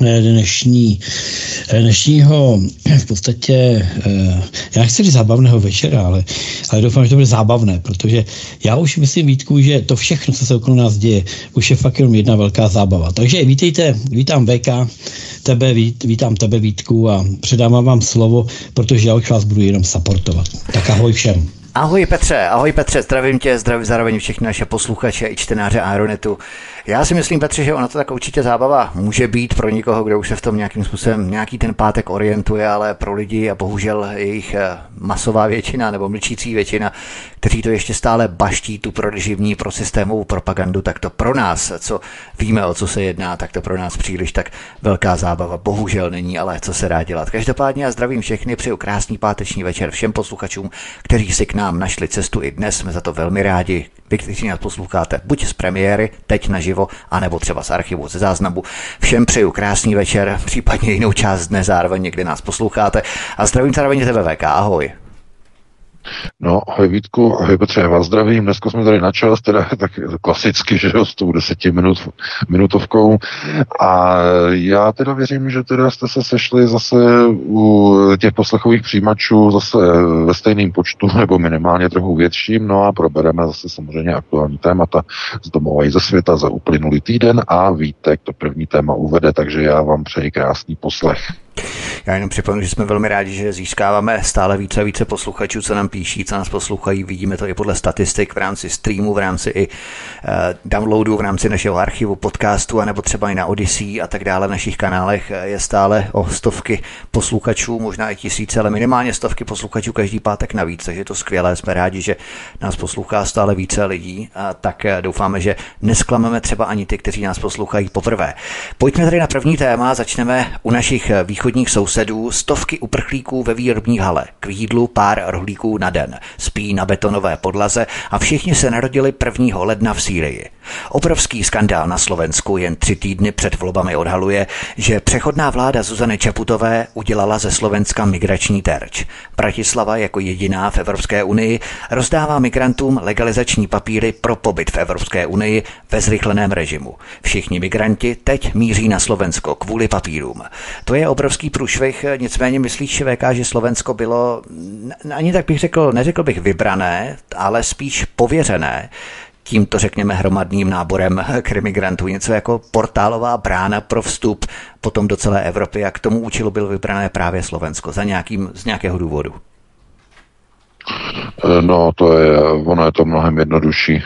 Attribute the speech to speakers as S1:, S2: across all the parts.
S1: dnešní, eh, dnešního v podstatě, eh, já nechci říct zábavného večera, ale, ale doufám, že to bude zábavné, protože já už myslím, Vítku, že to všechno, co se okolo nás děje, už je fakt jenom jedna velká zábava. Takže vítejte, vítám VK, tebe, vít, vítám tebe Vítku a předávám vám slovo, protože já už vás budu jenom supportovat. Tak ahoj všem.
S2: Ahoj Petře, ahoj Petře, zdravím tě, zdravím zároveň všechny naše posluchače i čtenáře Aeronetu. Já si myslím, Petře, že ona to tak určitě zábava může být pro někoho, kdo už se v tom nějakým způsobem nějaký ten pátek orientuje, ale pro lidi a bohužel jejich eh, masová většina nebo mlčící většina, kteří to ještě stále baští tu proreživní pro systémovou propagandu, tak to pro nás, co víme, o co se jedná, tak to pro nás příliš tak velká zábava bohužel není, ale co se dá dělat. Každopádně já zdravím všechny, přeju krásný páteční večer všem posluchačům, kteří si k nám našli cestu i dnes, jsme za to velmi rádi. Vy, kteří nás posloucháte, buď z premiéry, teď naživo, anebo třeba z archivu, ze záznamu. Všem přeju krásný večer, případně jinou část dne zároveň někdy nás posloucháte. A zdravím zároveň tebe, VK, ahoj.
S3: No, ahoj Vítku, ahoj Petře, já vás zdravím. Dneska jsme tady na čas, teda tak klasicky, že jo, s tou deseti minut, minutovkou. A já teda věřím, že teda jste se sešli zase u těch poslechových přijímačů zase ve stejném počtu, nebo minimálně trochu větším, no a probereme zase samozřejmě aktuální témata z domova i ze světa za uplynulý týden a Vítek to první téma uvede, takže já vám přeji krásný poslech.
S2: Já jenom připomenu, že jsme velmi rádi, že získáváme stále více a více posluchačů, co nám píší, co nás poslouchají. Vidíme to i podle statistik v rámci streamu, v rámci i uh, downloadu, v rámci našeho archivu podcastu, anebo třeba i na Odyssey a tak dále v našich kanálech je stále o stovky posluchačů, možná i tisíce, ale minimálně stovky posluchačů každý pátek navíc, takže je to skvělé. Jsme rádi, že nás poslouchá stále více lidí, a tak eh, doufáme, že nesklameme třeba ani ty, kteří nás poslouchají poprvé. Pojďme tady na první téma, začneme u našich východních východních sousedů stovky uprchlíků ve výrobní hale, k jídlu pár rohlíků na den, spí na betonové podlaze a všichni se narodili 1. ledna v Sýrii. Obrovský skandál na Slovensku jen tři týdny před volbami odhaluje, že přechodná vláda Zuzany Čaputové udělala ze Slovenska migrační terč. Bratislava jako jediná v Evropské unii rozdává migrantům legalizační papíry pro pobyt v Evropské unii ve zrychleném režimu. Všichni migranti teď míří na Slovensko kvůli papírům. To je obrovský obrovský průšvih, nicméně myslíš, VK, že Slovensko bylo, ani tak bych řekl, neřekl bych vybrané, ale spíš pověřené tímto, řekněme, hromadným náborem krimigrantů, něco jako portálová brána pro vstup potom do celé Evropy a k tomu účelu bylo vybrané právě Slovensko za nějakým, z nějakého důvodu.
S3: No, to je, ono je to mnohem jednodušší.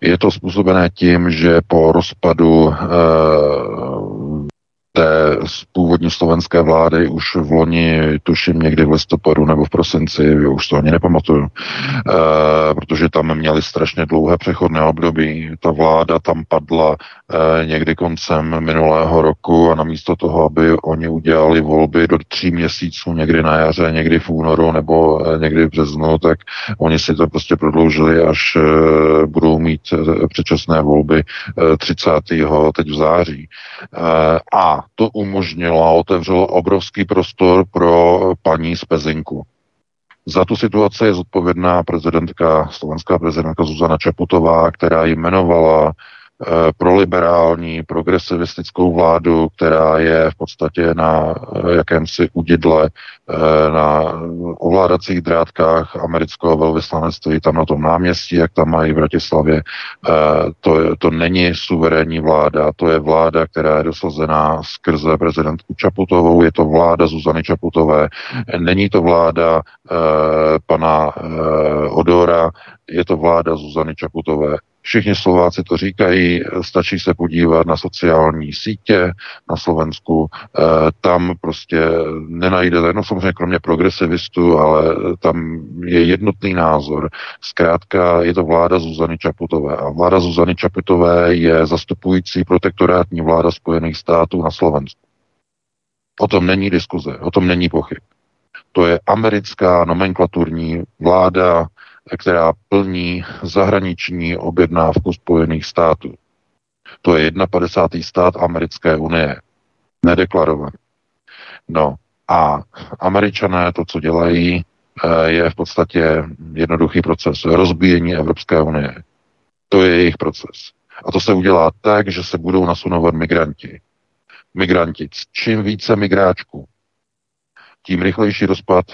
S3: Je to způsobené tím, že po rozpadu eh, té původní slovenské vlády už v loni, tuším někdy v listopadu nebo v prosinci, už to ani nepamatuju, e, protože tam měli strašně dlouhé přechodné období. Ta vláda tam padla někdy koncem minulého roku a namísto toho, aby oni udělali volby do tří měsíců, někdy na jaře, někdy v únoru nebo e, někdy v březnu, tak oni si to prostě prodloužili, až e, budou mít předčasné volby e, 30. teď v září. A to umožnilo a otevřelo obrovský prostor pro paní z Pezinku. Za tu situaci je zodpovědná prezidentka, slovenská prezidentka Zuzana Čaputová, která jmenovala Eh, proliberální, progresivistickou vládu, která je v podstatě na eh, jakémsi udidle, eh, na ovládacích drátkách amerického velvyslanectví tam na tom náměstí, jak tam mají v Bratislavě. To, to není suverénní vláda, to je vláda, která je dosazená skrze prezidentku Čaputovou, je to vláda Zuzany Čaputové, není to vláda pana Odora, je to vláda Zuzany Čaputové. Všichni Slováci to říkají, stačí se podívat na sociální sítě na Slovensku, eh, tam prostě nenajdete, no samozřejmě kromě progresivistů, ale tam je jednotný názor. Zkrátka je to vláda Zuzany Čaputové a vláda Zuzany Čaputové je zastupující protektorátní vláda Spojených států na Slovensku. O tom není diskuze, o tom není pochyb. To je americká nomenklaturní vláda, která plní zahraniční objednávku Spojených států. To je 51. stát Americké unie. Nedeklarovaný. No a američané to, co dělají, eh, je v podstatě jednoduchý proces. Rozbíjení Evropské unie. To je jejich proces. A to se udělá tak, že se budou nasunovat migranti. Migranti. Čím více migráčků, tím rychlejší rozpad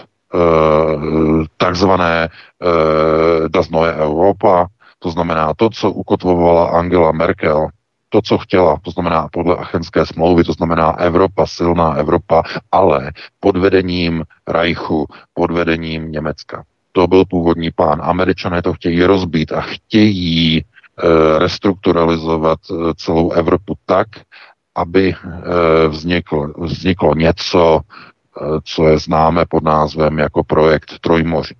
S3: takzvané uh, Das Neue Europa, to znamená to, co ukotvovala Angela Merkel, to, co chtěla, to znamená podle Achenské smlouvy, to znamená Evropa, silná Evropa, ale pod vedením Reichu, pod vedením Německa. To byl původní plán. Američané to chtějí rozbít a chtějí e, restrukturalizovat celou Evropu tak, aby e, vzniklo, vzniklo něco, co je známe pod názvem jako projekt Trojmoří.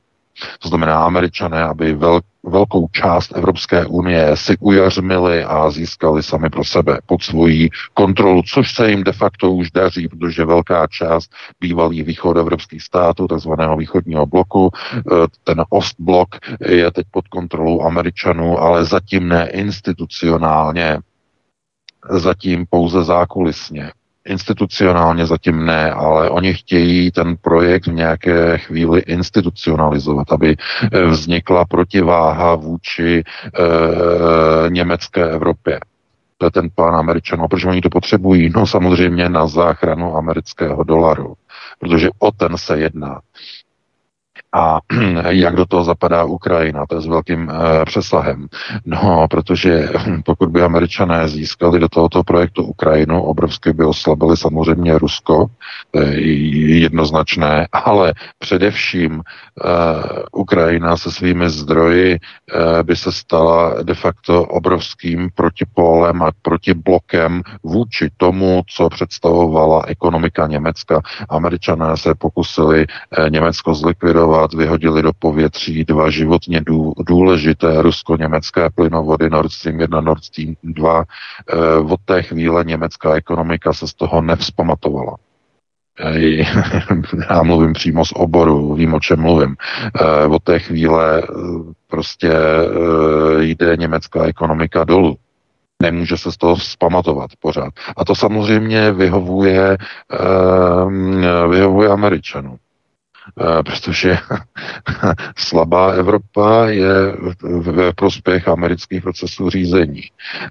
S3: To znamená američané, aby vel, velkou část Evropské unie si ujařmili a získali sami pro sebe pod svoji kontrolu, což se jim de facto už daří, protože velká část bývalých východ evropských států, takzvaného východního bloku, eh, ten Ostblok je teď pod kontrolou Američanů, ale zatím ne institucionálně, zatím pouze zákulisně. Institucionálně zatím ne, ale oni chtějí ten projekt v nějaké chvíli institucionalizovat, aby eh, vznikla protiváha vůči e, německé Evropě. To je ten plán Američanů. Proč oni to potřebují? No samozřejmě na záchranu amerického dolaru, protože o ten se jedná a jak do toho zapadá Ukrajina, to je s velkým e, přesahem. No, protože pokud by američané získali do tohoto projektu Ukrajinu, obrovsky by oslabili samozřejmě Rusko, to je jednoznačné, ale především e, Ukrajina se svými zdroji e, by se stala de facto obrovským protipólem a protiblokem vůči tomu, co představovala ekonomika Německa. Američané se pokusili e, Německo zlikvidovat akorát vyhodili do povětří dva životně důležité rusko-německé plynovody Nord Stream 1, Nord Stream 2. Eh, od té chvíle německá ekonomika se z toho nevzpamatovala. Já mluvím přímo z oboru, vím, o čem mluvím. Eh, od té chvíle eh, prostě jde německá ekonomika dolů nemůže se z toho vzpamatovat pořád. A to samozřejmě vyhovuje, vyhovuje Američanům. Eh, protože slabá Evropa je ve prospěch amerických procesů řízení.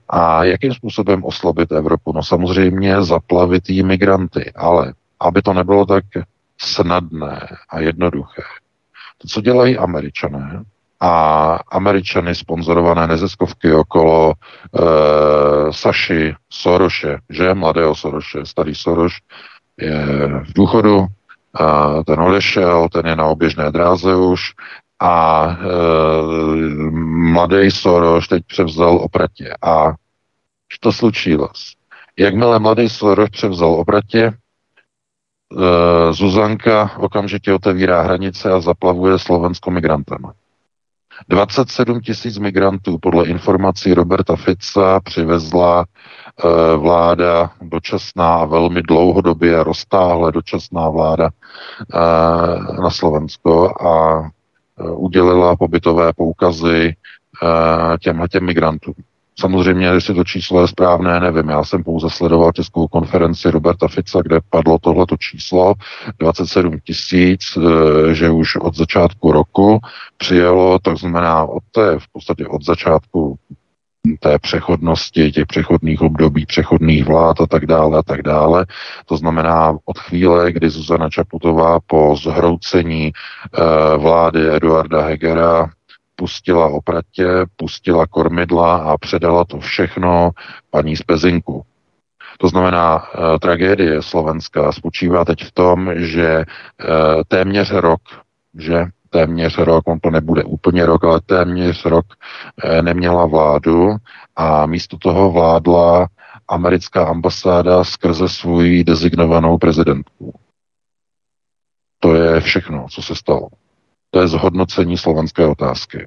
S3: A jakým způsobem oslabit Evropu? No samozřejmě zaplavit jí migranty, ale aby to nebylo tak snadné a jednoduché. To, co dělají američané, a američany sponzorované neziskovky okolo e, Saši Soroše, že mladého Soroše, starý Soroš je v důchodu, ten odešel, ten je na oběžné dráze už a e, mladý Soros teď převzal opratě. A to slučilo. Jakmile mladý Soros převzal opratě, e, Zuzanka okamžitě otevírá hranice a zaplavuje Slovensko migrantama. 27 tisíc migrantů podle informací Roberta Fica přivezla e, vláda dočasná velmi dlouhodobě roztáhle dočasná vláda e, na Slovensko a e, udělila pobytové poukazy těmhle těm migrantům. Samozřejmě, jestli to číslo je správné, nevím. Já jsem pouze sledoval tiskovou konferenci Roberta Fica, kde padlo tohleto číslo 27 tisíc, eh, že už od začátku roku přijelo, tak znamená od té, v podstatě od začátku té přechodnosti, těch přechodných období, přechodných vlád a tak dále a tak dále. To znamená od chvíle, kdy Zuzana Čaputová po zhroucení e, vlády Eduarda Hegera pustila opratě, pustila kormidla a předala to všechno paní z Pezinku. To znamená, e, tragédie Slovenska spočívá teď v tom, že e, téměř rok, že téměř rok, on to nebude úplně rok, ale téměř rok e, neměla vládu a místo toho vládla americká ambasáda skrze svůj dezignovanou prezidentku. To je všechno, co se stalo. To je zhodnocení slovenské otázky.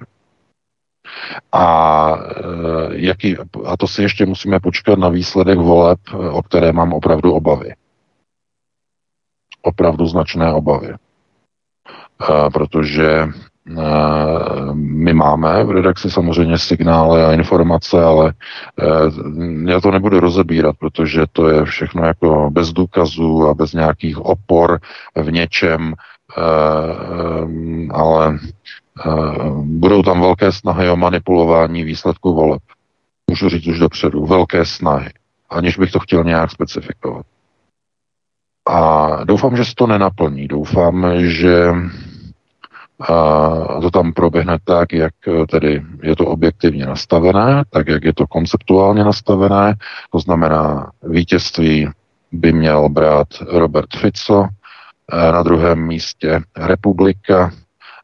S3: A, eh, jaký, a to si ještě musíme počkat na výsledek voleb, eh, o které mám opravdu obavy. Opravdu značné obavy. A, eh, protože my máme v redakci samozřejmě signály a informace, ale já to nebudu rozebírat, protože to je všechno jako bez důkazů a bez nějakých opor v něčem, ale budou tam velké snahy o manipulování výsledků voleb. Můžu říct už dopředu, velké snahy, aniž bych to chtěl nějak specifikovat. A doufám, že se to nenaplní. Doufám, že a to tam proběhne tak, jak tedy je to objektivně nastavené, tak, jak je to konceptuálně nastavené. To znamená, vítězství by měl brát Robert Fico, na druhém místě Republika,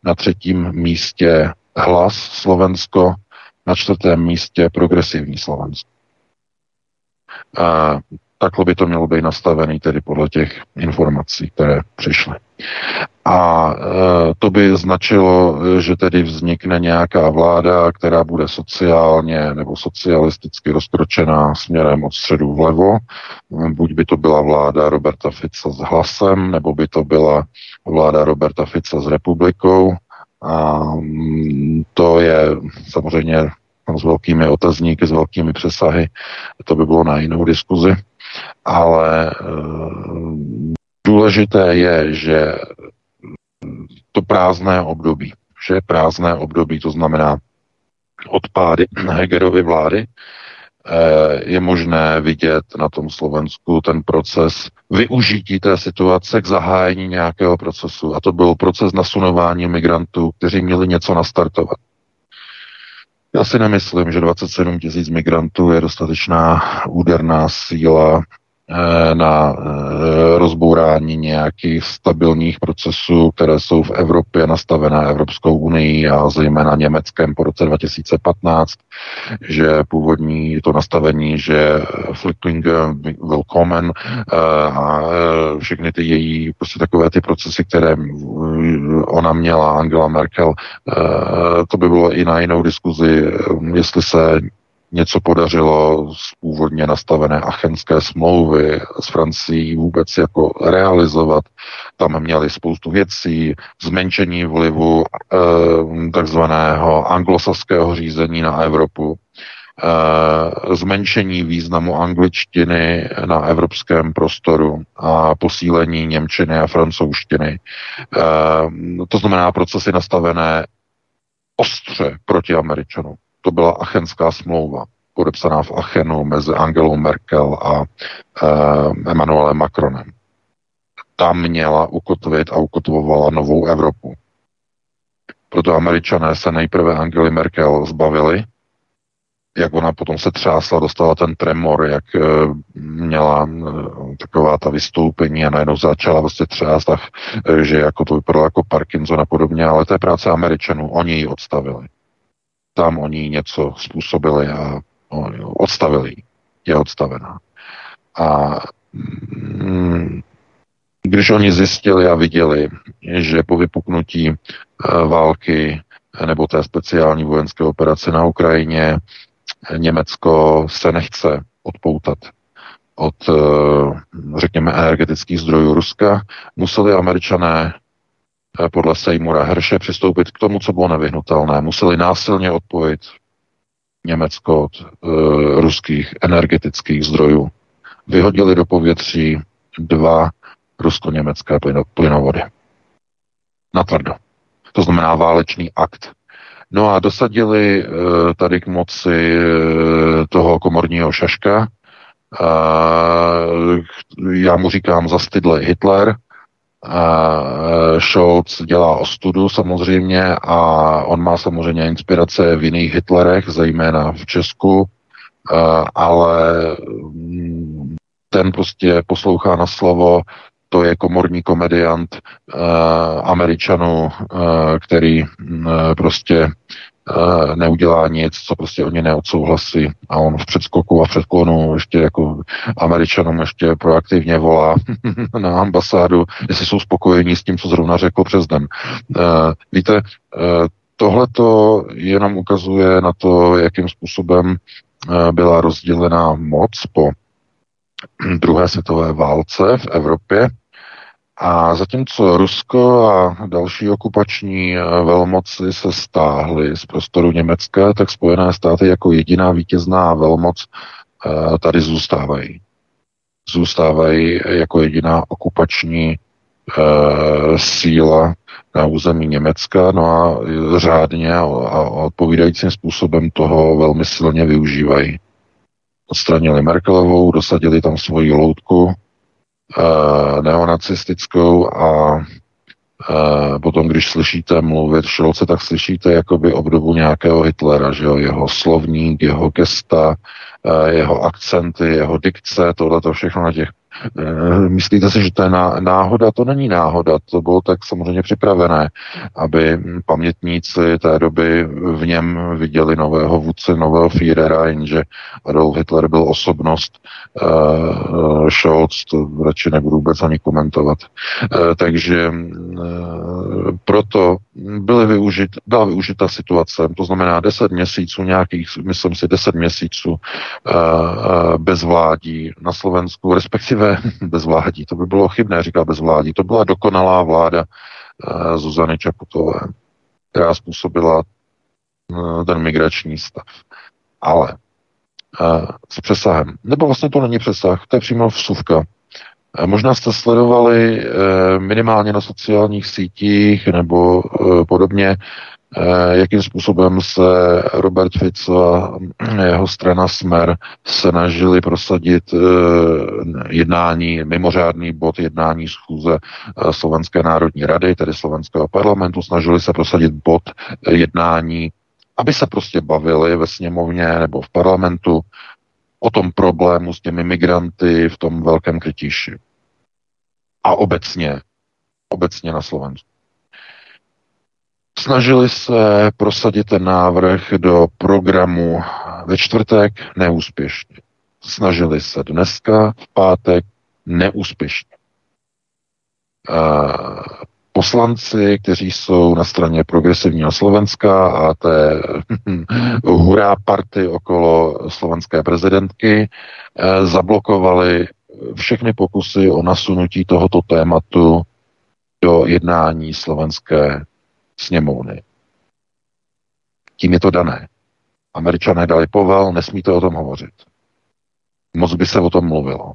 S3: na třetím místě Hlas Slovensko, na čtvrtém místě Progresivní Slovensko. Takhle by to mělo být nastavený tedy podle těch informací, které přišly. A e, to by značilo, že tedy vznikne nějaká vláda, která bude sociálně nebo socialisticky rozkročená směrem od středu vlevo. Buď by to byla vláda Roberta Fica s hlasem, nebo by to byla vláda Roberta Fica s republikou. A mm, to je samozřejmě s velkými otazníky, s velkými přesahy. To by bylo na jinou diskuzi. Ale e, důležité je, že to prázdné období, že prázdné období, to znamená odpády Hegerovy vlády, eh, je možné vidět na tom Slovensku ten proces využití té situace k zahájení nějakého procesu. A to byl proces nasunování migrantů, kteří měli něco nastartovat. Já si nemyslím, že 27 tisíc migrantů je dostatečná úderná síla na eh, rozbourání nějakých stabilních procesů, které jsou v Evropě nastavené Evropskou unii a zejména Německem po roce 2015, že původní to nastavení, že Flickling Willkommen eh, a všechny ty její prostě takové ty procesy, které ona měla, Angela Merkel, to by bylo i na jinou diskuzi, jestli se něco podařilo z původně nastavené achenské smlouvy s Francií vůbec jako realizovat. Tam měli spoustu věcí, zmenšení vlivu e, takzvaného anglosaského řízení na Evropu, e, zmenšení významu angličtiny na evropském prostoru a posílení němčiny a francouzštiny. E, to znamená procesy nastavené ostře proti Američanům to byla Achenská smlouva, podepsaná v Achenu mezi Angelou Merkel a e, Emmanuelem Macronem. Ta měla ukotvit a ukotvovala novou Evropu. Proto američané se nejprve Angely Merkel zbavili, jak ona potom se třásla, dostala ten tremor, jak e, měla e, taková ta vystoupení a najednou začala vlastně třást, tak, e, že jako to vypadalo jako Parkinson a podobně, ale je práce Američanů, oni ji odstavili tam oni něco způsobili a odstavili. Je odstavená. A mm, když oni zjistili a viděli, že po vypuknutí e, války nebo té speciální vojenské operace na Ukrajině Německo se nechce odpoutat od, e, řekněme, energetických zdrojů Ruska, museli američané podle Seymoura Herše přistoupit k tomu, co bylo nevyhnutelné. Museli násilně odpojit Německo od uh, ruských energetických zdrojů. Vyhodili do povětří dva rusko-německé plynovody. Natvrdo. To znamená válečný akt. No a dosadili uh, tady k moci uh, toho komorního šaška. Uh, já mu říkám zastydle Hitler, Eh, Scholz dělá ostudu samozřejmě a on má samozřejmě inspirace v jiných Hitlerech, zejména v Česku, eh, ale mm, ten prostě poslouchá na slovo, to je komorní komediant uh, Američanů, který uh, prostě Eh, neudělá nic, co prostě oni neodsouhlasí. A on v předskoku a v předklonu ještě jako američanům ještě proaktivně volá na ambasádu, jestli jsou spokojení s tím, co zrovna řekl přes den. Uh, víte, uh, tohle to jenom ukazuje na to, jakým způsobem byla rozdělená moc po druhé světové válce v Evropě A zatímco Rusko a další okupační eh, velmoci se stáhly z prostoru Německa, tak Spojené státy jako jediná vítězná velmoc eh, tady zůstávají. Zůstávají jako jediná okupační síla na území Německa, no a řádně a odpovídajícím způsobem toho velmi silně využívají. Odstranili Merkelovou, dosadili tam svoji loutku, eh, neonacistickou a eh, potom, když slyšíte mluvit Šolce, tak slyšíte jakoby obdobu nějakého Hitlera, že jo? jeho slovník, jeho gesta, eh, jeho akcenty, jeho dikce, tohle to všechno na těch myslíte si, že to je náhoda? To není náhoda, to bylo tak samozřejmě připravené, aby pamětníci té doby v něm viděli nového vůdce, nového Führera, jenže Adolf Hitler byl osobnost, uh, Scholz, to radši nebudu vůbec ani komentovat. Uh, takže uh, proto byly využit, byla využita situace, to znamená 10 měsíců, nějakých, myslím si, 10 měsíců uh, uh, bezvládí na Slovensku, respektive bezvládí. To by bylo chybné říkat bezvládí. To byla dokonalá vláda uh, Zuzany Čaputové, která způsobila uh, ten migrační stav. Ale uh, s přesahem. Nebo vlastně to není přesah, to je přímo vsuvka. Možná jste sledovali minimálně na sociálních sítích nebo podobně jakým způsobem se Robert Fico a jeho strana Smer snažili prosadit eh, jednání, mimořádný bod jednání schůze eh, Slovenské národní rady, tedy Slovenského parlamentu, snažili se prosadit bod jednání, aby se prostě bavili ve sněmovně nebo v parlamentu o tom problému s těmi migranty v tom velkém krytíši. A obecně, obecně na Slovensku. Snažili se prosadit ten návrh do programu ve čtvrtek neúspěšně. Snažili se dneska, v pátek, neúspěšně. Poslanci, kteří jsou na straně progresivního Slovenska a té hurá party okolo slovenské prezidentky, e, zablokovali všechny pokusy o nasunutí tohoto tématu do jednání slovenské sněmovny. Tím je to dané. Američané dali povel, nesmíte o tom hovořit. Moc by se o tom mluvilo.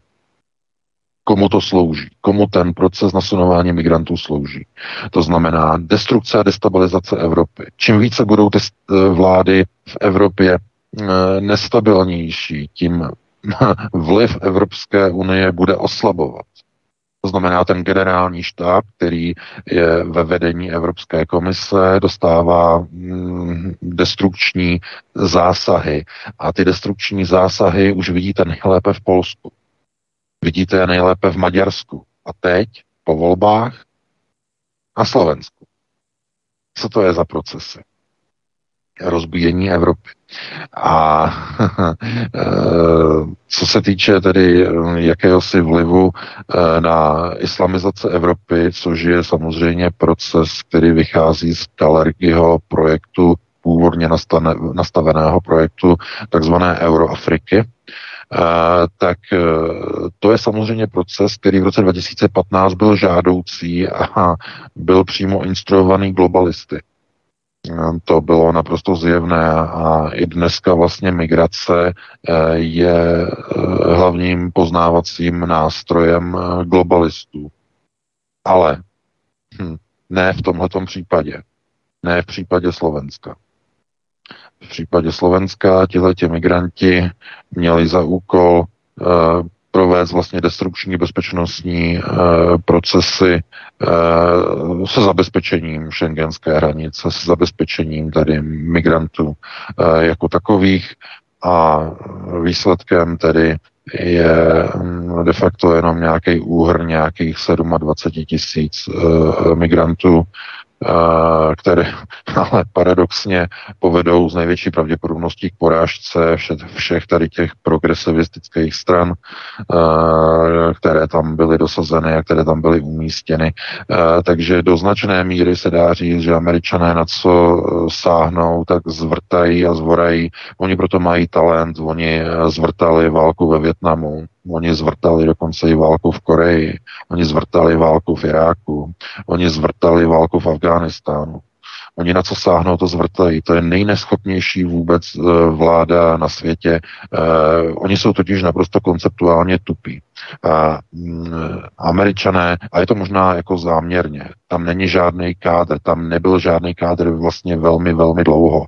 S3: Komu to slouží? Komu ten proces nasunování migrantů slouží? To znamená destrukce a destabilizace Evropy. Čím více budou ty vlády v Evropě eh, nestabilnější, tím vliv Evropské unie bude oslabovat. To znamená, ten generální štáb, který je ve vedení Evropské komise, dostává mm, destrukční zásahy. A ty destrukční zásahy už vidíte nejlépe v Polsku. Vidíte je nejlépe v Maďarsku. A teď, po volbách, na Slovensku. Co to je za procesy? Rozbíjení Evropy. A eh, co se týče tedy eh, jakéhosi vlivu eh, na islamizace Evropy, což je samozřejmě proces, který vychází z Kalergyho projektu, původně nastaveného projektu takzvané Euroafriky, tak to je samozřejmě proces, který v roce 2015 byl žádoucí a byl přímo instruovaný globalisty. To bylo naprosto zjevné a i dneska vlastně migrace eh, je eh, hlavním poznávacím nástrojem eh, globalistů. Ale hm, ne v tomto případě. Ne v případě Slovenska. V případě Slovenska tihleti migranti měli za úkol provést vlastně destrukční bezpečnostní e, procesy e, se zabezpečením šengenské hranice, se zabezpečením tady migrantů e, jako takových. A výsledkem tedy je mm, de facto jenom nějaký úhr nějakých 27 tisíc migrantů, které ale paradoxně povedou z největší pravděpodobností k porážce všech, tady těch progresivistických stran, které tam byly dosazeny a které tam byly umístěny. Takže do značné míry se dá říct, že američané na co sáhnou, tak zvrtají a zvorají. Oni proto mají talent, oni zvrtali válku ve Větnamu, Oni zvrtali dokonce i válku v Koreji, oni zvrtali válku v Iráku, oni zvrtali válku v Afghánistánu. Oni na co sáhnou, to zvrtají. To je nejneschopnější vůbec eh, vláda na světě. Eh, oni jsou totiž naprosto konceptuálně tupí. Mm, američané, a je to možná jako záměrně, tam není žádný kádr, tam nebyl žádný kádr vlastně velmi, velmi dlouho.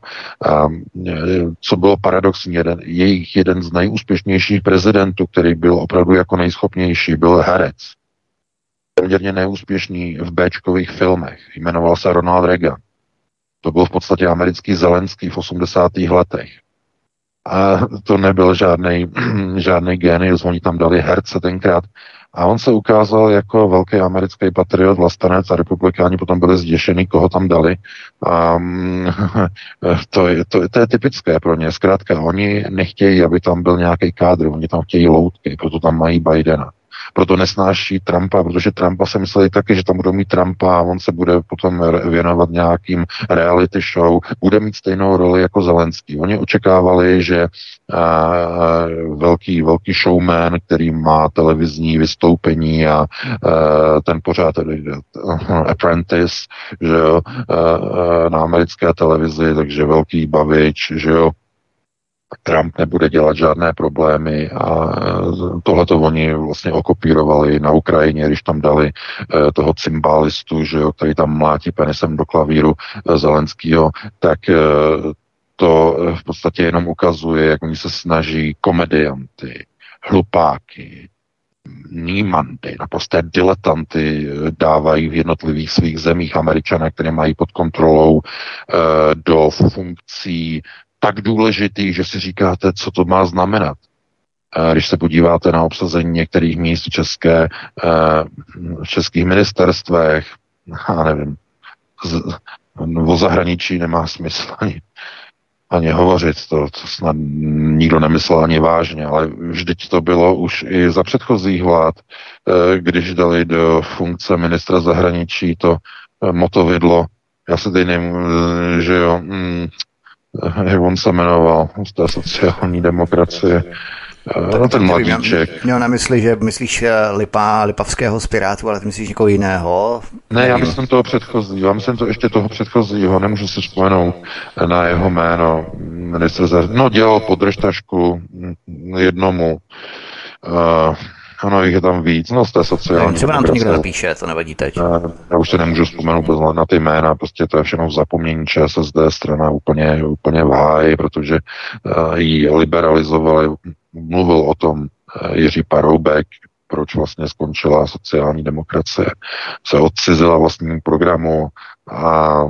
S3: Co bylo paradoxní, jeden, jejich jeden z nejúspěšnějších prezidentů, který byl opravdu jako nejschopnější, byl herec. Poměrně neúspěšný v Bčkových filmech. Jmenoval se Ronald Reagan. To byl v podstatě americký Zelenský v 80. letech. A to nebyl žádný, žádný genius, oni tam dali herce tenkrát. A on se ukázal jako velký americký patriot, vlastanec a republikáni potom byli zděšení, koho tam dali. A, to, je, to, to je typické pro ně. Zkrátka, oni nechtějí, aby tam byl nějaký kádr, oni tam chtějí loutky, proto tam mají Bidena proto nesnáší Trumpa, protože Trumpa se mysleli taky, že tam budou mít Trumpa a on se bude potom věnovat nějakým reality show, bude mít stejnou roli jako Zelenský. Oni očekávali, že uh, velký, velký showman, který má televizní vystoupení a uh, ten pořád tedy uh, Apprentice, že jo, na americké televizi, takže velký bavič, že jo, Trump nebude dělat žádné problémy a tohle to oni vlastně okopírovali na Ukrajině, když tam dali eh, toho cymbalistu, že jo, který tam mlátí penisem do klavíru eh, Zelenskýho, tak to v podstatě jenom ukazuje, jak oni se snaží komedianty, hlupáky, nímandy, naprosté diletanty dávají v jednotlivých svých zemích američané, které mají pod kontrolou do funkcí tak důležitý, že si říkáte, co to má znamenat. Když se podíváte na obsazení některých míst v, české, eh, v českých ministerstvech, já nevím, o zahraničí nemá smysl ani, ani hovořit, to, to snad nikdo nemyslel ani vážně, ale vždyť to bylo už i za předchozích vlád, eh, když dali do funkce ministra zahraničí to eh, motovidlo, já se teď nevím, že jo, mm, jak on se jmenoval, z té sociální demokracie, No ten mladíček.
S2: Měl na mysli, že myslíš eh, Lipa, Lipavského z Pirátu, ale ty myslíš někoho jiného?
S3: Ne, já myslím toho předchozího, já myslím to ještě toho předchozího, nemůžu si vzpomenout na jeho jméno. Ministr no dělal podržtašku jednomu. Uh, ano, jich je tam víc, no z té sociální.
S2: Třeba nám to někdo napíše, to nevadí teď.
S3: Já, já už se nemůžu vzpomenout na ty jména, prostě to je všechno v zapomnění ČSSD, strana úplně, úplně v háji, protože uh, ji liberalizovali, mluvil o tom uh, Jiří Paroubek, proč vlastně skončila sociální demokracie, se odcizila vlastnímu programu a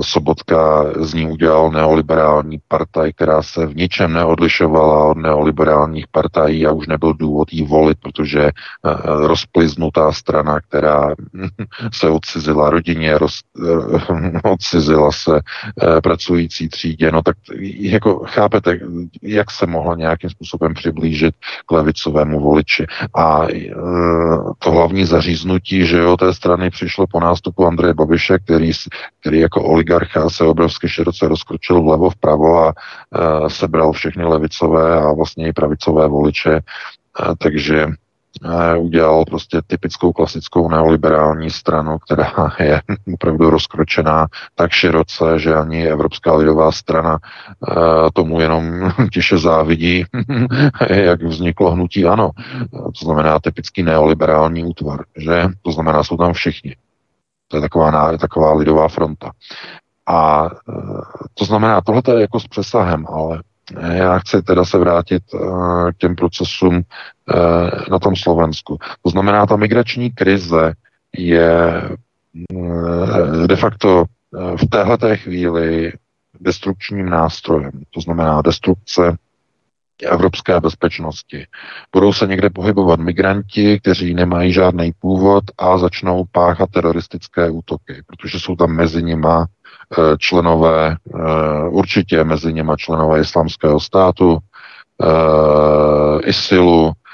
S3: Sobotka z ní udělal neoliberální partaj, která se v ničem neodlišovala od neoliberálních partají a už nebyl důvod jí volit, protože eh, rozpliznutá strana, která se odcizila rodině, roz, eh, odcizila se eh, pracující třídě, no tak jako chápete, jak se mohla nějakým způsobem přiblížit k levicovému voliči. A to hlavní zaříznutí, že jo, té strany přišlo po nástupu Andreje Babiše, který, který jako oligarcha se obrovsky široce rozkročil vlevo vpravo a e, sebral všechny levicové a vlastně i pravicové voliče, e, takže e, udělal prostě typickou klasickou neoliberální stranu, která je opravdu rozkročená tak široce, že ani Evropská lidová strana tomu jenom tiše závidí, jak vzniklo hnutí ANO. To znamená typický neoliberální útvar, že? To znamená, jsou tam všichni. To je taková, taková lidová fronta. A e, to znamená, tohle je jako s přesahem, ale já chci teda se vrátit e, k těm procesům e, na tom Slovensku. To znamená, ta migrační krize je de facto v téhleté chvíli destrukčním nástrojem. To znamená destrukce evropské bezpečnosti. Budou se někde pohybovat migranti, kteří nemají žádný původ a začnou páchat teroristické útoky, protože jsou tam mezi nima členové, určitě mezi něma členové islamského státu, ISILu, Eh,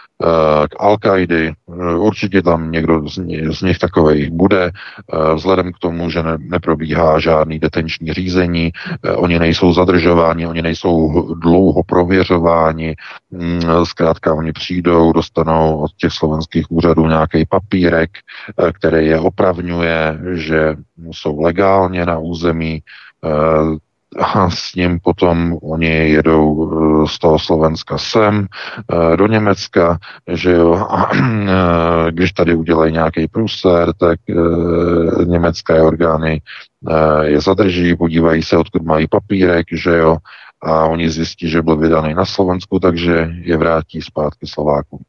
S3: k al qaidi eh, Určitě tam někdo z, z nich takových bude, eh, vzhledem k tomu, že ne, neprobíhá žádný detenční řízení, oni nejsou zadržováni, oni nejsou dlouho prověřováni, mm, zkrátka oni přijdou, dostanou od těch slovenských úřadů nějaký papírek, který je opravňuje, že jsou legálně na území a s ním potom oni jedou eh, z toho Slovenska sem eh, do Německa, že jo, a eh, když tady udělají nějaký průser, tak německé orgány je zadrží, podívají se, odkud mají papírek, že jo, a oni zjistí, že byl vydaný na Slovensku, takže je vrátí zpátky Slovákům.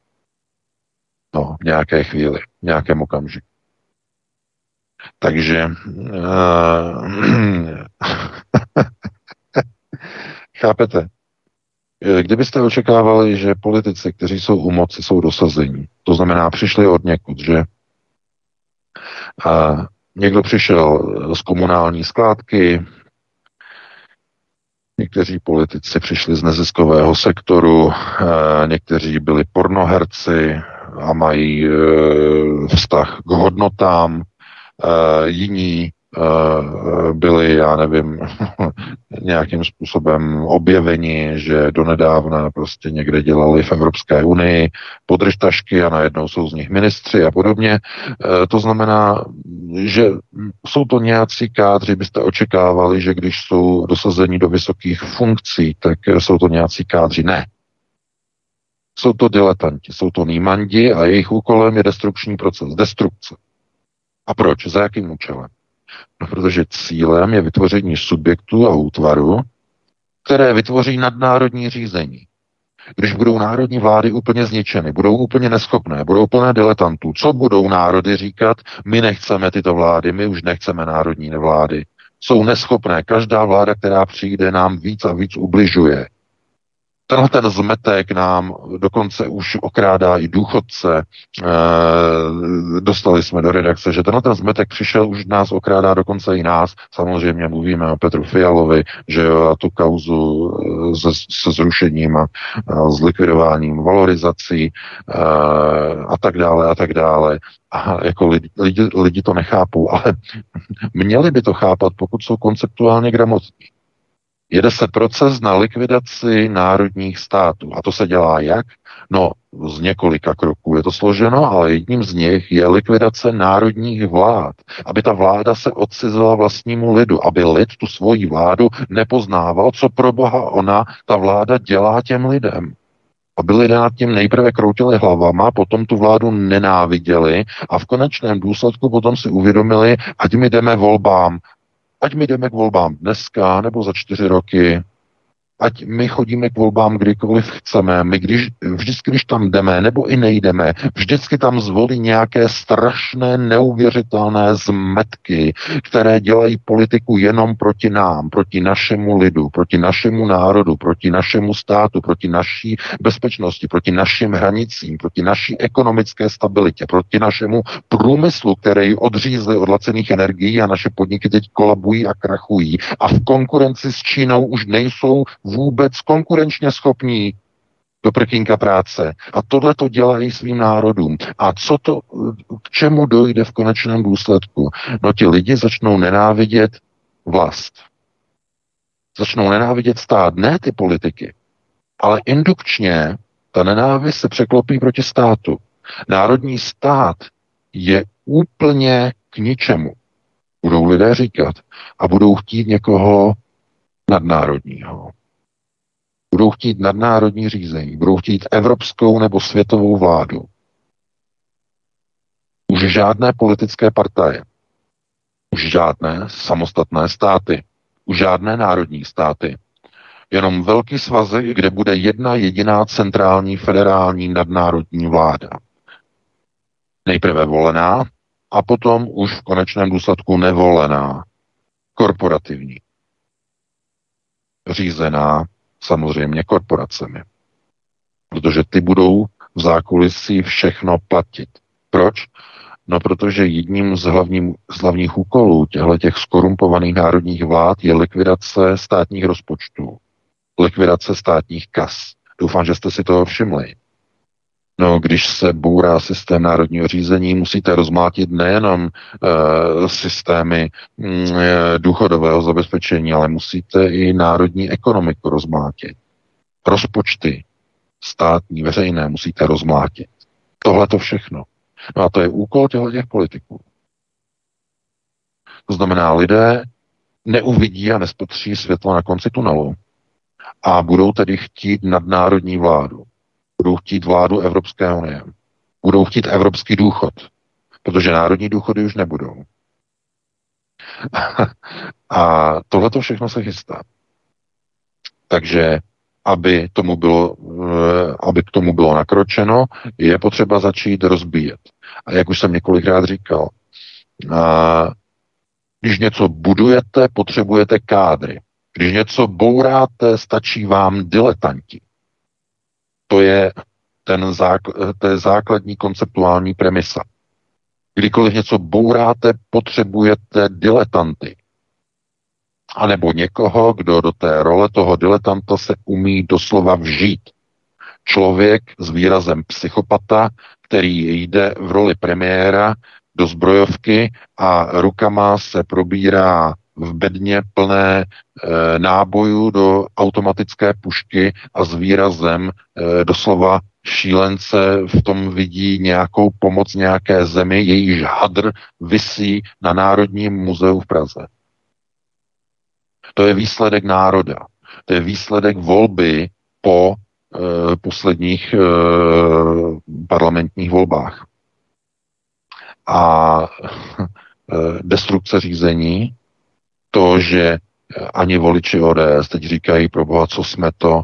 S3: No, v nějaké chvíli, v nějakém okamžiku. Takže uh, chápete? Eh, kdybyste očekávali, že politici, kteří jsou u moci, jsou dosazení, to znamená, přišli od někud, že a někdo přišel z komunální skládky, někteří politici přišli z neziskového sektoru, někteří byli pornoherci a mají vztah k hodnotám, jiní byli, já nevím, nějakým způsobem objeveni, že donedávna prostě někde dělali v Evropské unii podržtašky a najednou jsou z nich ministři a podobně. Uh, to znamená, že jsou to nějací kádři, byste očekávali, že když jsou dosazeni do vysokých funkcí, tak jsou to nějací kádři. Ne. Jsou to diletanti, jsou to nýmandi a jejich úkolem je destrukční proces, destrukce. A proč? Za jakým účelem? No, protože cílem je vytvoření subjektu a útvaru, které vytvoří nadnárodní řízení. Když budou národní vlády úplně zničeny, budou úplně neschopné, budou plné diletantů, co budou národy říkat? My nechceme tyto vlády, my už nechceme národní vlády. Jsou neschopné. Každá vláda, která přijde, nám víc a víc ubližuje. Tenhle ten zmetek nám dokonce už okrádá i důchodce. E, dostali jsme do redakce, že tenhle ten zmetek přišel, už nás okrádá dokonce i nás. Samozřejmě mluvíme o Petru Fialovi, že jo, a tu kauzu eh, se, se zrušením a, a s likvidováním valorizací e, a tak dále a tak dále. A jako lidi, lidi, lidi to nechápou, ale měli by to chápat, pokud jsou konceptuálně gramotní jede se proces na likvidaci národních států. A to se dělá jak? No, z několika kroků je to složeno, ale jedním z nich je likvidace národních vlád. Aby ta vláda se odcizila vlastnímu lidu, aby lid tu svoji vládu nepoznával, co pro boha ona, ta vláda dělá těm lidem aby lidé nad tím nejprve kroutili hlavama, potom tu vládu nenáviděli a v konečném důsledku potom si uvědomili, ať my jdeme volbám, Ať my jdeme k volbám dneska nebo za čtyři roky, ať my chodíme k volbám kdykoliv chceme, my když, vždycky, když tam jdeme, nebo i nejdeme, vždycky tam zvolí nějaké strašné, neuvěřitelné zmetky, které dělají politiku jenom proti nám, proti našemu lidu, proti našemu národu, proti našemu státu, proti naší bezpečnosti, proti našim hranicím, proti naší ekonomické stabilitě, proti našemu průmyslu, který odřízli od lacených energií a naše podniky teď kolabují a krachují. A v konkurenci s Čínou už nejsou vůbec konkurenčně schopní do prkínka práce. A tohle to dělají svým národům. A co to, k čemu dojde v konečném důsledku? No ti lidi začnou nenávidět vlast. Začnou nenávidět stát, ne ty politiky. Ale indukčně ta nenávist se překlopí proti státu. Národní stát je úplně k ničemu. Budou lidé říkat. A budou chtít někoho nadnárodního. Budou chtít nadnárodní řízení, budou chtít evropskou nebo světovou vládu. Už žádné politické partaje, už žádné samostatné státy, už žádné národní státy, jenom velký svazek, kde bude jedna jediná centrální federální nadnárodní vláda. Nejprve volená a potom už v konečném důsledku nevolená, korporativní, řízená samozřejmě korporacemi. Protože ty budou v zákulisí všechno platit. Proč? No, protože jedním z, hlavním, z hlavních úkolů těchto těch skorumpovaných národních vlád je likvidace státních rozpočtů, likvidace státních kas. Doufám, že jste si toho všimli. No, když se bourá systém národního řízení, musíte rozmátit nejenom e, systémy e, důchodového zabezpečení, ale musíte i národní ekonomiku rozmátit. Rozpočty státní, veřejné musíte rozmátit. Tohle to všechno. No a to je úkol těchto těch politiků. To znamená, lidé neuvidí a nespotří světlo na konci tunelu a budou tedy chtít nadnárodní vládu. Budou chtít vládu Evropské unie. Budou chtít evropský důchod, protože národní důchody už nebudou. a tohle to všechno se chystá. Takže aby, tomu bylo, eh, aby k tomu bylo nakročeno, je potřeba začít rozbíjet. A jak už jsem několikrát říkal, když něco budujete, potřebujete kádry. Když něco bouráte, stačí vám diletanti. To je ten zákl- to je základní konceptuální premisa. Kdykoliv něco bouráte, potřebujete diletanty. A nebo někoho, kdo do té role toho diletanta se umí doslova vžít. Člověk s výrazem psychopata, který jde v roli premiéra do zbrojovky a rukama se probírá v bedně plné e, nábojů do automatické pušky a s výrazem e, doslova šílence v tom vidí nějakou pomoc nějaké zemi, jejíž hadr visí na Národním muzeu v Praze. To je výsledek národa. To je výsledek volby po e, posledních e, parlamentních volbách. A e, destrukce řízení, to, že ani voliči ODS teď říkají, pro boha, co jsme to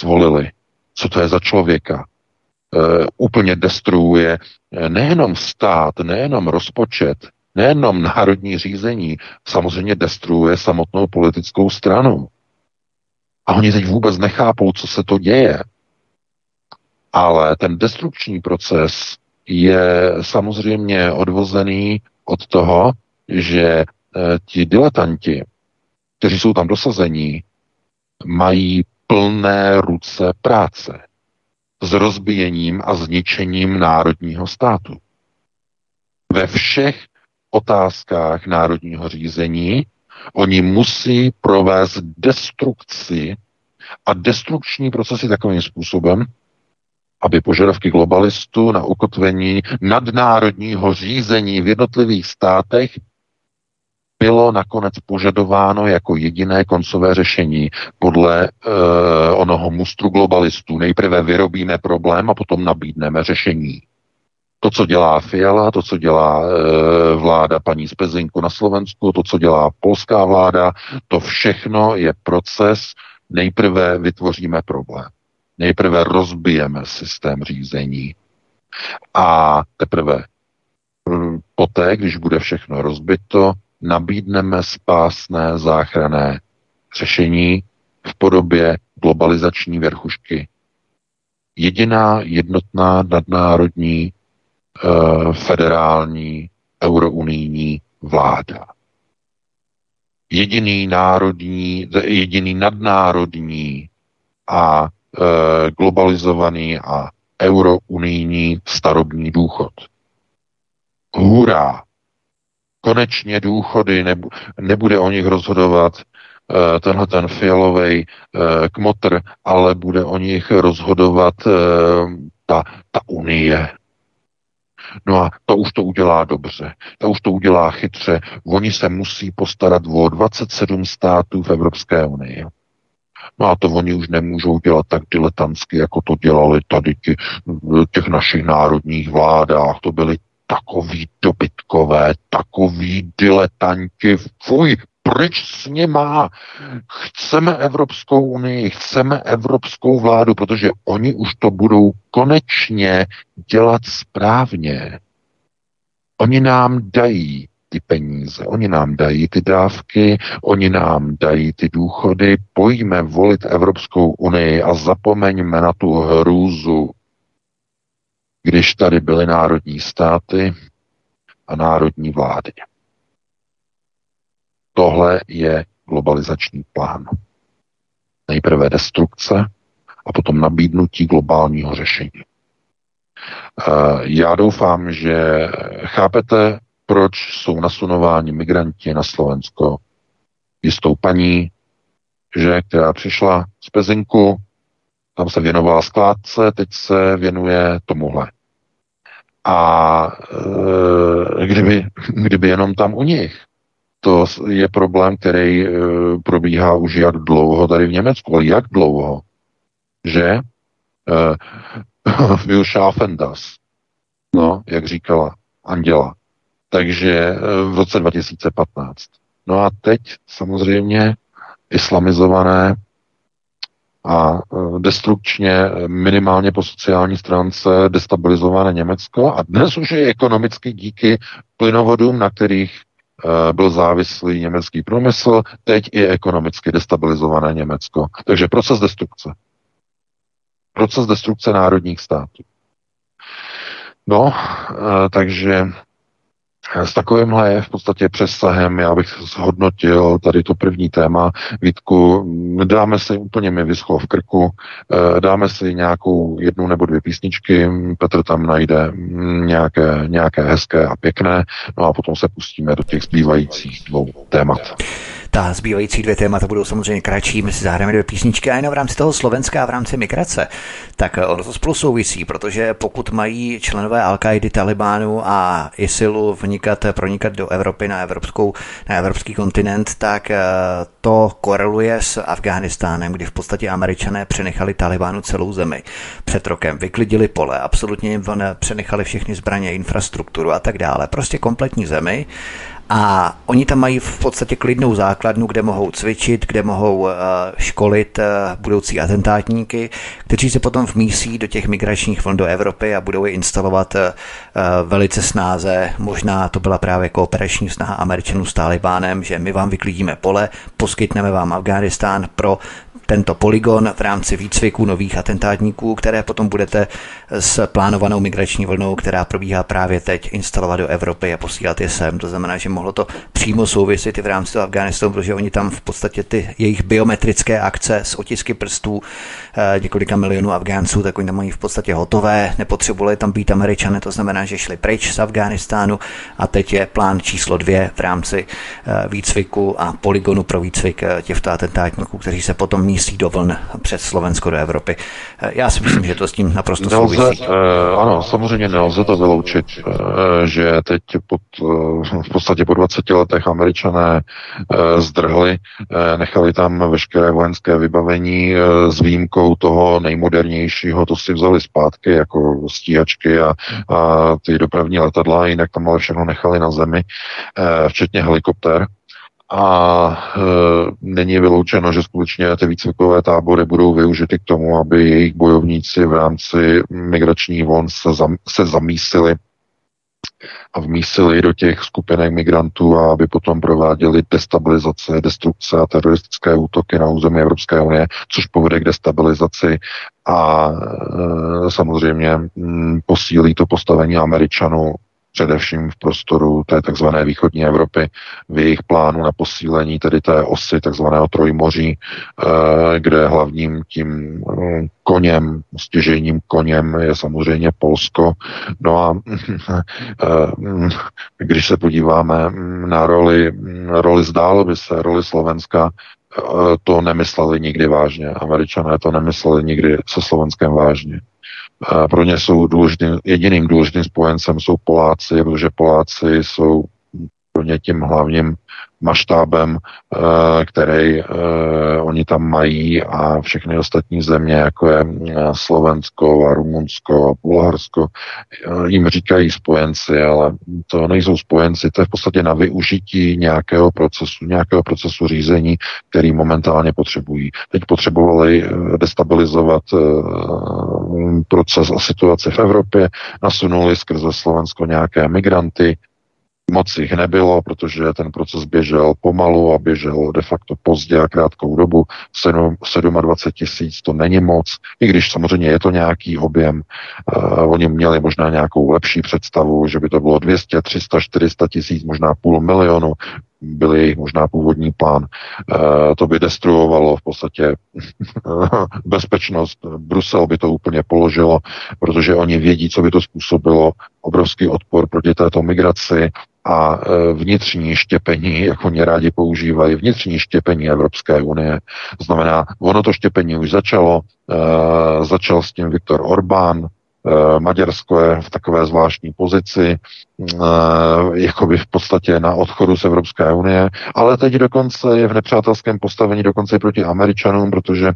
S3: zvolili, co to je za člověka. E, úplně destruuje nejenom stát, nejenom rozpočet, nejenom národní řízení, samozřejmě destruuje samotnou politickou stranu. A oni teď vůbec nechápou, co se to děje. Ale ten destrukční proces je samozřejmě odvozený od toho, že ti diletanti, kteří jsou tam dosazení, mají plné ruce práce s rozbíjením a zničením národního státu. Ve všech otázkách národního řízení oni musí provést destrukci a destrukční procesy takovým způsobem, aby požadavky globalistů na ukotvení nadnárodního řízení v jednotlivých státech bylo nakonec požadováno jako jediné koncové řešení podle uh, onoho mustru globalistů. Nejprve vyrobíme problém a potom nabídneme řešení. To, co dělá Fiala, to, co dělá e, vláda paní Spezinku na Slovensku, to, co dělá polská vláda, to všechno je proces, nejprve vytvoříme problém. Nejprve rozbijeme systém řízení a teprve poté, když bude všechno rozbito, nabídneme spásné záchrané řešení v podobě globalizační věrchušky. Jediná jednotná nadnárodní e, federální eurounijní vláda. Jediný národní, jediný nadnárodní a e, globalizovaný a eurounijní starobní důchod. Hurá! Konečně důchody, nebude o nich rozhodovat e, tenhle ten fialový e, kmotr, ale bude o nich rozhodovat e, ta, ta unie, No a to už to udělá dobře, to už to udělá chytře. Oni se musí postarat o 27 států v Evropské unii. No a to oni už nemůžou dělat tak diletantsky, jako to dělali tady ti, těch našich národních vládách. To byly takový dobytkové, takový diletanti. Fuj, pryč s nima. Chceme Evropskou unii, chceme Evropskou vládu, protože oni už to budou konečně dělat správně. Oni nám dají ty peníze, oni nám dají ty dávky, oni nám dají ty důchody, pojďme volit Evropskou unii a zapomeňme na tu hrůzu, když tady byly národní státy, a národní vlády. Tohle je globalizační plán. Nejprve destrukce a potom nabídnutí globálního řešení. Eh, já doufám, že chápete, proč jsou nasunováni migranti na Slovensko jistou paní, že, která přišla z Pezinku, tam se věnovala skládce, teď se věnuje tomuhle. A e, kdyby, kdyby jenom tam u nich, to je problém, který e, probíhá už jak dlouho tady v Německu, ale jak dlouho, že e, will schaffen das, no, jak říkala Anděla. Takže v roce 2015. No a teď samozřejmě islamizované a e, destrukčně e, minimálně po sociální stránce destabilizované Německo a dnes už je ekonomicky díky plynovodům, na kterých e, byl závislý německý průmysl, teď i ekonomicky destabilizované Německo. Takže proces destrukce. Proces destrukce národních států. No, takže s takovýmhle v podstatě přesahem, já bych zhodnotil tady to první téma. Vítku, dáme si úplně mi vyschlo v krku, eh, dáme si nějakou jednu nebo dvě písničky, Petr tam najde nějaké, nějaké hezké a pěkné, no a potom se pustíme do těch zbývajících dvou témat.
S2: Ta zbývající dvě témata budou samozřejmě kratší, my si zahrajeme dvě písničky a jenom v rámci toho Slovenska a v rámci migrace. Tak eh, ono to spolu souvisí, protože pokud mají členové al Talibánu a ISILu vnikat, pronikat do Evropy na, evropskou, na evropský kontinent, tak eh, to koreluje s Afghánistánem, kdy v podstatě američané přenechali Talibánu celou zemi před rokem, vyklidili pole, absolutně jim přenechali všechny zbraně, infrastrukturu a tak dále. Prostě kompletní zemi a oni tam mají v podstatě klidnou základnu, kde mohou cvičit, kde mohou eh, školit eh, budoucí atentátníky, kteří se potom vmísí do těch migračních vln do Evropy a budou je instalovat eh, velice snáze. Možná to byla právě kooperační snaha Američanů s Talibánem, že my vám vyklidíme pole, poskytneme vám Afghánistán pro tento poligon v rámci výcviku nových atentátníků, které potom budete s plánovanou migrační vlnou, která probíhá právě teď, instalovat do Evropy a posílat je sem. To znamená, že mohlo to přímo souviset i v rámci toho Afganistánu, protože oni tam v podstatě ty jejich biometrické akce s otisky prstů eh, několika milionů Afgánců, tak oni tam mají v podstatě hotové, nepotřebovali tam být američané, to znamená, že šli pryč z Afghánistánu a teď je plán číslo dvě v rámci eh, výcviku a poligonu pro výcvik eh, těchto atentátníků, kteří se potom místí do vln přes Slovensko do Evropy. Já si myslím, že to s tím naprosto
S3: nelze, souvisí. Ano, samozřejmě nelze to vyloučit, že teď pod, v podstatě po 20 letech američané eh, zdrhli, eh, nechali tam veškeré vojenské vybavení eh, s výjimkou toho nejmodernějšího, to si vzali zpátky, jako stíhačky a, a ty dopravní letadla, jinak tam ale všechno nechali na zemi, včetně helikoptér a e, není vyloučeno, že skutečně ty výcvikové tábory budou využity k tomu, aby jejich bojovníci v rámci migrační vln se, zam, se zamísili a vmísili do těch skupinek migrantů a aby potom prováděli destabilizace, destrukce a teroristické útoky na území Evropské unie, což povede k destabilizaci a e, samozřejmě m, mm, posílí to postavení Američanů především v prostoru té takzvané východní Evropy, v jejich plánu na posílení tedy té osy takzvaného trojmoří, eh, kde hlavním tím eh, koněm, stěžejním koněm je samozřejmě Polsko. No a eh, když se podíváme na roli, roli zdálo by se, roli Slovenska, to nemysleli nikdy vážně. Američané to nemysleli nikdy se Slovenskem vážně. Pro ně jsou důležitým, jediným důležitým spojencem jsou Poláci, protože Poláci jsou pro ně tím hlavním maštábem, eh, který eh, oni tam mají a všechny ostatní země, jako je eh, Slovensko a Rumunsko a Bulharsko, jim říkají spojenci, ale to nejsou spojenci, to je v podstatě na využití nějakého procesu, nějakého procesu řízení, který momentálně potřebují. Teď potřebovali destabilizovat proces a situaci v Evropě, nasunuli skrze Slovensko nějaké migranty, Moc jich nebylo, protože ten proces běžel pomalu a běžel de facto pozdě a krátkou dobu. 7, 27 tisíc to není moc, i když samozřejmě je to nějaký objem. Uh, oni měli možná nějakou lepší představu, že by to bylo 200, 300, 400 tisíc, možná půl milionu byl jejich možná původní plán. E, to by destruovalo v podstatě bezpečnost. Brusel by to úplně položilo, protože oni vědí, co by to způsobilo. Obrovský odpor proti této migraci a e, vnitřní štěpení, jak oni rádi používají, vnitřní štěpení Evropské unie. Znamená, ono to štěpení už začalo, e, začal s tím Viktor Orbán, Eh, Maďarsko je v takové zvláštní pozici, jakoby v podstatě na odchodu z Evropské unie, ale teď dokonce je v nepřátelském postavení dokonce i proti Američanům, protože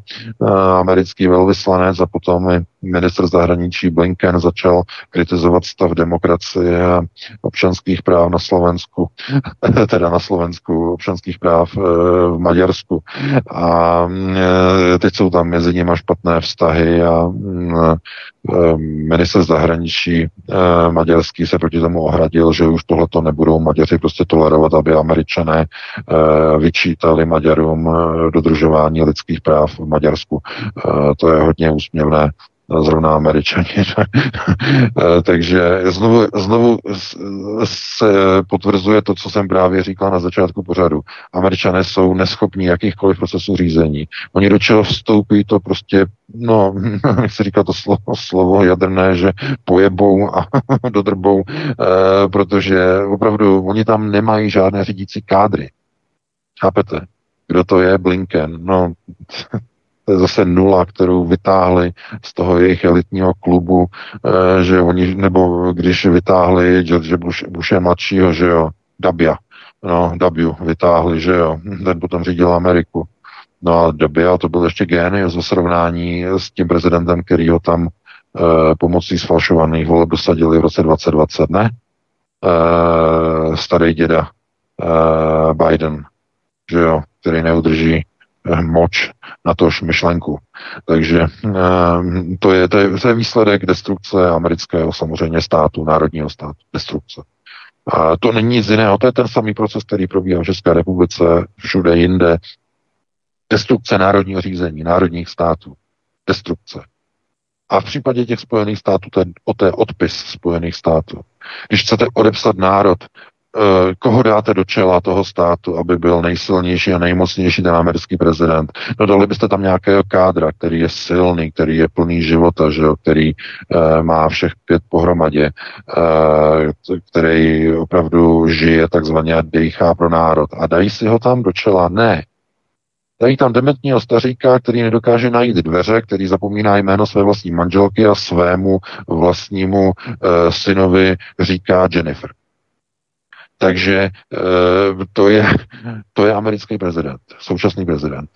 S3: americký velvyslanec a potom i minister zahraničí Blinken začal kritizovat stav demokracie a občanských práv na Slovensku, teda na Slovensku občanských práv v Maďarsku. A teď jsou tam mezi nimi špatné vztahy a mm, minister zahraničí eh, maďarský se proti tomu ohradil, že už tohleto nebudou Maďaři prostě tolerovat, aby američané eh, vyčítali Maďarům eh, dodržování lidských práv v Maďarsku. To je hodně úsměvné zrovna američani. Takže znovu, znovu se potvrzuje to, co jsem právě říkal na začátku pořadu. Američané jsou neschopní jakýchkoliv procesů řízení. Oni do čeho vstoupí, to prostě, no, jak se říká to slovo, slovo jadrné, že pojebou a dodrbou, eh, protože opravdu oni tam nemají žádné řídící kádry. Chápete? Kdo to je? Blinken. No, zase nula, kterou vytáhli z toho jejich elitního klubu, eh, že oni, nebo když vytáhli George Bush, Bushe mladšího, že jo, Dabia, no, Dabiu vytáhli, že jo, ten potom řídil Ameriku. No a Dabia to byl ještě génius ve srovnání s tím prezidentem, který ho tam eh, pomocí sfalšovaných voleb dosadili v roce 2020, ne? Eh, starý děda eh, Biden, že jo, který neudrží moč na tož myšlenku. Takže eh, to je, to, je, to je výsledek destrukce amerického samozřejmě státu, národního státu. Destrukce. A to není nic jiného, to je ten samý proces, který probíhá v České republice, všude jinde. Destrukce národního řízení, národních států. Destrukce. A v případě těch Spojených států to je, o je odpis Spojených států. Když chcete odepsat národ, Eh, koho dáte do čela toho státu, aby byl nejsilnější a nejmocnější ten americký prezident. No dali byste tam nějakého kádra, který je silný, který je plný života, že jo, který uh, má všech pět pohromadě, uh, který opravdu žije takzvaně a dejchá pro národ. A dají si ho tam do čela? Ne. Dají tam dementního staříka, který nedokáže najít dveře, který zapomíná jméno své vlastní manželky a svému vlastnímu uh, synovi říká Jennifer. Takže eh, to je, to je americký prezident, současný prezident.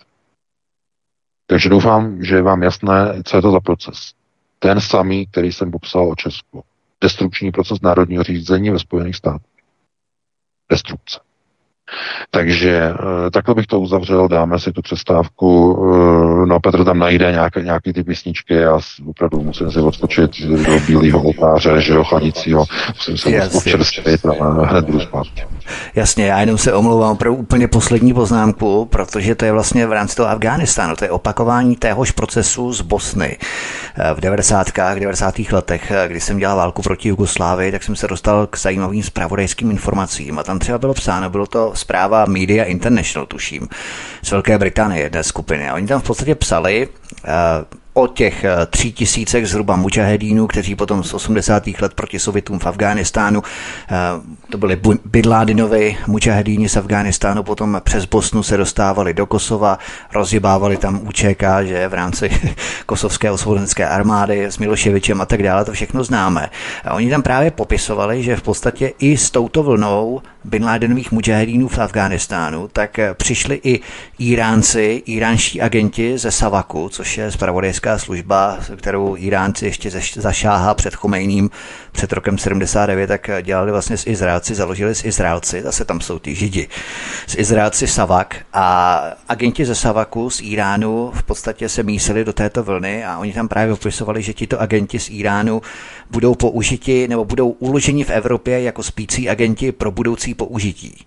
S3: Takže doufám, že je vám jasné, co je to za proces. Ten samý, který jsem popsal o Česku. Destrukční proces národního řízení ve Spojených státech. Destrukce. Takže eh, takhle bych to uzavřel, dáme si tu přestávku. Eh, no Petr tam najde nějaké, nějaké ty písničky a opravdu musím si odskočit do bílého oltáře, že jo, chladícího. Musím se občerstvit a hned budu spát.
S2: Jasně, já jenom se omlouvám pro úplně poslední poznámku, protože to je vlastně v rámci toho Afghánistánu, to je opakování téhož procesu z Bosny. Eh, v 90. 90. letech, kdy jsem dělal válku proti Jugoslávii, tak jsem se dostal k zajímavým spravodajským informacím a tam třeba bylo psáno, bylo to zpráva Media International, tuším, z Velké Británie jedné skupiny. A oni tam v podstatě psali, uh, o těch eh, tří tisícech zhruba mučahedínů, kteří potom z 80. let proti Sovětům v Afghánistánu, eh, to byly Bydládinovi mučahedíni z Afghánistánu, potom přes Bosnu se dostávali do Kosova, rozjebávali tam UČK, že v rámci kosovské osvobozenské armády s Miloševičem a tak dále, to všechno známe. A oni tam právě popisovali, že v podstatě i s touto vlnou Bin Ladenových mujahedínů v Afghánistánu, tak přišli i Iránci, iránští agenti ze Savaku, což je spravodajská služba, kterou Iránci ještě zašáhá před Chomejným před rokem 79, tak dělali vlastně s Izraelci, založili s Izraelci, zase tam jsou ty Židi, s Izraelci Savak. A agenti ze Savaku z Iránu v podstatě se mísili do této vlny a oni tam právě opisovali, že tito agenti z Iránu budou použiti nebo budou uloženi v Evropě jako spící agenti pro budoucí použití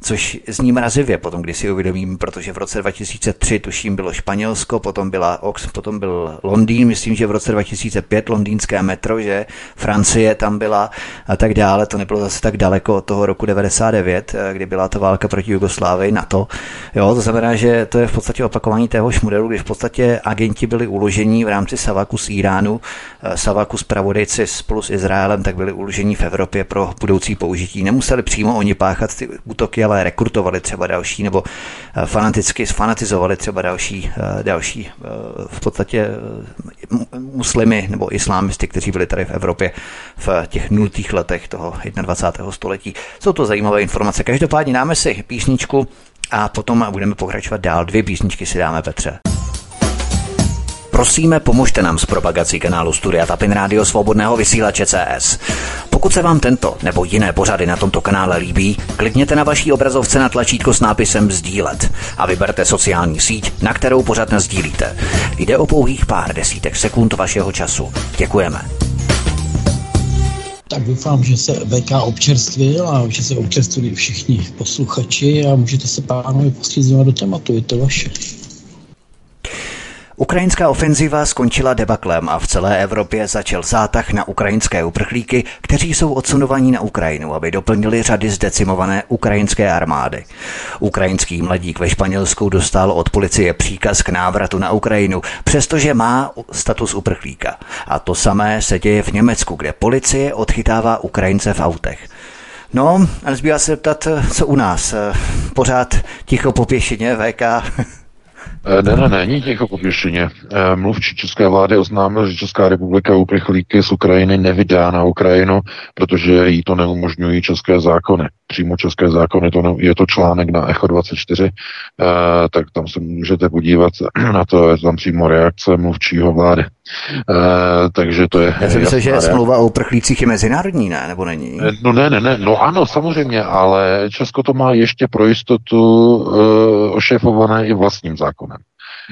S2: což zní mrazivě potom, když si uvědomím, protože v roce 2003 tuším bylo Španělsko, potom byla Ox, potom byl Londýn, myslím, že v roce 2005 londýnské metro, že Francie tam byla a tak dále, to nebylo zase tak daleko od toho roku 99, kdy byla ta válka proti Jugoslávii to. Jo, to znamená, že to je v podstatě opakování téhož modelu, kdy v podstatě agenti byli uloženi v rámci Savaku z Iránu, Savaku z pravodejci spolu s Izraelem, tak byli uloženi v Evropě pro budoucí použití. Nemuseli přímo oni páchat ty útoky, ale rekrutovali třeba další, nebo eh, fanaticky sfanatizovali třeba další, eh, další eh, v podstatě muslimy nebo islámisty, kteří byli tady v Evropě v těch nultých letech toho 21. století. Jsou to zajímavé informace. Každopádně dáme si písničku a potom budeme pokračovat dál. Dvě písničky si dáme, Petře. Prosíme, pomožte nám s propagací kanálu Studia Tapin Rádio Svobodného vysílače CS. Pokud se vám tento nebo jiné pořady na tomto kanále líbí, klikněte na vaší obrazovce na tlačítko s nápisem Sdílet a vyberte sociální síť, na kterou pořád sdílíte. Jde o pouhých pár desítek sekund vašeho času. Děkujeme.
S1: Tak doufám, že se VK občerstvil a že se občerstvili všichni posluchači a můžete se pánovi pustit do tématu, je to vaše.
S2: Ukrajinská ofenziva skončila debaklem a v celé Evropě začal zátah na ukrajinské uprchlíky, kteří jsou odsunovaní na Ukrajinu, aby doplnili řady zdecimované ukrajinské armády. Ukrajinský mladík ve Španělsku dostal od policie příkaz k návratu na Ukrajinu, přestože má status uprchlíka. A to samé se děje v Německu, kde policie odchytává Ukrajince v autech. No, a nezbývá se ptat, co u nás. Pořád ticho po pěšině, VK.
S3: Eh, ne, ne, ne, není ticho po pěšině. Eh, mluvčí České vlády oznámil, že Česká republika uprchlíky z Ukrajiny nevydá na Ukrajinu, protože jí to neumožňují české zákony. Přímo české zákony, to ne, je to článek na Echo 24, eh, tak tam se můžete podívat na to, je tam přímo reakce mluvčího vlády. takže to je...
S2: Já jsem myslel, že smlouva o uprchlících je mezinárodní, ne? Nebo není?
S3: No ne, ne, ne, no ano, samozřejmě, ale Česko to má ještě pro jistotu ošéfované i vlastním zákonem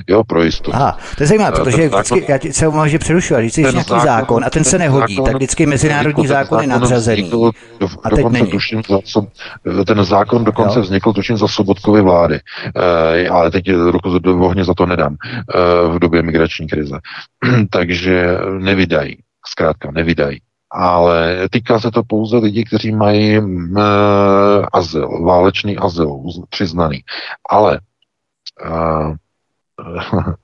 S3: jo, pro jistotu.
S2: Aha, to je zajímavé, protože zákon, vždycky, já se omlouvám, že přerušu, a když nějaký zákon, zákon a ten, se nehodí, zákon, tak vždycky mezinárodní zákon je nadřazený. Vznikl,
S3: do, a teď není. Tuším, za, ten zákon dokonce jo. vznikl, tuším, za Sobotkovy vlády, e, ale teď ruku do ohně za to nedám e, v době migrační krize. Takže nevydají, zkrátka nevydají ale týká se to pouze lidí, kteří mají uh, azyl, válečný azyl přiznaný. Ale uh,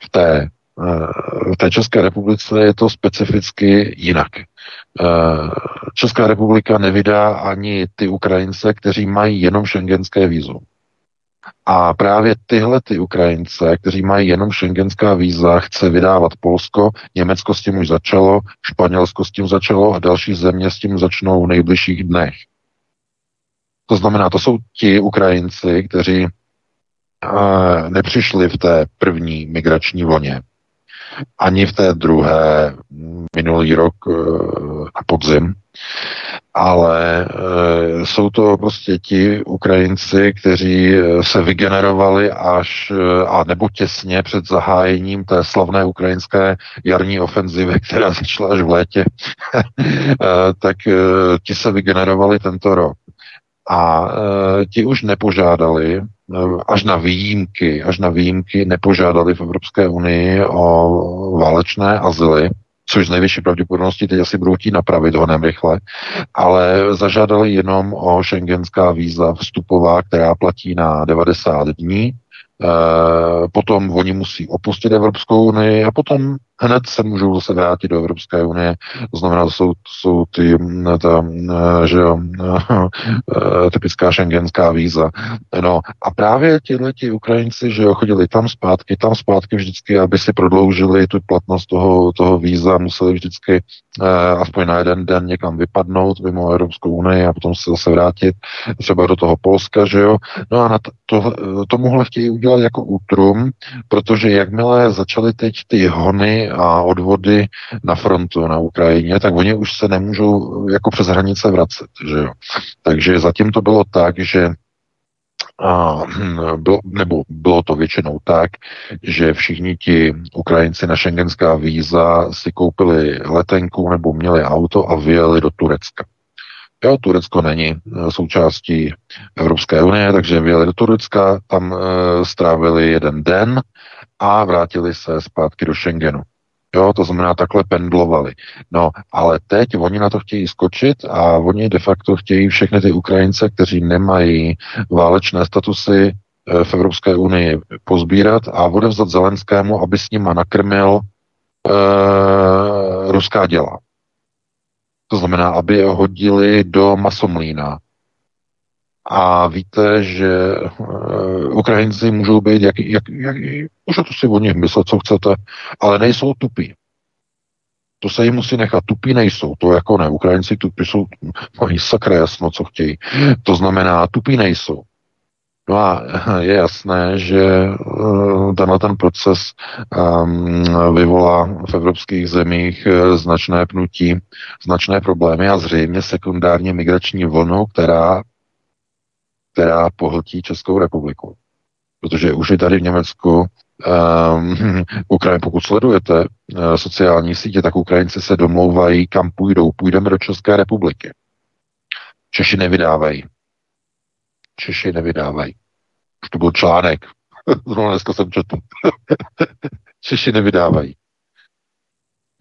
S3: v té, eh, v té České republice je to specificky jinak. Eh, Česká republika nevydá ani ty Ukrajince, kteří mají jenom šengenské vízum. A právě tyhle ty Ukrajince, kteří mají jenom šengenská víza, chce vydávat Polsko, Německo s tím už začalo, Španělsko s tím začalo a další země s tím začnou v nejbližších dnech. To znamená, to jsou ti Ukrajinci, kteří nepřišli v té první migrační vlně, ani v té druhé minulý rok e, na podzim, ale e, jsou to prostě ti Ukrajinci, kteří e, se vygenerovali až a nebo těsně před zahájením té slavné ukrajinské jarní ofenzivy, která začala až v létě, tak ti se vygenerovali tento rok. A ti už nepožádali až na výjimky, až na výjimky nepožádali v Evropské unii o válečné azyly, což z největší pravděpodobnosti teď asi budou chtít napravit honem rychle, ale zažádali jenom o šengenská víza vstupová, která platí na 90 dní, potom oni musí opustit Evropskou unii a potom hned se můžou zase vrátit do Evropské unie. To znamená, jsou, jsou ty, ta, že jo, typická šengenská víza. No a právě tihle ti Ukrajinci, že jo, chodili tam zpátky, tam zpátky vždycky, aby si prodloužili tu platnost toho, toho víza, museli vždycky eh, aspoň na jeden den někam vypadnout mimo Evropskou unii a potom se zase vrátit třeba do toho Polska, že jo. No a na to, tomuhle chtějí udělat jako útrum, protože jakmile začaly teď ty hony a odvody na frontu na Ukrajině, tak oni už se nemůžou jako přes hranice vracet. Že jo? Takže zatím to bylo tak, že a, bylo, nebo bylo to většinou tak, že všichni ti Ukrajinci na šengenská víza si koupili letenku nebo měli auto a vyjeli do Turecka. Jo, Turecko není e, součástí Evropské unie, takže vyjeli do Turecka, tam e, strávili jeden den a vrátili se zpátky do Schengenu. Jo, to znamená, takhle pendlovali. No, ale teď oni na to chtějí skočit a oni de facto chtějí všechny ty Ukrajince, kteří nemají válečné statusy eh, v Evropské unii pozbírat a odevzat Zelenskému, aby s nima nakrmil e, ruská děla. To znamená, aby je hodili do masomlína, a víte, že uh, Ukrajinci můžou být, jak, jak, jak, můžete si o nich myslet, co chcete, ale nejsou tupí. To se jim musí nechat. Tupí nejsou. To jako ne. Ukrajinci tupí jsou, mají sakra jasno, co chtějí. To znamená, tupí nejsou. No a je jasné, že uh, tenhle ten proces um, vyvolá v evropských zemích uh, značné pnutí, značné problémy a zřejmě sekundárně migrační vlnu, která která pohltí Českou republiku. Protože už i tady v Německu um, Ukrajin, pokud sledujete uh, sociální sítě, tak Ukrajinci se domlouvají, kam půjdou. Půjdeme do České republiky. Češi nevydávají. Češi nevydávají. Už to byl článek. Zrovna dneska jsem četl. Češi nevydávají.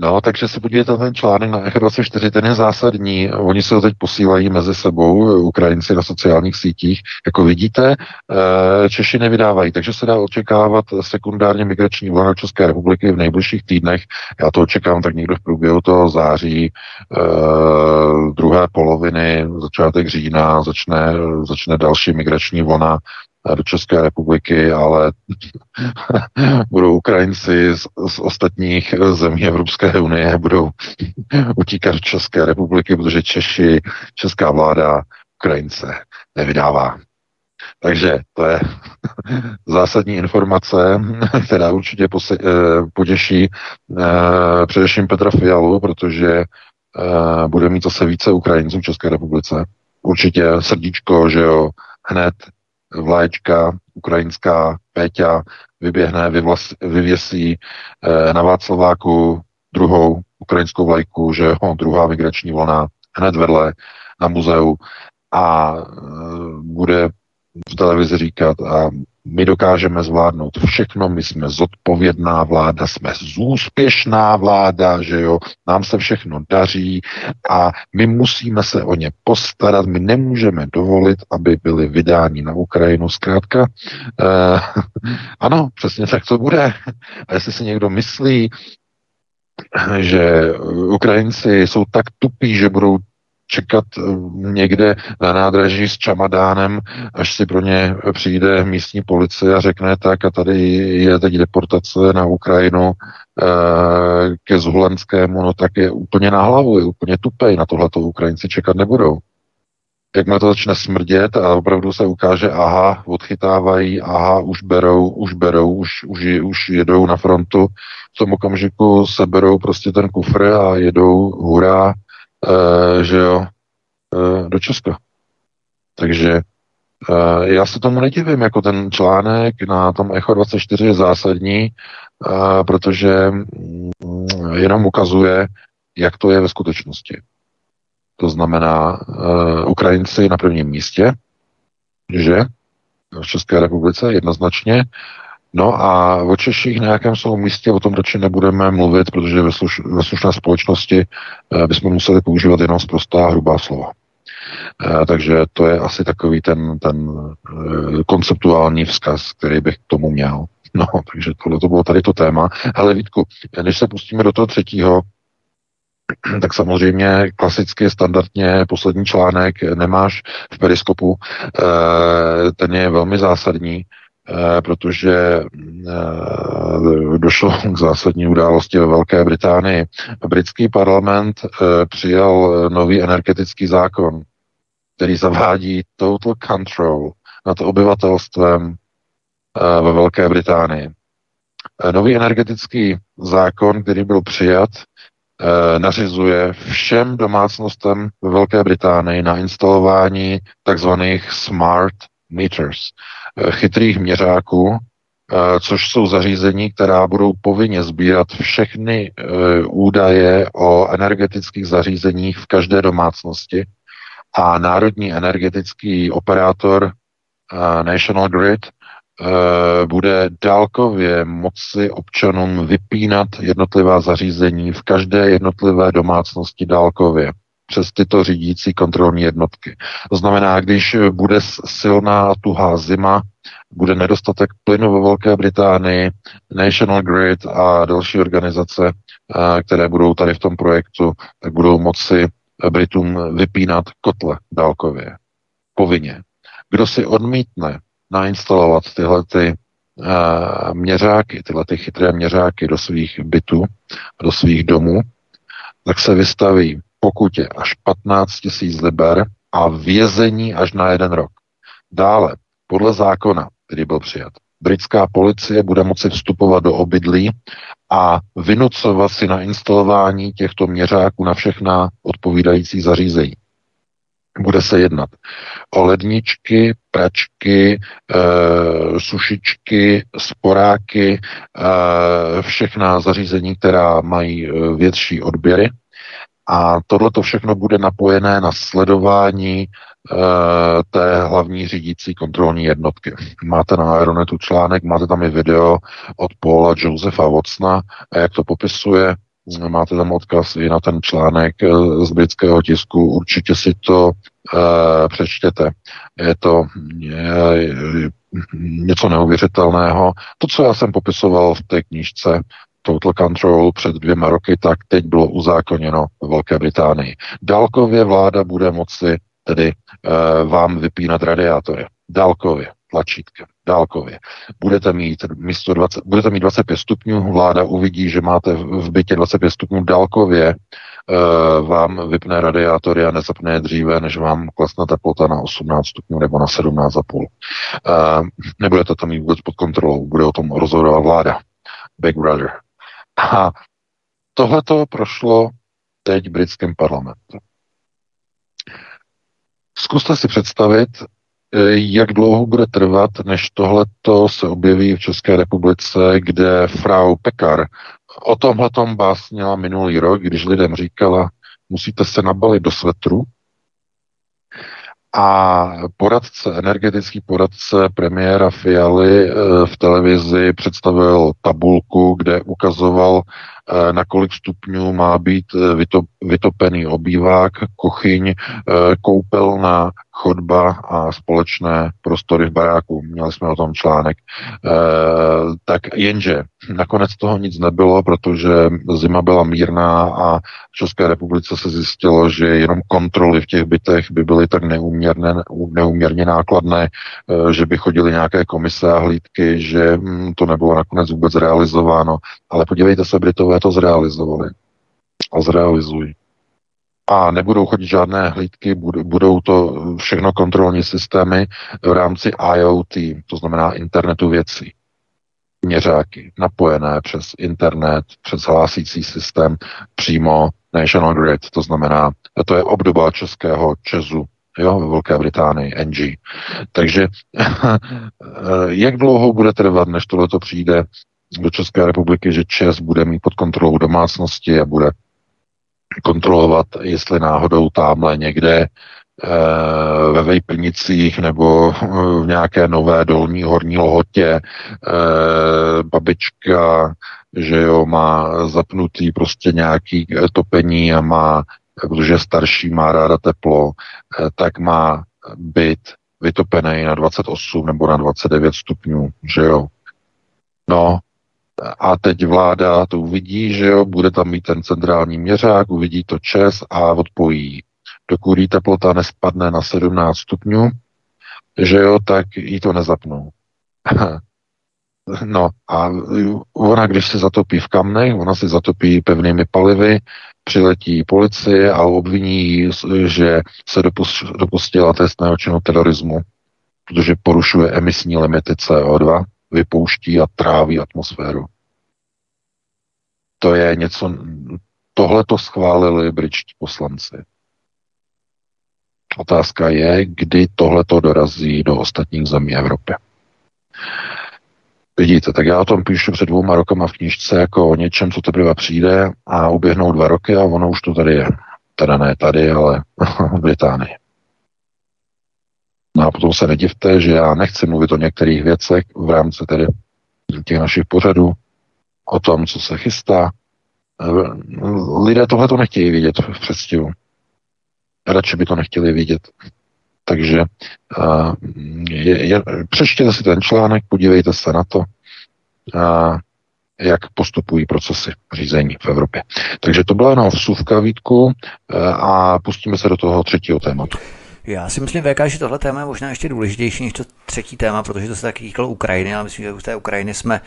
S3: No, takže se podívejte ten článek na Echo 24, ten je zásadní. Oni se ho teď posílají mezi sebou, Ukrajinci na sociálních sítích. Jako vidíte, eh, Češi nevydávají, takže se dá očekávat sekundárně migrační vlna České republiky v nejbližších týdnech. Já to očekávám tak někdo v průběhu toho září, eh, druhé poloviny, začátek října, začne, začne další migrační vlna do České republiky, ale budou Ukrajinci z, z ostatních zemí Evropské unie budou utíkat do České republiky, protože Češi, česká vláda Ukrajince nevydává. Takže to je zásadní informace, která určitě pose, eh, potěší eh, především Petra Fialu, protože eh, bude mít zase více Ukrajinců v České republice. Určitě srdíčko, že jo, hned vlaječka ukrajinská Péťa vyběhne, vyvlas, vyvěsí eh, na Václaváku druhou ukrajinskou vlajku, že jo, druhá migrační vlna hned vedle na muzeu a eh, bude v televizi říkat a my dokážeme zvládnout všechno, my jsme zodpovědná vláda, jsme zúspěšná vláda, že jo, nám se všechno daří a my musíme se o ně postarat, my nemůžeme dovolit, aby byli vydáni na Ukrajinu. Zkrátka, eh, ano, přesně tak to bude. A jestli si někdo myslí, že Ukrajinci jsou tak tupí, že budou čekat eh, někde na nádraží s čamadánem, až si pro ně přijde místní policie a řekne tak a tady je teď deportace na Ukrajinu eh, ke Zuhlenskému, no tak je úplně na hlavu, je úplně tupej, na tohle to Ukrajinci čekat nebudou. Jakmile to začne smrdět a opravdu se ukáže, aha, odchytávají, aha, už berou, už berou, už, už, už jedou na frontu, v tom okamžiku seberou prostě ten kufr a jedou, hurá, Eh, že jo, eh, do Česka. Takže eh, já se tomu nedivím, jako ten článek na tom Echo 24 je zásadní, protože mm, jenom ukazuje, jak to je ve skutečnosti. To znamená, Ukrajinci na prvním místě, že v České republice jednoznačně, No a o Češích na jakém jsou místě, o tom radši nebudeme mluvit, protože ve, sluš, ve slušné společnosti eh, bychom museli používat jenom zprostá hrubá slova. Eh, takže to je asi takový ten, ten eh, konceptuální vzkaz, který bych k tomu měl. No, takže tohle to bylo tady to téma. Ale Vítku, než se pustíme do toho třetího, tak samozřejmě klasicky, standardně poslední článek nemáš v periskopu, eh, ten je velmi zásadní, eh, protože eh, došlo k zásadní události ve Velké Británii. Britský parlament přijal nový energetický zákon, který zavádí total control nad obyvatelstvem ve Velké Británii. Nový energetický zákon, který byl přijat, Eh, nařizuje všem domácnostem ve Velké Británii na instalování takzvaných smart meters, eh, chytrých měřáků, eh, což jsou zařízení, která budou povinně sbírat všechny údaje o energetických zařízeních v každé domácnosti. A národní energetický operátor National Grid Eh, bude dálkově moci občanům vypínat jednotlivá zařízení v každé jednotlivé domácnosti dálkově přes tyto řídící kontrolní jednotky. To znamená, když bude silná tuhá zima, bude nedostatek plynu ve Velké Británii, National Grid a další organizace, eh, které budou tady v tom projektu, tak budou moci Britům vypínat kotle dálkově. Povinně. Kdo si odmítne nainstalovat tyhle ty uh, měřáky, tyhle ty chytré měřáky do svých bytů, do svých domů, tak se vystaví pokutě až 15 tisíc liber a vězení až na jeden rok. Dále, podle zákona, který byl přijat, britská policie bude moci vstupovat do obydlí a vynucovat si na instalování těchto měřáků na všechna odpovídající zařízení. Bude se jednat o ledničky, pračky, e, sušičky, sporáky, e, všechna zařízení, která mají e, větší odběry. A tohle to všechno bude napojené na sledování e, té hlavní řídící kontrolní jednotky. Máte na Aeronetu článek, máte tam i video od Paula Josefa Watsona, jak to popisuje. Máte tam odkaz i na ten článek z britského tisku. Určitě si to uh, přečtěte. Je to je, něco neuvěřitelného. To, co já jsem popisoval v té knížce Total Control před dvěma roky, tak teď bylo uzákoněno v Velké Británii. Dálkově vláda bude moci tedy uh, vám vypínat radiátory. Dálkově, tlačítkem, dálkově. Budete mít místo 20, budete mít 25 stupňů, vláda uvidí, že máte v bytě 25 stupňů dálkově, uh, vám vypne radiátory a nezapne je dříve, než vám klesne teplota na 18 stupňů nebo na 17,5. Uh, eh, nebudete to mít vůbec pod kontrolou, bude o tom rozhodovat vláda. Big Brother. A tohle to prošlo teď v britském parlamentu. Zkuste si představit, eh, jak dlouho bude trvat, než tohleto se objeví v České republice, kde Frau Pekar o tomhle tom básnila minulý rok, když lidem říkala, musíte se nabalit do svetru, a poradce, energetický poradce premiéra Fialy eh, v televizi představil tabulku, kde ukazoval, na kolik stupňů má být eh, vytopený obývák, kuchyň, koupelna, chodba a společné prostory v baráku. Měli jsme o tom článek. Tak jenže nakonec toho nic nebylo, protože zima byla mírná a v České republice se zjistilo, že jenom kontroly v těch bytech by byly tak neuměrné, neuměrně nákladné, že by chodily nějaké komise a hlídky, že hm, to nebylo nakonec vůbec realizováno. Ale podívejte se, Britové to zrealizovali a zrealizují a nebudou chodit žádné hlídky, budou to všechno kontrolní systémy v rámci IoT, to znamená internetu věcí. Měřáky napojené přes internet, přes hlásící systém přímo National Grid, to znamená, to je obdoba českého Česu, jo, ve Velké Británii, NG. Takže jak dlouho bude trvat, než tohle přijde do České republiky, že Čes bude mít pod kontrolou domácnosti a bude kontrolovat, jestli náhodou tamhle někde e, ve Vejplnicích nebo eh, v nějaké nové dolní horní lohotě e, babička, že jo, má zapnutý prostě nějaký topení a má, protože starší, má ráda teplo, tak má byt vytopený na 28 nebo na 29 stupňů, že jo. No, a teď vláda to uvidí, že jo, bude tam mít ten centrální měřák, uvidí to čes a odpojí. Dokud jí teplota nespadne na 17 stupňů, že jo, tak jí to nezapnou. no a ona, když se zatopí v kamnech, ona se zatopí pevnými palivy, přiletí policie a obviní, že se dopustila trestného činu terorismu, protože porušuje emisní limity CO2, vypouští a tráví atmosféru. To je něco, tohle to schválili britští poslanci. Otázka je, kdy tohle to dorazí do ostatních zemí Evropy. Vidíte, tak já o tom píšu před dvouma rokama v knižce jako o něčem, co teprve přijde a uběhnou dva roky a ono už to tady je. Teda ne tady, ale v Británii. No a potom se nedivte, že já nechci mluvit o některých věcech v rámci tedy těch našich pořadů, o tom, co se chystá. Lidé tohle to nechtějí vidět v předstihu. Radši by to nechtěli vidět. Takže uh, je, je, přečtěte si ten článek, podívejte se na to, uh, jak postupují procesy řízení v Evropě. Takže to byla jenom vsuvka Vítku a pustíme se do toho třetího tématu.
S2: Já si myslím, VK, že tohle téma je možná ještě důležitější než to třetí téma, protože to se taky týkalo Ukrajiny, ale myslím, že už té Ukrajiny jsme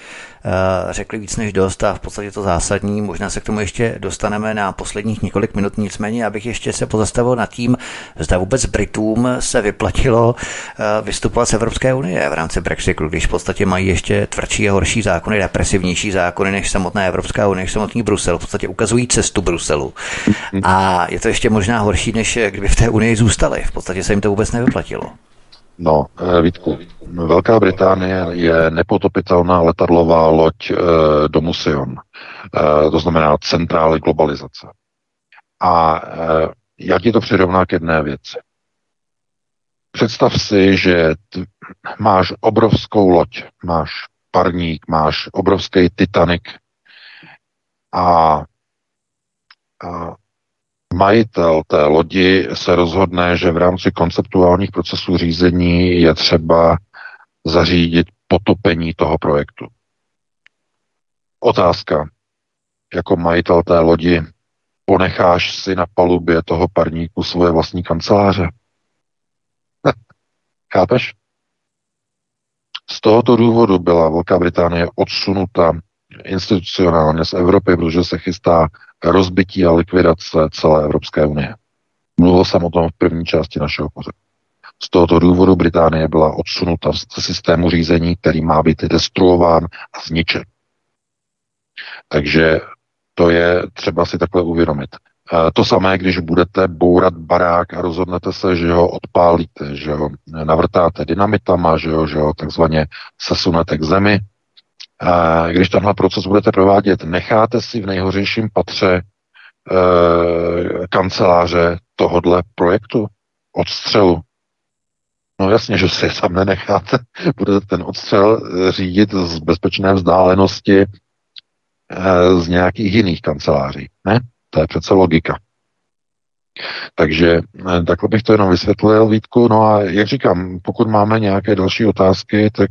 S2: uh, řekli víc než dost a v podstatě to zásadní. Možná se k tomu ještě dostaneme na posledních několik minut, nicméně abych ještě se pozastavil nad tím, zda vůbec Britům se vyplatilo uh, vystupovat z Evropské unie v rámci Brexitu, když v podstatě mají ještě tvrdší a horší zákony, represivnější zákony než samotná Evropská unie, než samotný Brusel. V podstatě ukazují cestu Bruselu. A je to ještě možná horší, než kdyby v té unii zůstali. V podstatě se jim to vůbec nevyplatilo.
S3: No, eh, Vítku, Velká Británie je nepotopitelná letadlová loď e, do Musion, e, to znamená centrály globalizace. A já ti to přirovná k jedné věci. Představ si, že máš obrovskou loď, máš parník, máš obrovský Titanic a, a majitel té lodi se rozhodne, že v rámci konceptuálních procesů řízení je třeba zařídit potopení toho projektu. Otázka. Jako majitel té lodi ponecháš si na palubě toho parníku svoje vlastní kanceláře? Chápeš? Z tohoto důvodu byla Velká Británie odsunuta institucionálně z Evropy, protože se chystá rozbití a likvidace celé Evropské unie. Mluvil jsem o tom v první části našeho pořadu. Z tohoto důvodu Británie byla odsunuta ze systému řízení, který má být destruován a zničen. Takže to je třeba si takhle uvědomit. E, to samé, když budete bourat barák a rozhodnete se, že ho odpálíte, že ho navrtáte dynamitama, že ho, že ho takzvaně sesunete k zemi, když tenhle proces budete provádět, necháte si v nejhořejším patře e, kanceláře tohodle projektu, odstřelu. No jasně, že si tam nenecháte, budete ten odstřel eh, řídit z bezpečné vzdálenosti e, z nějakých jiných kanceláří. Ne? To je přece logika. Takže eh, takhle bych to jenom vysvětlil, Vítku. No a jak říkám, pokud máme nějaké další otázky, tak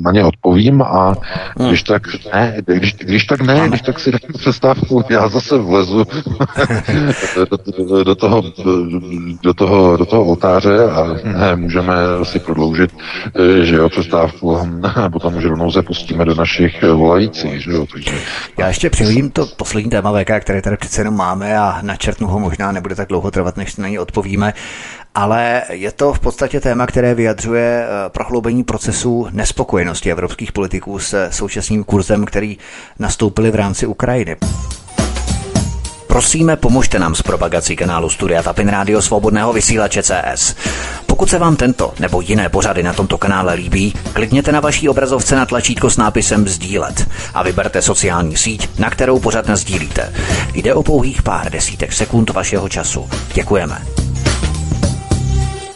S3: na ně odpovím a hmm. když tak ne, když, když tak ne, když tak si dám přestávku, já zase vlezu do, do, toho, do, toho, do toho oltáře a ne, můžeme si prodloužit, že jo, přestávku a potom už rovnou se pustíme do našich volajících, že jo, takže...
S2: Já ještě přihodím to poslední téma VK, které tady přece jenom máme a načrt načrtnu ho, možná nebude tak dlouho trvat, než na ně odpovíme, ale je to v podstatě téma, které vyjadřuje eh, prohloubení procesu nespokojenosti evropských politiků s současným kurzem, který nastoupili v rámci Ukrajiny. Prosíme, pomožte nám s propagací kanálu Studia Tapin Rádio Svobodného vysílače CS. Pokud se vám tento nebo jiné pořady na tomto kanále líbí, klikněte na vaší obrazovce na tlačítko s nápisem Sdílet a vyberte sociální síť, na kterou pořad sdílíte. Jde o pouhých pár desítek sekund vašeho času. Děkujeme.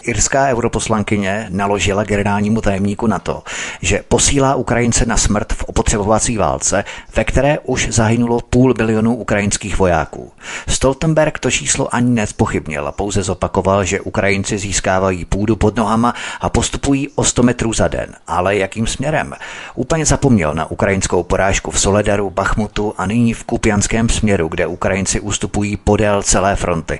S2: Irská europoslankyně naložila generálnímu tajemníku na to, že posílá Ukrajince na smrt v opotřebovací válce, ve které už zahynulo půl bilionu ukrajinských vojáků. Stoltenberg to číslo ani nespochybnil a pouze zopakoval, že Ukrajinci získávají půdu pod nohama a postupují o 100 metrů za den. Ale jakým směrem? Úplně zapomněl na ukrajinskou porážku v Soledaru, Bachmutu a nyní v Kupianském směru, kde Ukrajinci ustupují podél celé fronty.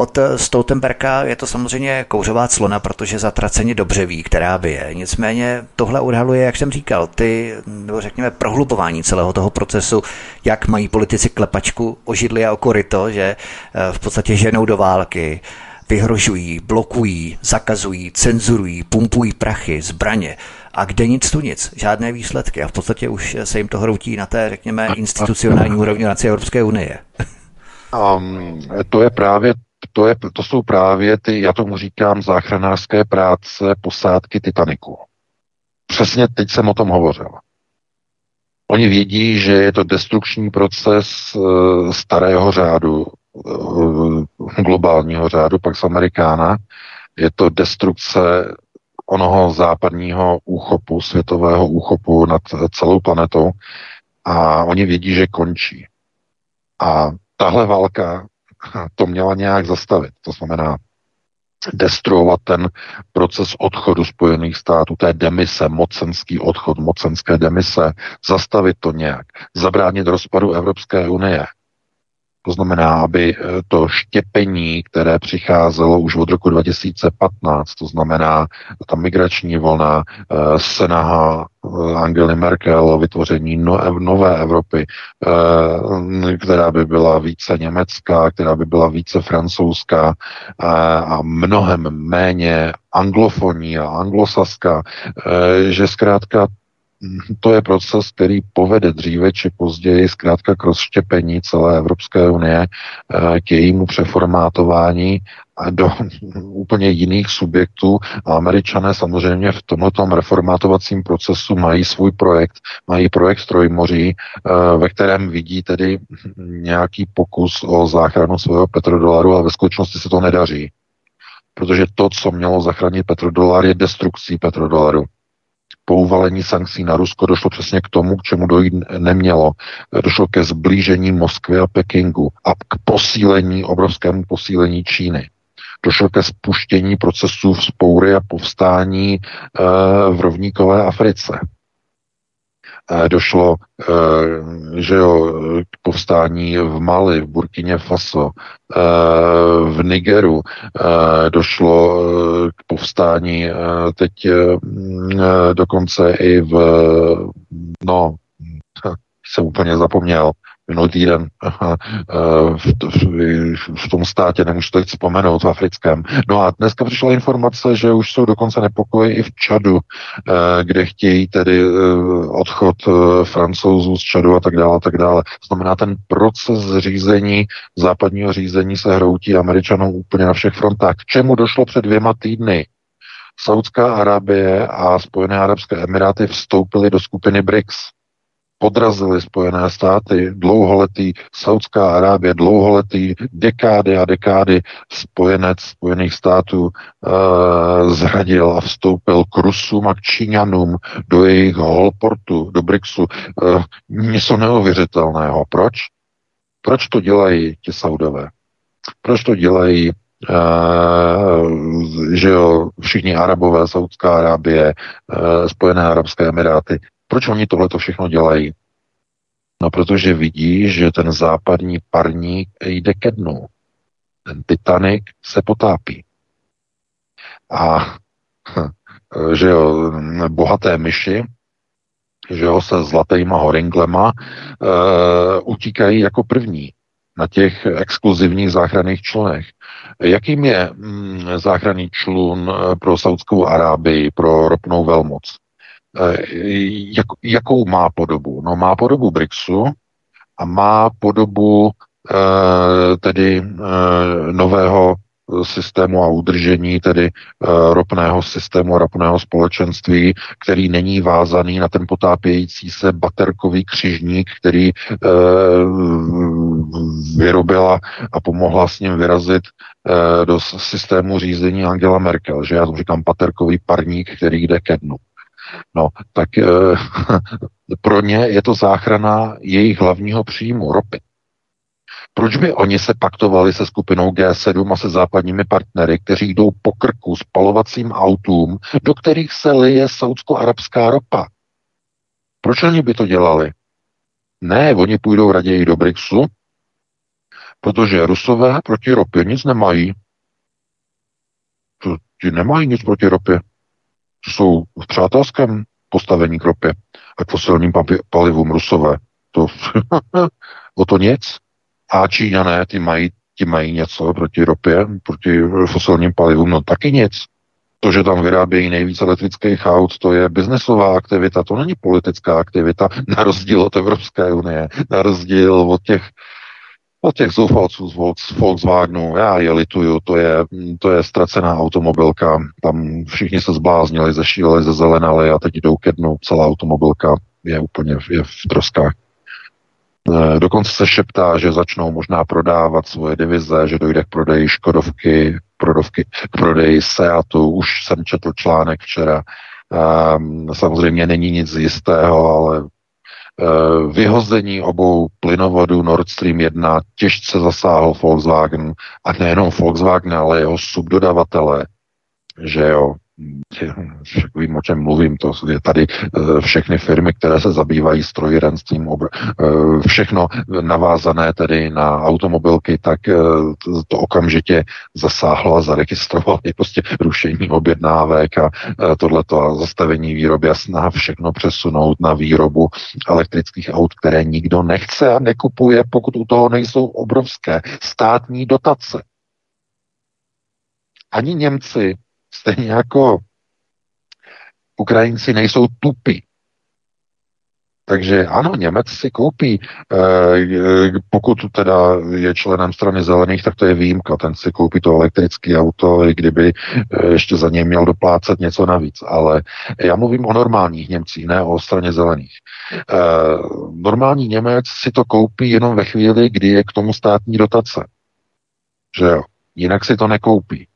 S2: Od Stoltenberka je to samozřejmě kouřová clona, protože zatraceně dobře ví, která by je. Nicméně tohle odhaluje, jak jsem říkal, ty, nebo řekněme, prohlubování celého toho procesu, jak mají politici klepačku o židli a o koryto, že eh, v podstatě ženou do války, vyhrožují, blokují, zakazují, cenzurují, pumpují prachy, zbraně a kde nic tu nic, žádné výsledky a v podstatě už se jim to hroutí na té, řekněme, institucionální úrovni na Evropské unie.
S3: Um, to je právě to, je, to jsou právě ty, já tomu říkám, záchranářské práce posádky Titaniku. Přesně teď jsem o tom hovořil. Oni vědí, že je to destrukční proces uh, starého řádu, uh, globálního řádu, Pax Amerikána. Je to destrukce onoho západního úchopu, světového úchopu nad celou planetou a oni vědí, že končí. A tahle válka to měla nějak zastavit. To znamená destruovat ten proces odchodu Spojených států, té demise, mocenský odchod, mocenské demise, zastavit to nějak, zabránit rozpadu Evropské unie. To znamená, aby eh, to štěpení, které přicházelo už od roku 2015, to znamená ta migrační vlna, eh, senaha eh, Angely Merkel o vytvoření no, nové Evropy, která by byla více německá, která by byla více francouzská a mnohem méně anglofonní a anglosaská, že zkrátka to je proces, který povede dříve či později zkrátka k rozštěpení celé Evropské unie, eh, k jejímu přeformátování do úplně jiných subjektů. A američané samozřejmě v tomto reformátovacím procesu mají svůj projekt, mají projekt Trojmoří, eh, ve kterém vidí tedy nějaký pokus o záchranu svého petrodolaru a ve skutečnosti se to nedaří. Protože to, co mělo zachránit petrodolar, je destrukcí petrodolaru po uvalení sankcí na Rusko došlo přesně k tomu, k čemu dojít nemělo. Došlo ke zblížení Moskvy a Pekingu a k posílení, obrovskému posílení Číny. Došlo ke spuštění procesů vzpoury a povstání e, v rovníkové Africe. Eh, došlo eh, že jo, k povstání v Mali, v Burkině Faso, eh, v Nigeru, došlo k povstání teď dokonce i v, no, jsem úplně zapomněl, minulý týden eh, v, v tom státě, nemůžu to teď vzpomenout, v africkém. No a dneska přišla informace, že už jsou dokonce nepokoje i v Čadu, eh, kde chtějí tedy eh, odchod francouzů z Čadu a tak dále, a tak dále. Znamená, ten proces řízení, západního řízení se hroutí američanům úplně na všech frontách. K čemu došlo před dvěma týdny? Saudská Arábie a Spojené arabské emiráty vstoupily do skupiny BRICS podrazili Spojené státy, dlouholetý Saudská Arábie, dlouholetý dekády a dekády spojenec Spojených států e, zradil a vstoupil k Rusům a k Číňanům do jejich holportu, do BRICSu. E, něco neuvěřitelného. Proč? Proč to dělají ti Saudové? Proč to dělají Uh, že jo, všichni Arabové, Saudská Arábie, uh, Spojené Arabské Emiráty, proč oni tohle to všechno dělají? No, protože vidí, že ten západní parník jde ke dnu. Ten Titanic se potápí. A že jo, bohaté myši, že jo, se zlatýma horinglema uh, utíkají jako první na těch exkluzivních záchranných člunech. Jakým je mm, záchranný člun eh, pro Saudskou Arábii, pro ropnou velmoc? Eh, jak, jakou má podobu? No má podobu BRICSu a má podobu eh, tedy eh, nového systému a udržení tedy ropného systému ropného společenství, který není vázaný na ten potápějící se baterkový křižník, který vyrobila a pomohla s ním vyrazit do systému řízení Angela Merkel, že já tomu říkám paterkový parník, který jde ke dnu. No, tak e, pro ně je to záchrana jejich hlavního příjmu, ropy. Proč by oni se paktovali se skupinou G7 a se západními partnery, kteří jdou po krku spalovacím autům, do kterých se lije saudsko-arabská ropa? Proč oni by to dělali? Ne, oni půjdou raději do BRICSu, protože Rusové proti ropě nic nemají. Ti nemají nic proti ropě. Jsou v přátelském postavení k ropě a k fosilním palivům Rusové. To, o to nic. A Číňané, ty mají, ty mají něco proti ropě, proti fosilním palivům, no taky nic. To, že tam vyrábějí nejvíce elektrických aut, to je biznesová aktivita, to není politická aktivita, na rozdíl od Evropské unie, na rozdíl od těch od těch zoufalců z Volkswagenu, já je lituju, to je, to je ztracená automobilka, tam všichni se zbláznili, zešíleli, zezelenali a teď jdou ke dnu, celá automobilka je úplně je v troskách. Eh, dokonce se šeptá, že začnou možná prodávat svoje divize, že dojde k prodeji Škodovky, prodovky, k prodeji Seatu. Už jsem četl článek včera. Um, samozřejmě není nic jistého, ale vyhození obou plynovodů Nord Stream 1 těžce zasáhl Volkswagen a nejenom Volkswagen, ale jeho subdodavatele, že jo, však vím, o čem mluvím, to je tady eh, všechny firmy, které se zabývají strojírenstvím, eh, všechno navázané tedy na automobilky, tak eh, to okamžitě zasáhlo a zaregistrovalo je prostě rušení objednávek a tohleto a zastavení výroby a snaha všechno přesunout na výrobu elektrických aut, které nikdo nechce a nekupuje, pokud u toho nejsou obrovské státní dotace. Ani Němci Stejně jako Ukrajinci nejsou tupí. Takže ano, Němec si koupí, eh, pokud teda je členem strany zelených, tak to je výjimka, ten si koupí to elektrické auto, i kdyby eh, ještě za něj měl doplácet něco navíc. Ale já mluvím o normálních Němcích, ne o straně zelených. Eh, normální Němec si to koupí jenom ve chvíli, kdy je k tomu státní dotace. Že jo? Jinak si to nekoupí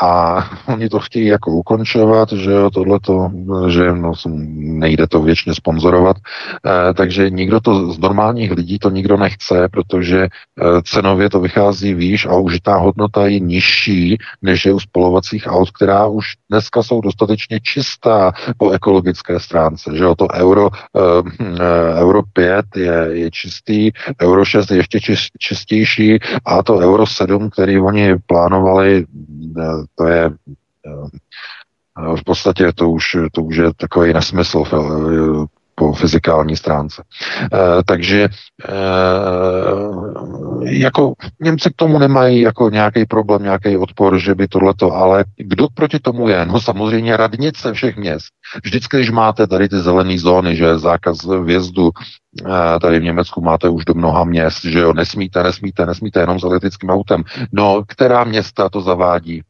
S3: a oni to chtějí jako ukončovat, že jo, tohleto, že no, nejde to věčně sponzorovat, e, takže nikdo to z normálních lidí to nikdo nechce, protože e, cenově to vychází výš a užitá hodnota je nižší, než je u spolovacích aut, která už dneska jsou dostatečně čistá po ekologické stránce, že jo, to euro, e, euro 5 je, je čistý, euro 6 je ještě čistější a to euro 7, který oni plánovali to je eh, v podstatě to už, to už je takový nesmysl eh, po fyzikální stránce. Takže jako Němci k tomu nemají jako nějaký problém, nějaký odpor, že by tohleto, ale kdo proti tomu je? No samozřejmě radnice všech měst. Vždycky, když máte tady ty zelené zóny, že zákaz vjezdu tady v Německu máte už do mnoha měst, že jo, nesmíte, nesmíte, nesmíte jenom s elektrickým autem. No, která města to zavádí?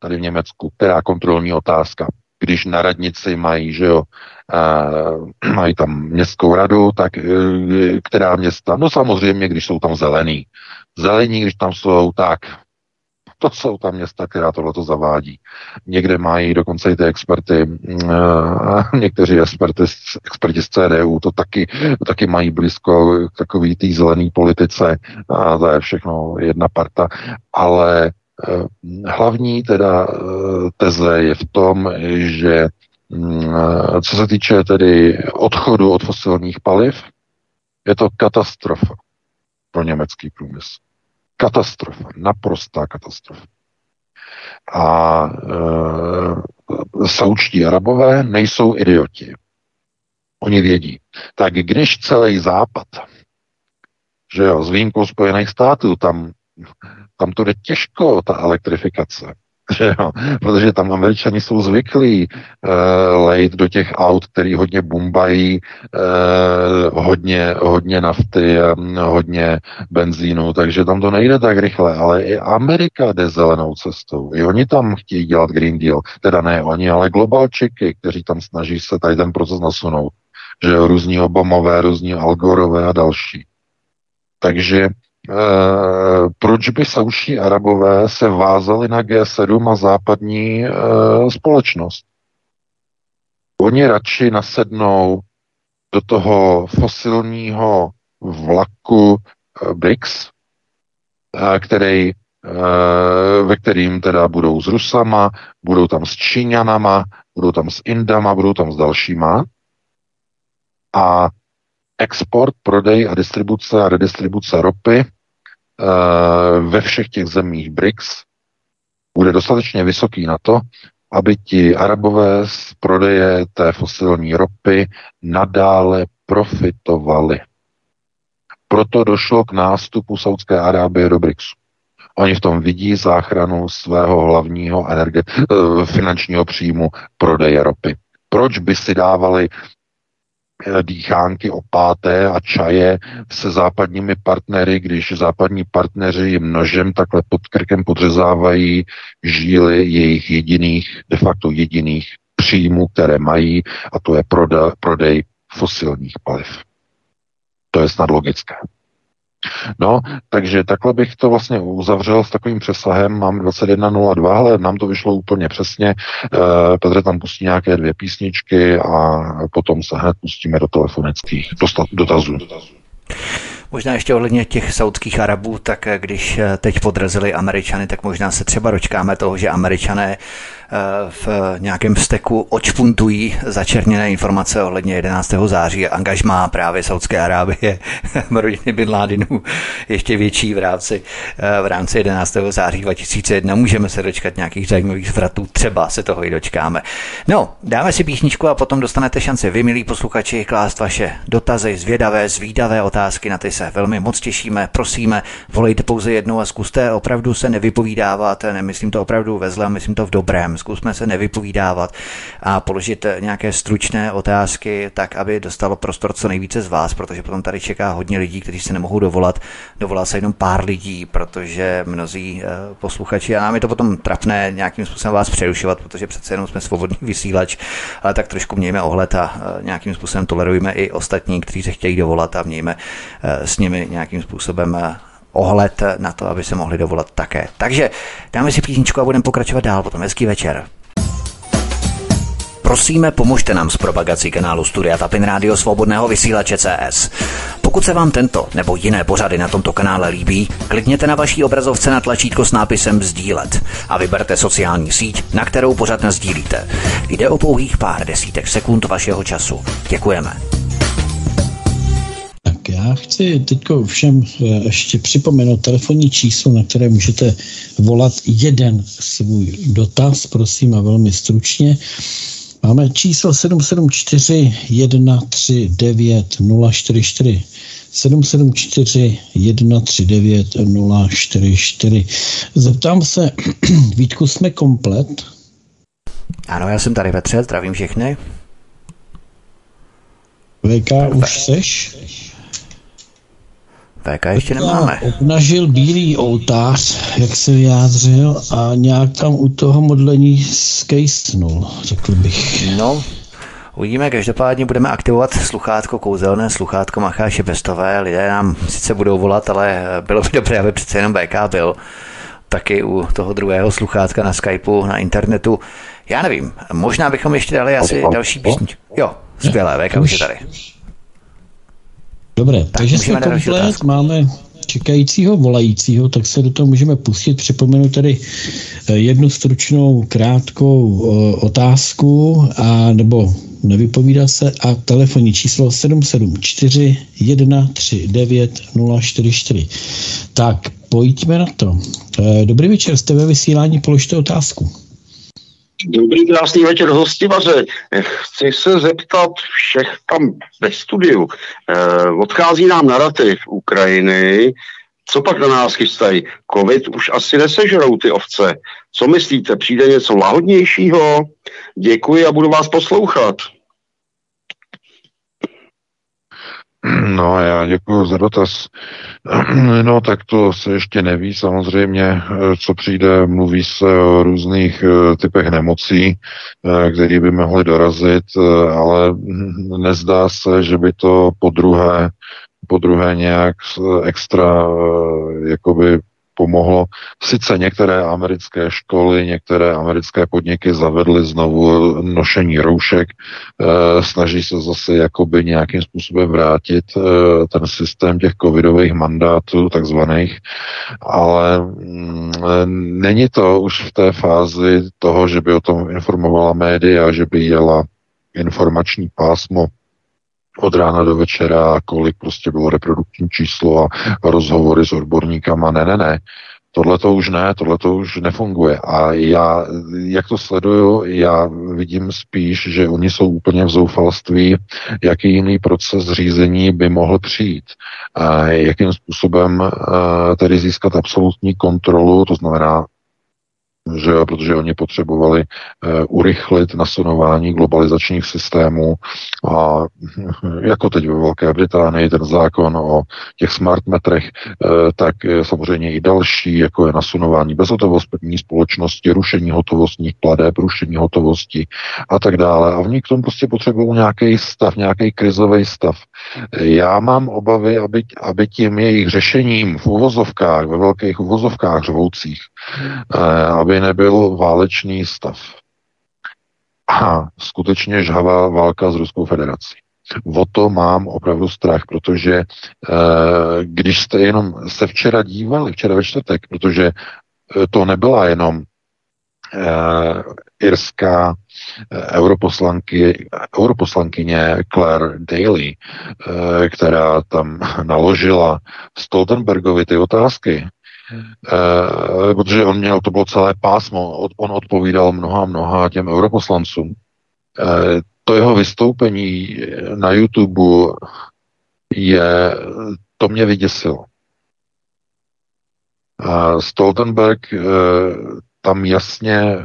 S3: Tady v Německu, která kontrolní otázka. Když na radnici mají, že jo, uh, mají tam městskou radu, tak uh, která města? No samozřejmě, když jsou tam zelený. Zelení, když tam jsou, tak to jsou tam města, která tohleto zavádí. Někde mají dokonce i ty experty, uh, někteří experty, experti z CDU to taky, taky mají blízko takový té zelený politice a to je všechno jedna parta, ale hlavní teda eh, teze je v tom, že mm, eh, co se týče tedy odchodu od fosilních paliv, je to katastrofa pro německý průmysl. Katastrofa, naprostá katastrofa. A e, saučtí arabové nejsou idioti. Oni vědí. Tak když celý západ, že jo, s výjimkou Spojených států, tam tam to jde těžko, ta elektrifikace. Jo? Protože tam američani jsou zvyklí uh, lejt do těch aut, který hodně bumbají, uh, hodně, hodně nafty, um, hodně benzínu, takže tam to nejde tak rychle, ale i Amerika jde zelenou cestou. I oni tam chtějí dělat Green Deal. Teda ne oni, ale globalčiky, kteří tam snaží se tady ten proces nasunout. Že jo, různí Obamové, různí Algorové a další. Takže proč by sauští arabové se vázali na G7 a západní e, společnost? Oni radši nasednou do toho fosilního vlaku e, BRICS, který, ve kterým teda budou s Rusama, budou tam s Číňanama, budou tam s Indama, budou tam s dalšíma. A export, prodej a distribuce a redistribuce ropy ve všech těch zemích BRICS bude dostatečně vysoký na to, aby ti arabové z prodeje té fosilní ropy nadále profitovali. Proto došlo k nástupu Saudské Arábie do BRICSu. Oni v tom vidí záchranu svého hlavního energe- eh, finančního příjmu prodeje ropy. Proč by si dávali Eh, dýchánky opáté a čaje se západními partnery, když západní partneři jim nožem takhle pod krkem podřezávají žíly jejich jediných, de facto jediných příjmů, které mají, a to je prodej fosilních paliv. To je snad logické. No, takže takhle bych to vlastně uzavřel s takovým přesahem. Mám 21.02, ale nám to vyšlo úplně přesně. E, Petr tam pustí nějaké dvě písničky a potom se hned pustíme do telefonických dotazů.
S2: Možná ještě ohledně těch saudských Arabů, tak když eh, teď podrazili Američany, tak možná se třeba dočkáme toho, že Američané v nějakém vzteku očpuntují začerněné informace ohledně 11. září a angažmá právě Saudské Arábie rodiny Bin Ládinů ještě větší v rámci, v rámci 11. září 2001. Můžeme se dočkat nějakých zajímavých zvratů, třeba se toho i dočkáme. No, dáme si písničku a potom dostanete šanci vy, milí posluchači, klást vaše dotazy, zvědavé, zvídavé otázky, na ty se velmi moc těšíme, prosíme, volejte pouze jednou a zkuste opravdu se nevypovídávat, nemyslím to opravdu ve zlém, myslím to v dobrém, zkusme se nevypovídávat a položit nějaké stručné otázky, tak aby dostalo prostor co nejvíce z vás, protože potom tady čeká hodně lidí, kteří se nemohou dovolat. Dovolá se jenom pár lidí, protože mnozí eh, posluchači, a nám je to potom trapné nějakým způsobem vás přerušovat, protože přece jenom jsme svobodný vysílač, ale tak trošku mějme ohled a eh, nějakým způsobem tolerujeme i ostatní, kteří se chtějí dovolat a mějme eh, s nimi nějakým způsobem ohled na to, aby se mohli dovolat také. Takže dáme si písničku a budeme pokračovat dál. Potom hezký večer. Prosíme, pomožte nám s propagací kanálu Studia Tapin Rádio Svobodného vysílače CS. Pokud se vám tento nebo jiné pořady na tomto kanále líbí, klikněte na vaší obrazovce na tlačítko s nápisem Sdílet a vyberte sociální síť, na kterou pořád sdílíte. Jde o pouhých pár desítek sekund vašeho času. Děkujeme.
S1: Já chci teď všem eh, ještě připomenout telefonní číslo, na které můžete volat jeden svůj dotaz, prosím a velmi stručně. Máme číslo 774 139 044. 774 139 044. Zeptám se, Vítku, jsme komplet?
S2: Ano, já jsem tady Petře, zdravím všechny.
S1: VK, už seš?
S2: VK ještě nemáme.
S1: Obnažil bílý oltář, jak se vyjádřil, a nějak tam u toho modlení skejsnul, řekl bych.
S2: No, Uvidíme, každopádně budeme aktivovat sluchátko kouzelné, sluchátko Macháše Bestové. Lidé nám sice budou volat, ale bylo by dobré, aby přece jenom BK byl taky u toho druhého sluchátka na Skypeu, na internetu. Já nevím, možná bychom ještě dali asi další písničku. Jo, skvělé, VK už je tady.
S1: Dobré, tak takže jsme komplet, máme čekajícího, volajícího, tak se do toho můžeme pustit. Připomenu tady eh, jednu stručnou, krátkou eh, otázku, a nebo nevypovídá se, a telefonní číslo 774 139 044. Tak, pojďme na to. Eh, dobrý večer, jste ve vysílání, položte otázku.
S4: Dobrý, krásný večer, hostivaře. Chci se zeptat všech tam ve studiu. Eh, odchází nám narrativ Ukrajiny. Co pak na nás chystají? Covid už asi nesežerou ty ovce. Co myslíte, přijde něco lahodnějšího? Děkuji a budu vás poslouchat.
S3: No, já děkuji za dotaz. No, tak to se ještě neví samozřejmě, co přijde. Mluví se o různých eh, typech nemocí, eh, které by mohly dorazit, eh, ale nezdá se, že by to po druhé po druhé nějak extra jakoby pomohlo. Sice některé americké školy, některé americké podniky zavedly znovu nošení roušek, e, snaží se zase jakoby nějakým způsobem vrátit e, ten systém těch covidových mandátů, takzvaných, ale mm, není to už v té fázi toho, že by o tom informovala média, že by jela informační pásmo od rána do večera, kolik prostě bylo reprodukční číslo a rozhovory s odborníkama. Ne, ne, ne. Tohle to už ne, tohle to už nefunguje. A já, jak to sleduju, já vidím spíš, že oni jsou úplně v zoufalství, jaký jiný proces řízení by mohl přijít. A jakým způsobem tedy získat absolutní kontrolu, to znamená že protože oni potřebovali uh, urychlit nasunování globalizačních systémů a jako teď ve Velké Británii ten zákon o těch smart metrech, uh, tak samozřejmě i další, jako je nasunování bezhotovostní společnosti, rušení hotovostních pladeb, rušení hotovosti a tak dále. A oni k tomu prostě potřebují nějaký stav, nějaký krizový stav. Já mám obavy, aby, aby tím jejich řešením v uvozovkách, ve velkých uvozovkách řvoucích, uh, nebyl válečný stav. A skutečně žhavá válka s Ruskou federací. O to mám opravdu strach, protože e, když jste jenom se včera dívali, včera ve čtvrtek, protože e, to nebyla jenom e, irská europoslanky, europoslankyně Claire Daly, která tam naložila Stoltenbergovi ty otázky, Eh, protože on měl, to bylo celé pásmo, on odpovídal mnoha, mnoha těm europoslancům. Eh, to jeho vystoupení na YouTube je, to mě vyděsilo. Stoltenberg eh, tam jasně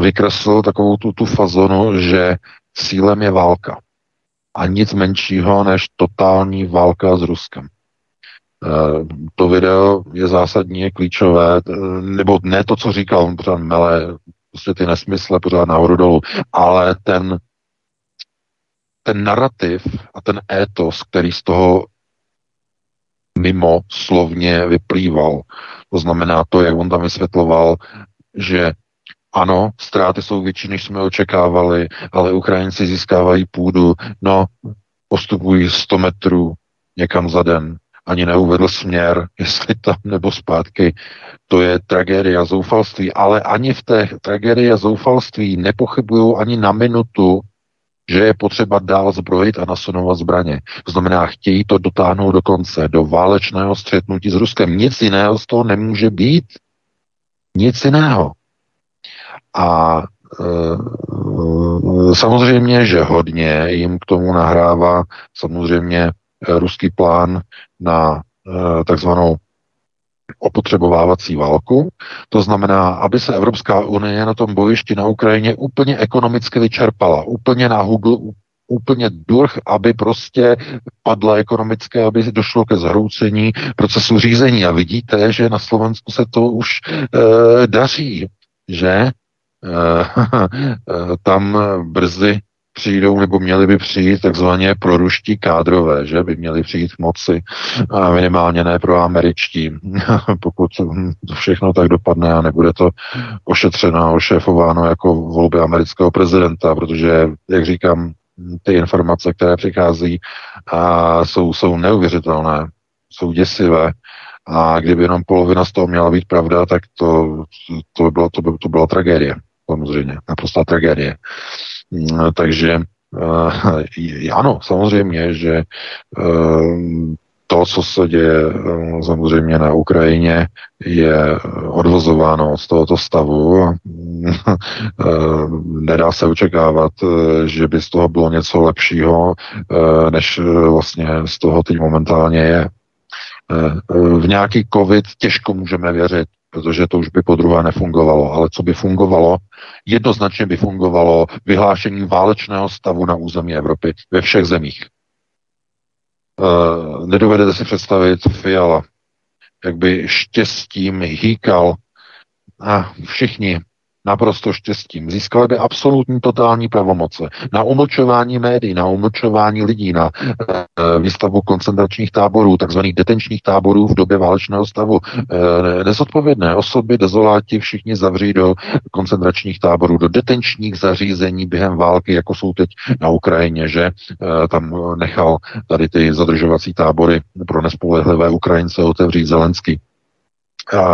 S3: vykreslil takovou tu, tu fazonu, že cílem je válka. A nic menšího než totální válka s Ruskem. Eh, to video je zásadní, je klíčové, eh, nebo ne to, co říkal, on pořád mele, prostě ty nesmysle pořád nahoru dolů, ale ten, ten narrativ a ten étos, který z toho mimo slovně vyplýval, to znamená to, jak on tam vysvětloval, že ano, ztráty jsou větší, než jsme očekávali, ale Ukrajinci získávají půdu, no, postupují 100 metrů někam za den, ani neuvedl směr, jestli tam nebo zpátky. To je tragédia a zoufalství, ale ani v té tragédii a zoufalství nepochybují ani na minutu, že je potřeba dál zbrojit a nasunovat zbraně. To znamená, chtějí to dotáhnout do konce, do válečného střetnutí s Ruskem. Nic jiného z toho nemůže být. Nic jiného. A e, samozřejmě, že hodně jim k tomu nahrává samozřejmě ruský plán na eh, takzvanou opotřebovávací válku. To znamená, aby se Evropská unie na tom bojišti na Ukrajině úplně ekonomicky vyčerpala, úplně na hubl, úplně durch, aby prostě padla ekonomické, aby došlo ke zhroucení procesu řízení. A vidíte, že na Slovensku se to už e, daří, že e, tam brzy přijdou nebo měli by přijít takzvaně proruští kádrové, že by měli přijít moci, a minimálně ne pro američtí, pokud všechno tak dopadne a nebude to ošetřeno a ošéfováno jako volby amerického prezidenta, protože, jak říkám, ty informace, které přichází, a jsou, jsou neuvěřitelné, jsou děsivé. A kdyby jenom polovina z toho měla být pravda, tak to, to, by, to, by, to byla tragédie, samozřejmě, naprostá tragédie. Takže eh, ano, samozřejmě, že eh, to, co se děje eh, samozřejmě na Ukrajině, je odvozováno z tohoto stavu. Nedá se očekávat, že by z toho bylo něco lepšího, než vlastně z toho teď momentálně je. V nějaký covid těžko můžeme věřit, protože to už by po druhé nefungovalo. Ale co by fungovalo? Jednoznačně by fungovalo vyhlášení válečného stavu na území Evropy ve všech zemích. Uh, nedovedete si představit Fiala, jak by štěstím hýkal a všichni naprosto štěstím. Získali by absolutní totální pravomoce na umlčování médií, na umlčování lidí, na e, výstavu koncentračních táborů, takzvaných detenčních táborů v době válečného stavu. E, nezodpovědné osoby, dezoláti, všichni zavří do koncentračních táborů, do detenčních zařízení během války, jako jsou teď na Ukrajině, že e, tam nechal tady ty zadržovací tábory pro nespolehlivé Ukrajince otevřít Zelenský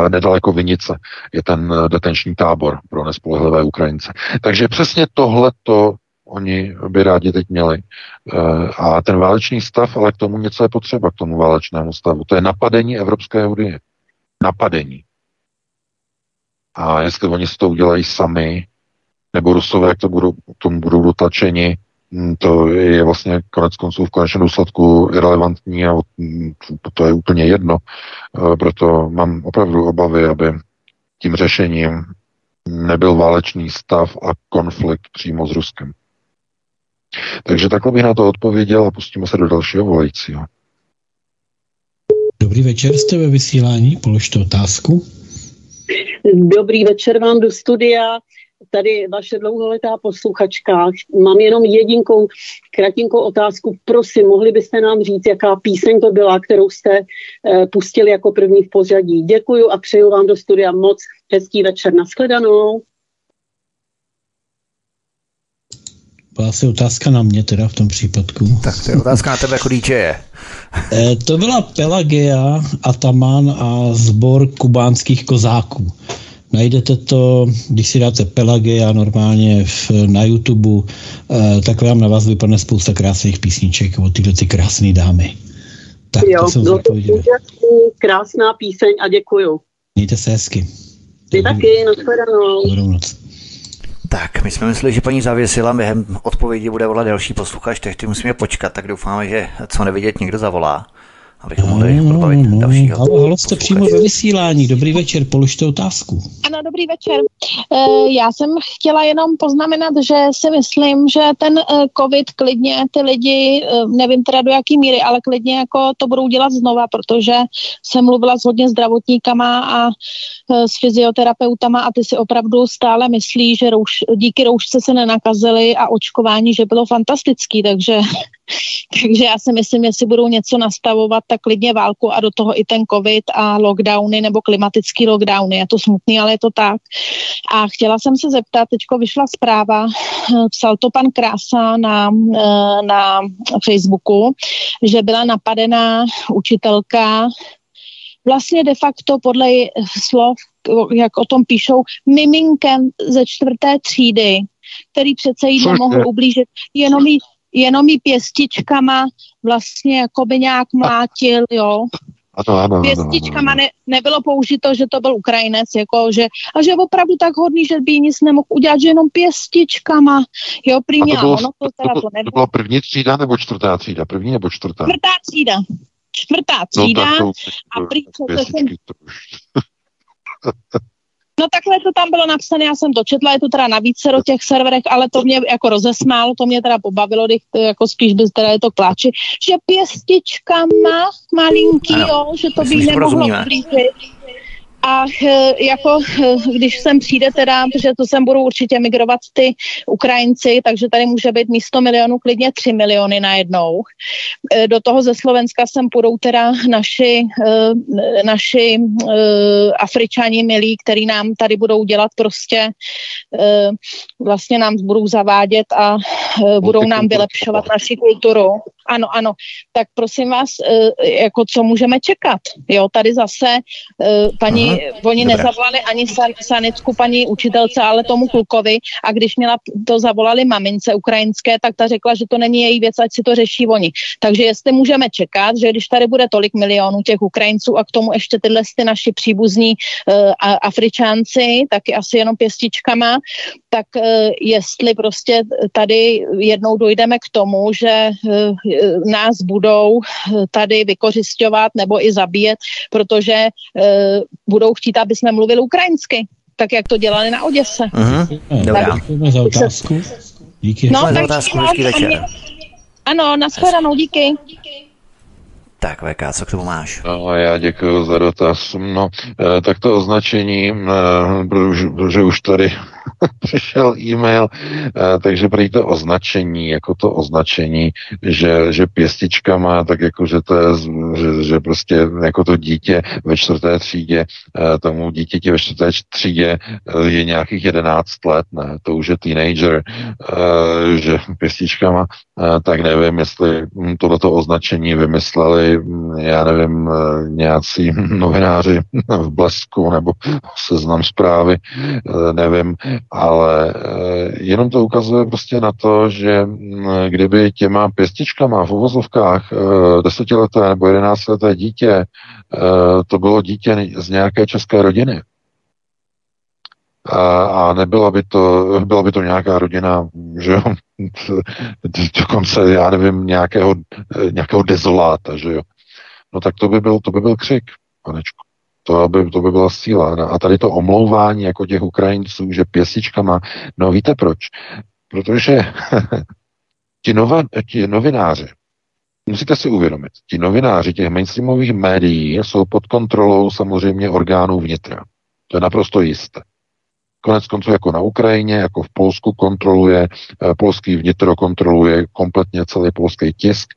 S3: nedaleko Vinice je ten eh, detenční tábor pro nespolehlivé Ukrajince. Takže přesně tohleto oni by rádi teď měli. Eh, a ten válečný stav, ale k tomu něco je potřeba, k tomu válečnému stavu. To je napadení Evropské unie. Napadení. A jestli oni si to udělají sami, nebo Rusové, jak to budou, k tomu budou dotlačeni, to je vlastně konec konců v konečném důsledku irrelevantní a hm, to je úplně jedno. Eh, proto mám opravdu obavy, aby tím řešením nebyl válečný stav a konflikt přímo s Ruskem. Takže takhle bych na to odpověděl a pustíme se do dalšího volajícího.
S1: Dobrý večer, jste ve vysílání, položte otázku.
S5: Dobrý večer vám do studia tady vaše dlouholetá posluchačka. Mám jenom jedinkou kratinkou otázku. Prosím, mohli byste nám říct, jaká píseň to byla, kterou jste eh, pustili jako první v pořadí. Děkuju a přeju vám do studia moc hezký večer. Naschledanou.
S1: Byla asi otázka na mě teda v tom případku.
S2: Tak to je otázka na tebe jako DJ.
S1: E, to byla Pelagia, Ataman a sbor kubánských kozáků. Najdete to, když si dáte Pelagia normálně v, na YouTube, eh, tak vám na vás vypadne spousta krásných písniček od tyhle ty krásné dámy.
S5: Tak, jo, to jsem to krásná píseň a děkuju.
S1: Mějte se hezky.
S5: Ty taky, nashledanou.
S1: Dobrou noc.
S2: Tak, my jsme mysleli, že paní zavěsila během odpovědi bude volat další posluchač, takže musíme počkat, tak doufáme, že co nevidět, někdo zavolá abychom mohli no, probavit no, dalšího.
S1: Halo, halo, jste přímo ve vysílání. Dobrý večer, položte otázku.
S6: Ano, dobrý večer. E, já jsem chtěla jenom poznamenat, že si myslím, že ten e, covid klidně ty lidi, e, nevím teda do jaký míry, ale klidně jako to budou dělat znova, protože jsem mluvila s hodně zdravotníkama a s fyzioterapeutama a ty si opravdu stále myslí, že rouš, díky roušce se nenakazili a očkování, že bylo fantastický, takže takže já si myslím, jestli budou něco nastavovat, tak klidně válku a do toho i ten covid a lockdowny nebo klimatický lockdowny. Je to smutný, ale je to tak. A chtěla jsem se zeptat, teďko vyšla zpráva, psal to pan Krása na, na Facebooku, že byla napadená učitelka vlastně de facto podle slov, jak o tom píšou, miminkem ze čtvrté třídy, který přece jí nemohl ublížit, jenom jí jenom jí pěstičkama vlastně jako by nějak mlátil, jo.
S3: Ano, ano,
S6: Pěstičkama ne, nebylo použito, že to byl Ukrajinec, jako, že, a že je opravdu tak hodný, že by nic nemohl udělat, že jenom pěstičkama, jo, prý
S3: to bylo, ono to, teda to, to, to bylo první třída nebo čtvrtá třída? První nebo čtvrtá?
S6: Čtvrtá třída. Čtvrtá třída
S3: no,
S6: a prý, co to jsem... No takhle to tam bylo napsané, já jsem to četla, je to teda na více do těch serverech, ale to mě jako rozesmálo, to mě teda pobavilo, když to jako spíš by teda je to kláči, že pěstičkama malinký, ano, jo, že to by nemohlo blížit a eh, jako eh, když sem přijde teda, protože to sem budou určitě migrovat ty Ukrajinci, takže tady může být místo milionů klidně 3 miliony najednou. Eh, do toho ze Slovenska sem půjdou teda naši, naši Afričani milí, který nám tady budou dělat prostě vlastně nám budou zavádět a budou nám vylepšovat naši kulturu. Ano, ano. Tak prosím vás, jako co můžeme čekat? Jo, tady zase paní Aha, oni dobré. nezavolali ani san, sanitku paní učitelce, ale tomu klukovi a když měla to zavolali mamince ukrajinské, tak ta řekla, že to není její věc, ať si to řeší oni. Takže jestli můžeme čekat, že když tady bude tolik milionů těch Ukrajinců a k tomu ještě tyhle ty naši příbuzní uh, Afričánci, taky asi jenom pěstičkama, tak uh, jestli prostě tady jednou dojdeme k tomu, že uh, nás budou tady vykořišťovat nebo i zabíjet, protože uh, budou chtít, aby jsme mluvili ukrajinsky, tak jak to dělali na Oděse.
S1: Uh-huh. Dobrá. Děkujeme za otázku. Díky.
S6: No, tak otázku, večer. Ano, nashledanou, díky.
S2: Tak, VK, co k tomu máš?
S3: No, já děkuji za dotaz. No, eh, tak to označení, eh, protože už tady přišel e-mail, takže prý to označení, jako to označení, že, že pěstičkama, tak jako, že to je, že, že prostě jako to dítě ve čtvrté třídě, tomu dítěti ve čtvrté třídě je nějakých 11 let, ne, to už je teenager, že pěstičkama, tak nevím, jestli tohleto označení vymysleli, já nevím, nějací novináři v Blesku nebo seznam zprávy, eh, nevím, ale eh, jenom to ukazuje prostě na to, že mm, kdyby těma pěstičkama v uvozovkách eh, desetileté nebo jedenáctileté dítě, to bylo dítě z nějaké české rodiny, a nebyla by to, byla by to nějaká rodina, že jo, dokonce, já nevím, nějakého, nějakého dezoláta, že jo. No tak to by byl, to by byl křik, panečku. To by, to by byla síla. No a tady to omlouvání jako těch Ukrajinců, že pěsičkama, no víte proč? Protože ti, nova, ti novináři, musíte si uvědomit, ti novináři těch mainstreamových médií jsou pod kontrolou samozřejmě orgánů vnitra. To je naprosto jisté. Konec konců jako na Ukrajině, jako v Polsku kontroluje, eh, polský vnitro kontroluje kompletně celý polský tisk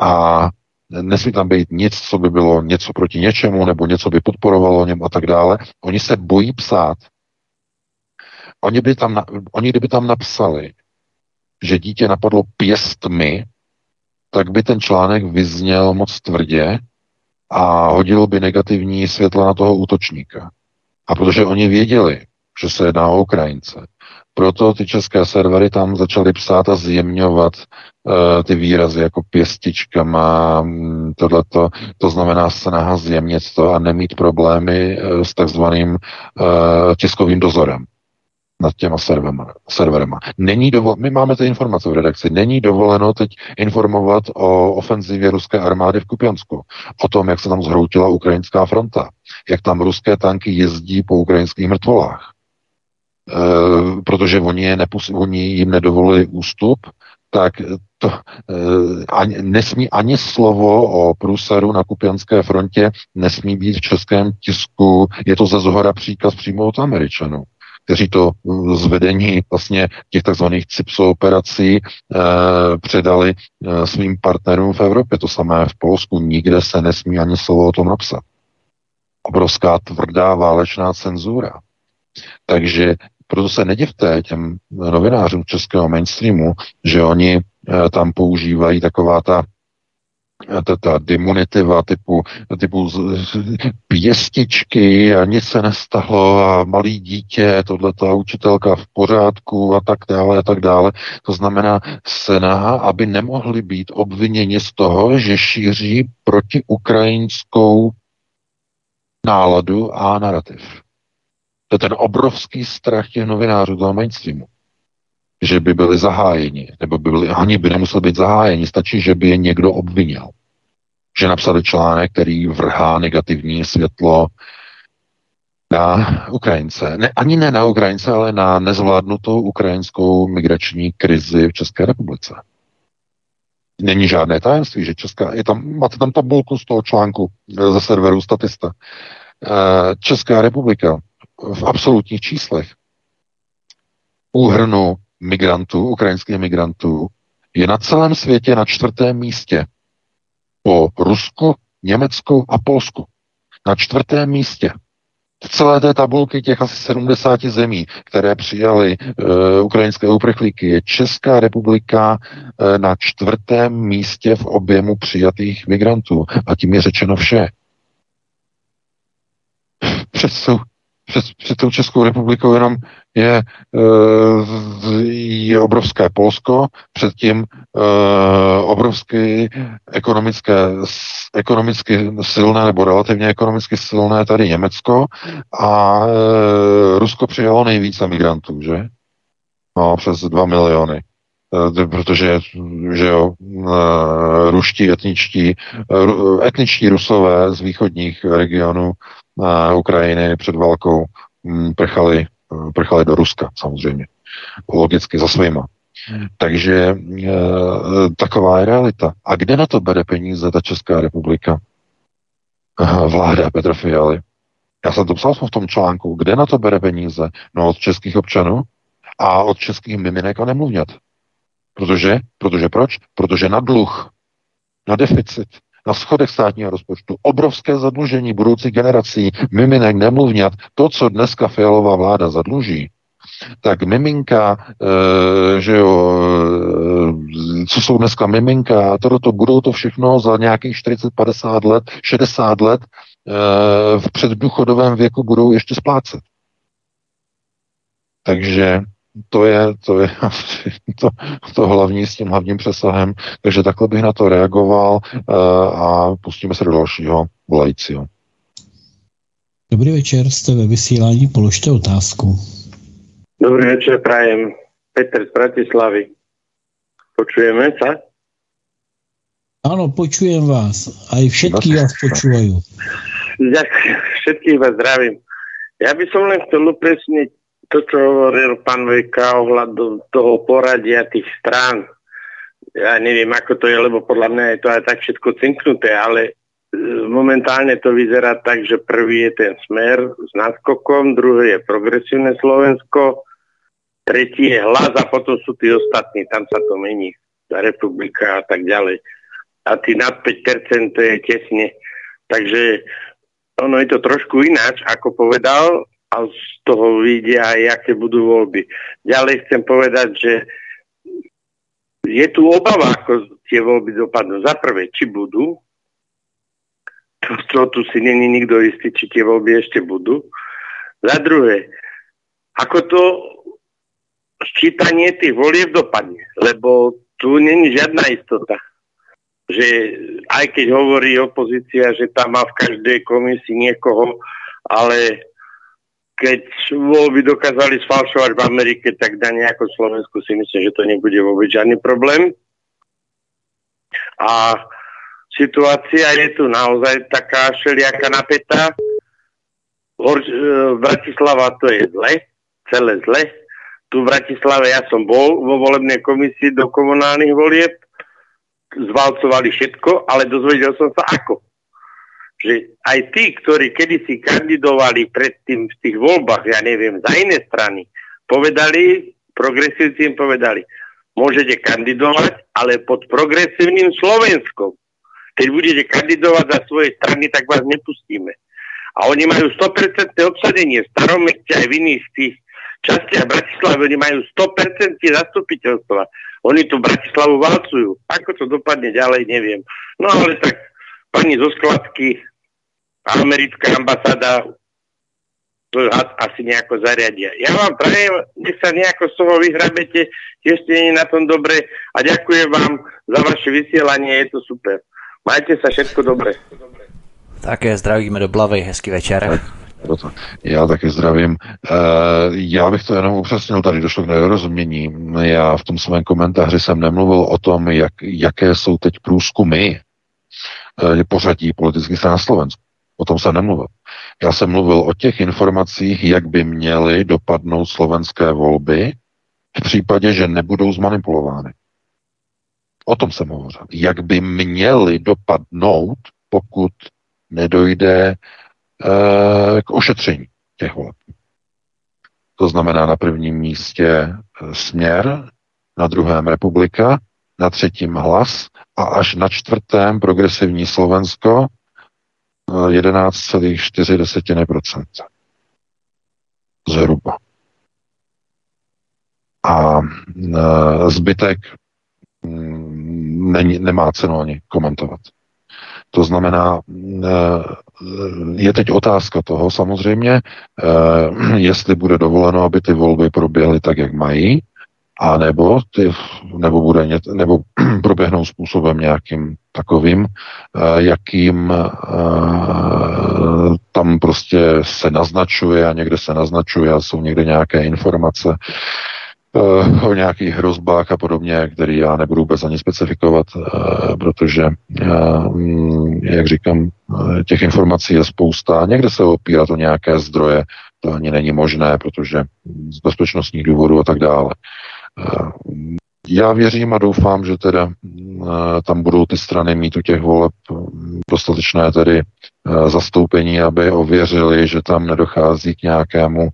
S3: a nesmí tam být nic, co by bylo něco proti něčemu, nebo něco by podporovalo něm a tak dále. Oni se bojí psát. Oni, by tam, oni kdyby tam napsali, že dítě napadlo pěstmi, tak by ten článek vyzněl moc tvrdě a hodil by negativní světla na toho útočníka. A protože oni věděli, že se jedná o Ukrajince, proto ty české servery tam začaly psát a zjemňovat uh, ty výrazy jako pěstičkama, mm, tohleto, to znamená snaha zjemnit to a nemít problémy uh, s takzvaným uh, tiskovým dozorem nad těma serverama. serverama. Není dovol- my máme ty informace v redakci. Není dovoleno teď informovat o ofenzivě ruské armády v Kupiansku. O tom, jak se tam zhroutila ukrajinská fronta. Jak tam ruské tanky jezdí po ukrajinských mrtvolách. Eh, protože oni, je nepus, oni jim nedovolili ústup, tak to e, ani, nesmí ani slovo o průseru na Kupianské frontě nesmí být v českém tisku. Je to ze zhora příkaz přímo od Američanů kteří to zvedení vlastně těch takzvaných CIPSO operací e, předali e, svým partnerům v Evropě. To samé v Polsku. Nikde se nesmí ani slovo o tom napsat. Obrovská tvrdá válečná cenzura. Takže proto se nedivte těm novinářům českého mainstreamu, že oni eh, tam používají taková ta eh, ta, demunitiva typu, typu pěstičky a nic se nestalo a malý dítě, tohle ta učitelka v pořádku a tak dále a tak dále. To znamená snaha, aby nemohli být obviněni z toho, že šíří protiukrajinskou náladu a narrativ. To je ten obrovský strach těch novinářů toho mainstreamu. Že by byli zahájeni, nebo by byli, ani by nemuseli být zahájeni, stačí, že by je někdo obvinil. Že napsali článek, který vrhá negativní světlo na Ukrajince. Ne, ani ne na Ukrajince, ale na nezvládnutou ukrajinskou migrační krizi v České republice. Není žádné tajemství, že Česká, je tam, máte tam tabulku z toho článku ze serveru Statista. Eh, Česká republika v absolutních číslech úhrnu migrantů, ukrajinských migrantů, je na celém světě na čtvrtém místě po Rusku, Německu a Polsku. Na čtvrtém místě. V celé té tabulky těch asi 70 zemí, které přijali e, ukrajinské uprchlíky, je Česká republika e, na čtvrtém místě v objemu přijatých migrantů. A tím je řečeno vše. Přesto před, před tou Českou republikou jenom je, eh, je obrovské Polsko, předtím eh, obrovské ekonomické, ekonomicky silné nebo relativně ekonomicky silné tady Německo a eh, Rusko přijalo nejvíce migrantů, že? No, přes 2 miliony protože že jo, ruští etničtí, etničtí rusové z východních regionů Ukrajiny před válkou mm, prchali, prchali do Ruska samozřejmě. Logicky za svýma. Takže e, taková je realita. A kde na to bere peníze ta Česká republika? Vláda Petra Fialy. Já jsem to psal v tom článku. Kde na to bere peníze? No od českých občanů a od českých miminek a nemluvňat. Protože, protože proč? Protože na dluh, na deficit, na schodech státního rozpočtu, obrovské zadlužení budoucích generací, miminek, nemluvňat, to, co dneska fialová vláda zadluží, tak miminka, e, že jo, e, co jsou dneska miminka, to budou to všechno za nějakých 40, 50 let, 60 let e, v předduchodovém věku budou ještě splácet. Takže to je, to je to, to hlavní s tím hlavním přesahem. Takže takhle bych na to reagoval a pustíme se do dalšího volajícího.
S1: Dobrý večer, jste ve vysílání, položte otázku.
S7: Dobrý večer, prajem. Petr z Bratislavy. Počujeme sa?
S1: Áno, počujem vás. Aj všetky vás počúvajú.
S7: Ďakujem, všetkých vás zdravím. Ja by som len chcel upresniť to, čo hovoril pán Vejka ohľadom toho poradia tých strán. Ja neviem, ako to je, lebo podľa mňa je to aj tak všetko cinknuté, ale momentálne to vyzerá tak, že prvý je ten smer s náskokom, druhý je progresívne Slovensko, tretí je hlas a potom sú tí ostatní, tam sa to mení, tá republika a tak ďalej. A tí nad 5% to je tesne. Takže ono je to trošku ináč, ako povedal, a z toho vidia aj, aké budú voľby. Ďalej chcem povedať, že je tu obava, ako tie voľby dopadnú. Za prvé, či budú, to, to tu si není nikto istý, či tie voľby ešte budú. Za druhé, ako to sčítanie tých volieb dopadne, lebo tu není žiadna istota. Že aj keď hovorí opozícia, že tam má v každej komisii niekoho, ale keď voľby dokázali sfalšovať v Amerike, tak na nejako Slovensku si myslím, že to nebude vôbec žiadny problém. A situácia je tu naozaj taká všelijaká napätá. E, Bratislava to je zle, celé zle. Tu v Bratislave ja som bol vo volebnej komisii do komunálnych volieb, zvalcovali všetko, ale dozvedel som sa ako. Že aj tí, ktorí kedysi kandidovali predtým v tých voľbách, ja neviem, za iné strany, povedali, progresívci im povedali, môžete kandidovať, ale pod progresívnym Slovenskom keď budete kandidovať za svoje strany, tak vás nepustíme. A oni majú 100% obsadenie v starom meste aj v iných tých častiach Bratislavy, oni majú 100% zastupiteľstva. Oni tu Bratislavu valcujú. Ako to dopadne ďalej, neviem. No ale tak pani zo skladky, americká ambasáda to asi nejako zariadia. Ja vám prajem, nech sa nejako z toho vyhrabete, tiež ste nie na tom dobre a ďakujem vám za vaše vysielanie, je to super. Majte se všetko dobré.
S2: Také zdravíme do Blavy, hezký večer.
S3: Já taky zdravím. Eh, já bych to jenom upřesnil, tady došlo k nedorozumění. Já v tom svém komentáři jsem nemluvil o tom, jak, jaké jsou teď průzkumy eh, pořadí politických stran na Slovensku. O tom jsem nemluvil. Já jsem mluvil o těch informacích, jak by měly dopadnout slovenské volby v případě, že nebudou zmanipulovány. O tom jsem hovořil. Jak by měly dopadnout, pokud nedojde e, k ošetření těch voleb. To znamená na prvním místě eh, směr, na druhém republika, na třetím hlas a až na čtvrtém progresivní Slovensko 11,4%. Eh, Zhruba. A zbytek Mm, není, nemá cenu ani komentovat. To znamená, eh, je teď otázka toho samozřejmě, eh, jestli bude dovoleno, aby ty volby proběhly tak, jak mají, a nebo, ty, nebo, bude ně, nebo proběhnou způsobem nějakým takovým, eh, jakým tam prostě se naznačuje a někde se naznačuje a jsou někde nějaké informace, Eh, o nějakých hrozbách a podobně, který já nebudu vůbec ani specifikovat, eh, protože, eh, jak říkám, těch informací je spousta. Někde se opírat o nějaké zdroje, to ani není možné, protože z bezpečnostních důvodů a tak dále. Já věřím a doufám, že teda tam budou ty strany mít u těch voleb dostatečné tedy zastoupení, aby ověřili, že tam nedochází k nějakému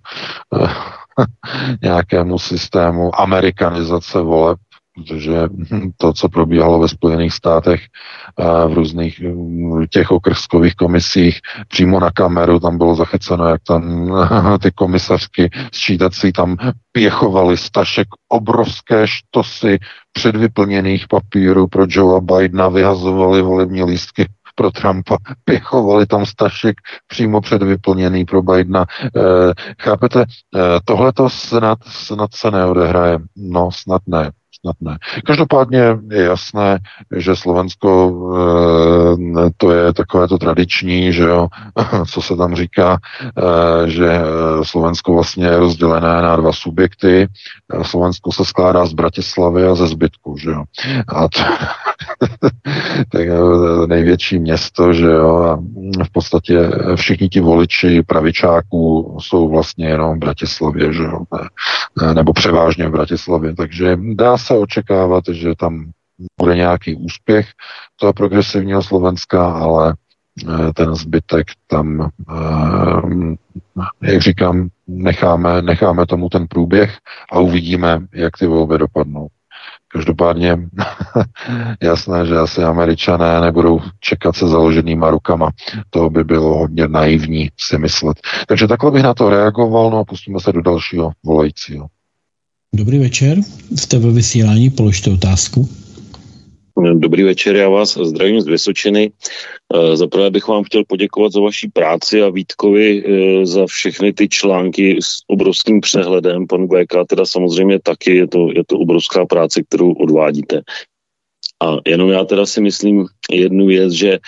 S3: nějakému systému amerikanizace voleb, protože to, co probíhalo ve Spojených státech v různých těch okrskových komisích, přímo na kameru, tam bylo zachyceno, jak tam ty komisařky sčítací tam pěchovali stašek obrovské štosy předvyplněných papírů pro Joea Bidena, vyhazovali volební lístky pro Trumpa, pěchovali tam stašek přímo předvyplněný pro Bidena. E, chápete, e, tohle to snad, snad se neodehraje. No, snad ne snad ne. Každopádně je jasné, že Slovensko e, to je takové to tradiční, že jo, co se tam říká, e, že Slovensko vlastně je rozdělené na dva subjekty. Slovensko se skládá z Bratislavy a ze zbytku, že jo. A to, tak největší město, že jo, a v podstatě všichni ti voliči pravičáků jsou vlastně jenom v Bratislavě, že jo, nebo převážně v Bratislavě, takže dá se očekávat, že tam bude nějaký úspěch toho progresivního Slovenska, ale eh, ten zbytek tam, eh, jak říkám, necháme, necháme tomu ten průběh a uvidíme, jak ty volby dopadnou. Každopádně jasné, že asi američané nebudou čekat se založenýma rukama. To by bylo hodně naivní si myslet. Takže takhle bych na to reagoval, no a pustíme se do dalšího volajícího.
S1: Dobrý večer, jste ve vysílání, položte otázku.
S8: Dobrý večer, já vás zdravím z Vysočiny. Eh, Zaprvé bych vám chtěl poděkovat za vaši práci a Vítkovi eh, za všechny ty články s obrovským přehledem. Pan VK teda samozřejmě taky, je to, je to obrovská práce, kterou odvádíte. A jenom já teda si myslím jednu věc, že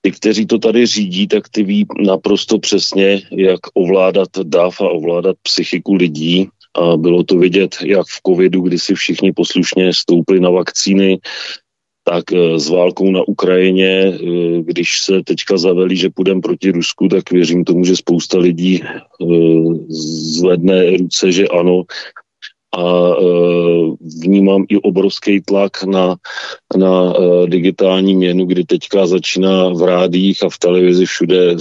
S8: ty, kteří to tady řídí, tak ty ví naprosto přesně, jak ovládat DAF a ovládat psychiku lidí. A bylo to vidět jak v covidu, kdy si všichni poslušně stoupli na vakcíny, tak eh, s válkou na Ukrajině, eh, když se teďka zavelí, že půjdeme proti Rusku, tak věřím tomu, že spousta lidí eh, zvedne ruce, že ano, a vnímám i obrovský tlak na, na digitální měnu, kdy teďka začíná v rádích a v televizi všude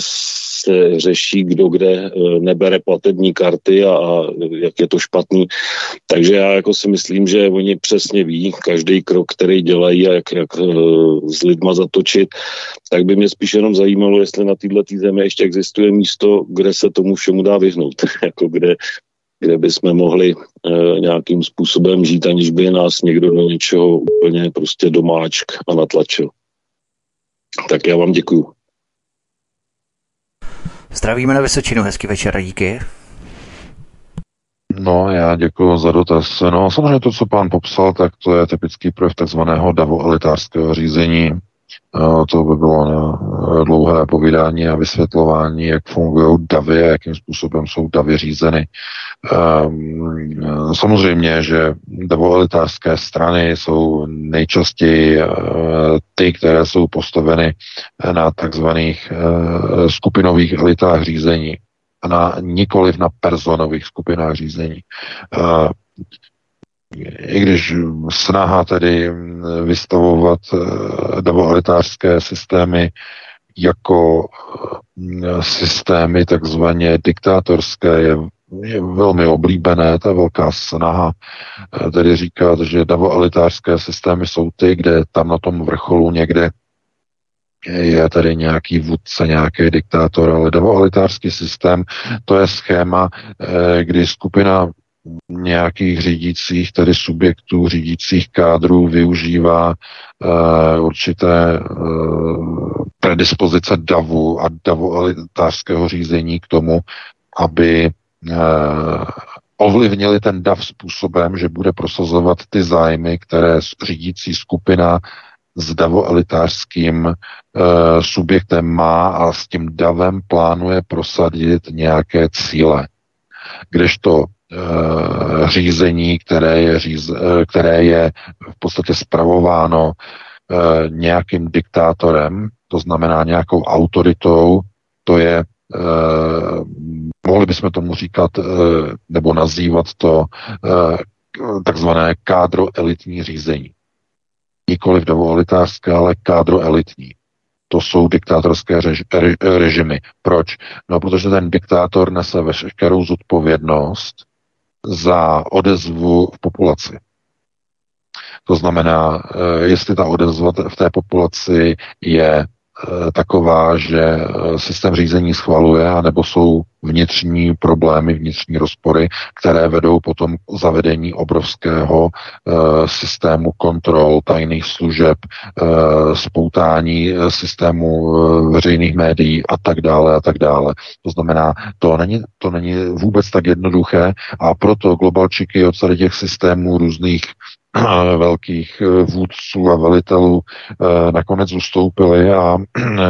S8: se řeší, kdo kde eh, nebere platební karty a, a jak je to špatný. Takže já jako si myslím, že oni přesně ví každý krok, který dělají a jak, jak s lidma zatočit, tak by mě spíš jenom zajímalo, jestli na této zemi ještě existuje místo, kde se tomu všemu dá vyhnout, jako kde, kde bychom mohli e, nějakým způsobem žít, aniž by nás někdo do něčeho úplně prostě domáčk a natlačil. Tak já vám děkuju.
S2: Zdravíme na Vysočinu, hezký večer, díky.
S3: No, já děkuji za dotaz. No, samozřejmě to, co pán popsal, tak to je typický projev takzvaného davoelitářského řízení. To by bylo na dlouhé povídání a vysvětlování, jak fungují davy a jakým způsobem jsou davy řízeny. Ehm, samozřejmě, že davoelitářské strany jsou nejčastěji eh, ty, které jsou postaveny na takzvaných eh, skupinových elitách řízení a na, nikoliv na personových skupinách řízení i když snaha tedy vystavovat eh, davoalitářské systémy jako eh, systémy takzvaně diktátorské je, je velmi oblíbené, je velká snaha eh, tedy říkat, že davoalitářské systémy jsou ty, kde tam na tom vrcholu někde je tady nějaký vůdce, nějaký diktátor, ale davoalitářský systém, to je schéma, kdy skupina nějakých řídících, tedy subjektů, řídících kádrů využívá uh, určité uh, predispozice davu a elitářského řízení k tomu, aby uh, ovlivnili ten DAV způsobem, že bude prosazovat ty zájmy, které řídící skupina s davoelitářským e, subjektem má a s tím davem plánuje prosadit nějaké cíle. Kdežto řízení, které je, říz, eh, které je v podstatě spravováno eh, nějakým diktátorem, to znamená nějakou autoritou, to je, mohli bychom tomu říkat, nebo nazývat to takzvané kádro elitní řízení. Nikoliv elitářské, ale kádro elitní. to jsou diktátorské rež, re, režimy. Proč? No, protože ten diktátor nese veškerou zodpovědnost za odezvu v populaci. To znamená, eh, jestli ta odezva v té populaci je taková, že eh, systém řízení schvaluje, anebo jsou vnitřní problémy, vnitřní rozpory, které vedou potom k zavedení obrovského e, systému kontrol, tajných služeb, e, spoutání systému e, veřejných médií a tak dále a tak dále. To znamená, to není, to není vůbec tak jednoduché a proto globalčiky od tady těch systémů různých velkých eh, vůdců a velitelů eh, nakonec ustoupili a eh,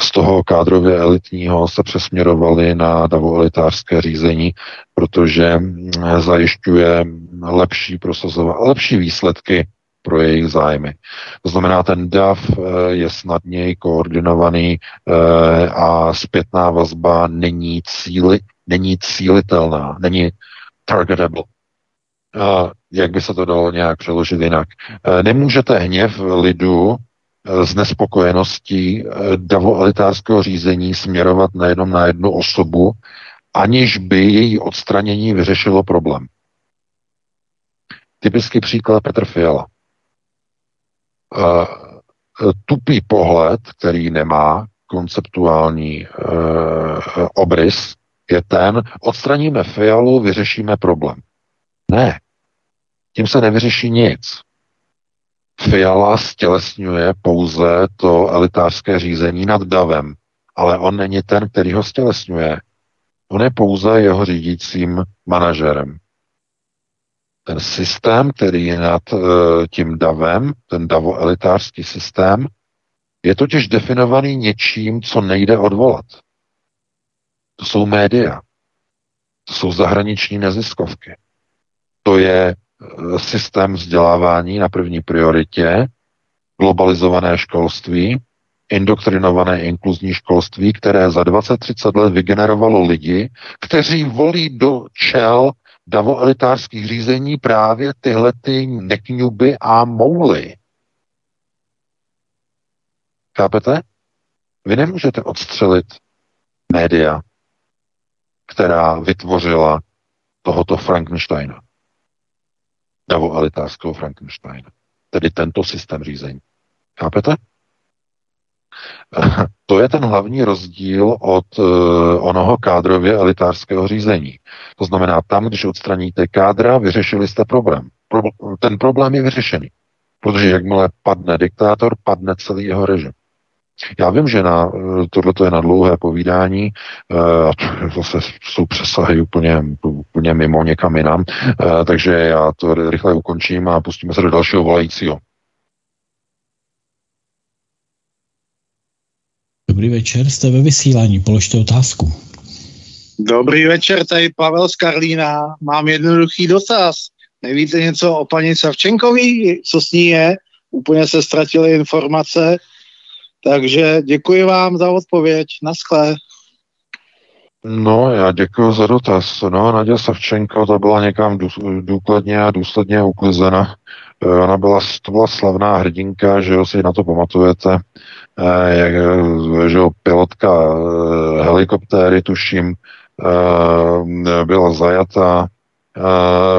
S3: z toho kádrově elitního se přesměrovali na davoelitářské řízení, protože zajišťuje lepší prosazování, lepší výsledky pro jejich zájmy. To znamená, ten DAF je snadněji koordinovaný a zpětná vazba není, cíli, není cílitelná, není targetable jak by se to dalo nějak přeložit jinak. E, nemůžete hněv lidu e, z nespokojeností e, davoelitářského řízení směrovat nejenom na jednu osobu, aniž by její odstranění vyřešilo problém. Typický příklad Petr Fiala. Tupý pohled, který nemá konceptuální obrys, je ten, odstraníme Fialu, vyřešíme problém. Ne, tím se nevyřeší nic. Fiala stělesňuje pouze to elitářské řízení nad davem, ale on není ten, který ho stělesňuje. On je pouze jeho řídícím manažerem. Ten systém, který je nad uh, tím davem, ten davo-elitářský systém, je totiž definovaný něčím, co nejde odvolat. To jsou média. To jsou zahraniční neziskovky. To je systém vzdělávání na první prioritě, globalizované školství, indoktrinované inkluzní školství, které za 20-30 let vygenerovalo lidi, kteří volí do čel davoelitářských řízení právě tyhle ty nekňuby a mouly. Chápete? Vy nemůžete odstřelit média, která vytvořila tohoto Frankensteina davoelitářského Frankensteina. Tedy tento systém řízení. Chápete? To je ten hlavní rozdíl od uh, onoho kádrově elitářského řízení. To znamená, tam, když odstraníte kádra, vyřešili jste problém. Pro, ten problém je vyřešený. Protože jakmile padne diktátor, padne celý jeho režim. Já vím, že na, tohle je na dlouhé povídání, eh, a to zase jsou přesahy úplně, úplně mimo někam jinam, eh, takže já to rychle ukončím a pustíme se do dalšího volajícího.
S1: Dobrý večer, jste ve vysílání, položte otázku.
S9: Dobrý večer, tady Pavel z Karlína. Mám jednoduchý dotaz. Nevíte něco o paní Savčenkový? Co s ní je? Úplně se ztratily informace. Takže děkuji vám za odpověď. Naschle.
S3: No, já děkuji za dotaz. No, Naděja Savčenko, ta byla někam důkladně a důsledně uklizena. Eh, ona byla, to byla slavná hrdinka, že jo, si na to pamatujete, eh, jak, že jo, pilotka eh, helikoptéry, tuším, byla zajata,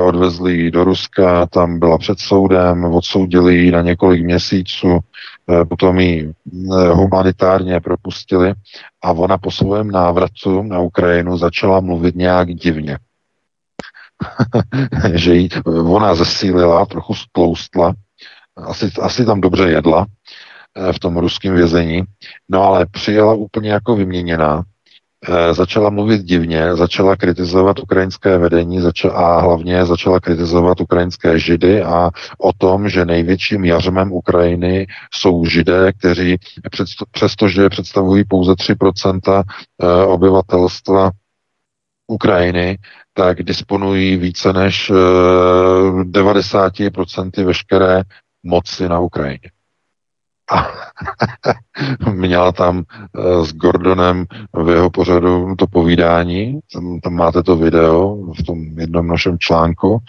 S3: odvezli ji do Ruska, tam byla před soudem, odsoudili ji na několik měsíců, Eh, potom ji eh, humanitárně propustili a ona po svém návratu na Ukrajinu začala mluvit nějak divně. že jí, ona zesílila, trochu stloustla, asi, asi tam dobře jedla eh, v tom ruském vězení, no ale přijela úplně jako vyměněná Eh, začala mluvit divně, začala kritizovat ukrajinské vedení a hlavně začala kritizovat ukrajinské židy a o tom, že největším jařmem Ukrajiny jsou židé, kteří přestože představují pouze 3% eh, obyvatelstva Ukrajiny, tak disponují více než 90% eh, veškeré moci na Ukrajině. A měla tam s Gordonem v jeho pořadu to povídání, tam, tam máte to video v tom jednom našem článku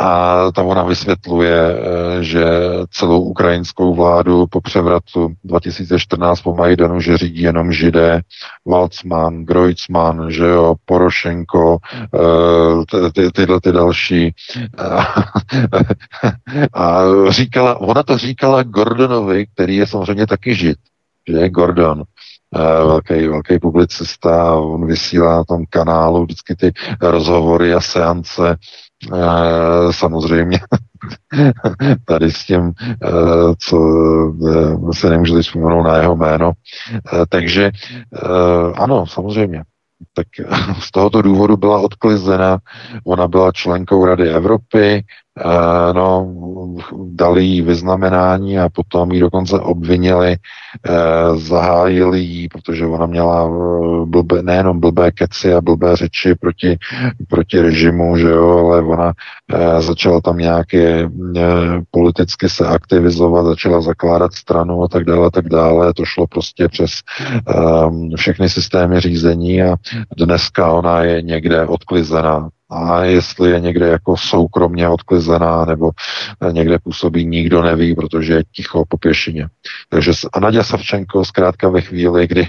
S3: a tam ona vysvětluje, eh, že celou ukrajinskou vládu po převratu 2014 po Majdanu, že řídí jenom židé, Walcman, Grojcman, že jo, Porošenko, eh, ty, ty, tyhle ty další. A říkala, ona to říkala Gordonovi, který je samozřejmě taky žid, že je Gordon, eh, velký, velký publicista, on vysílá na tom kanálu vždycky ty rozhovory a seance Eh, samozřejmě tady s tím, eh, co se nemůžete vzpomenout na jeho jméno. Takže ano, samozřejmě. Tak z tohoto důvodu byla odklizena. Ona byla členkou Rady Evropy, no, dali jí vyznamenání a potom ji dokonce obvinili, eh, zahájili jí, protože ona měla eh, blbé, nejenom blbé keci a blbé řeči proti, proti režimu, že jo, ale ona začala tam nějaké politicky se aktivizovat, začala zakládat stranu a tak dále, a tak dále. To šlo prostě přes všechny systémy řízení a dneska ona je někde odklizená a jestli je někde jako soukromně odklizená nebo někde působí, nikdo neví, protože je ticho po pěšině. Takže a Nadia Savčenko zkrátka ve chvíli, kdy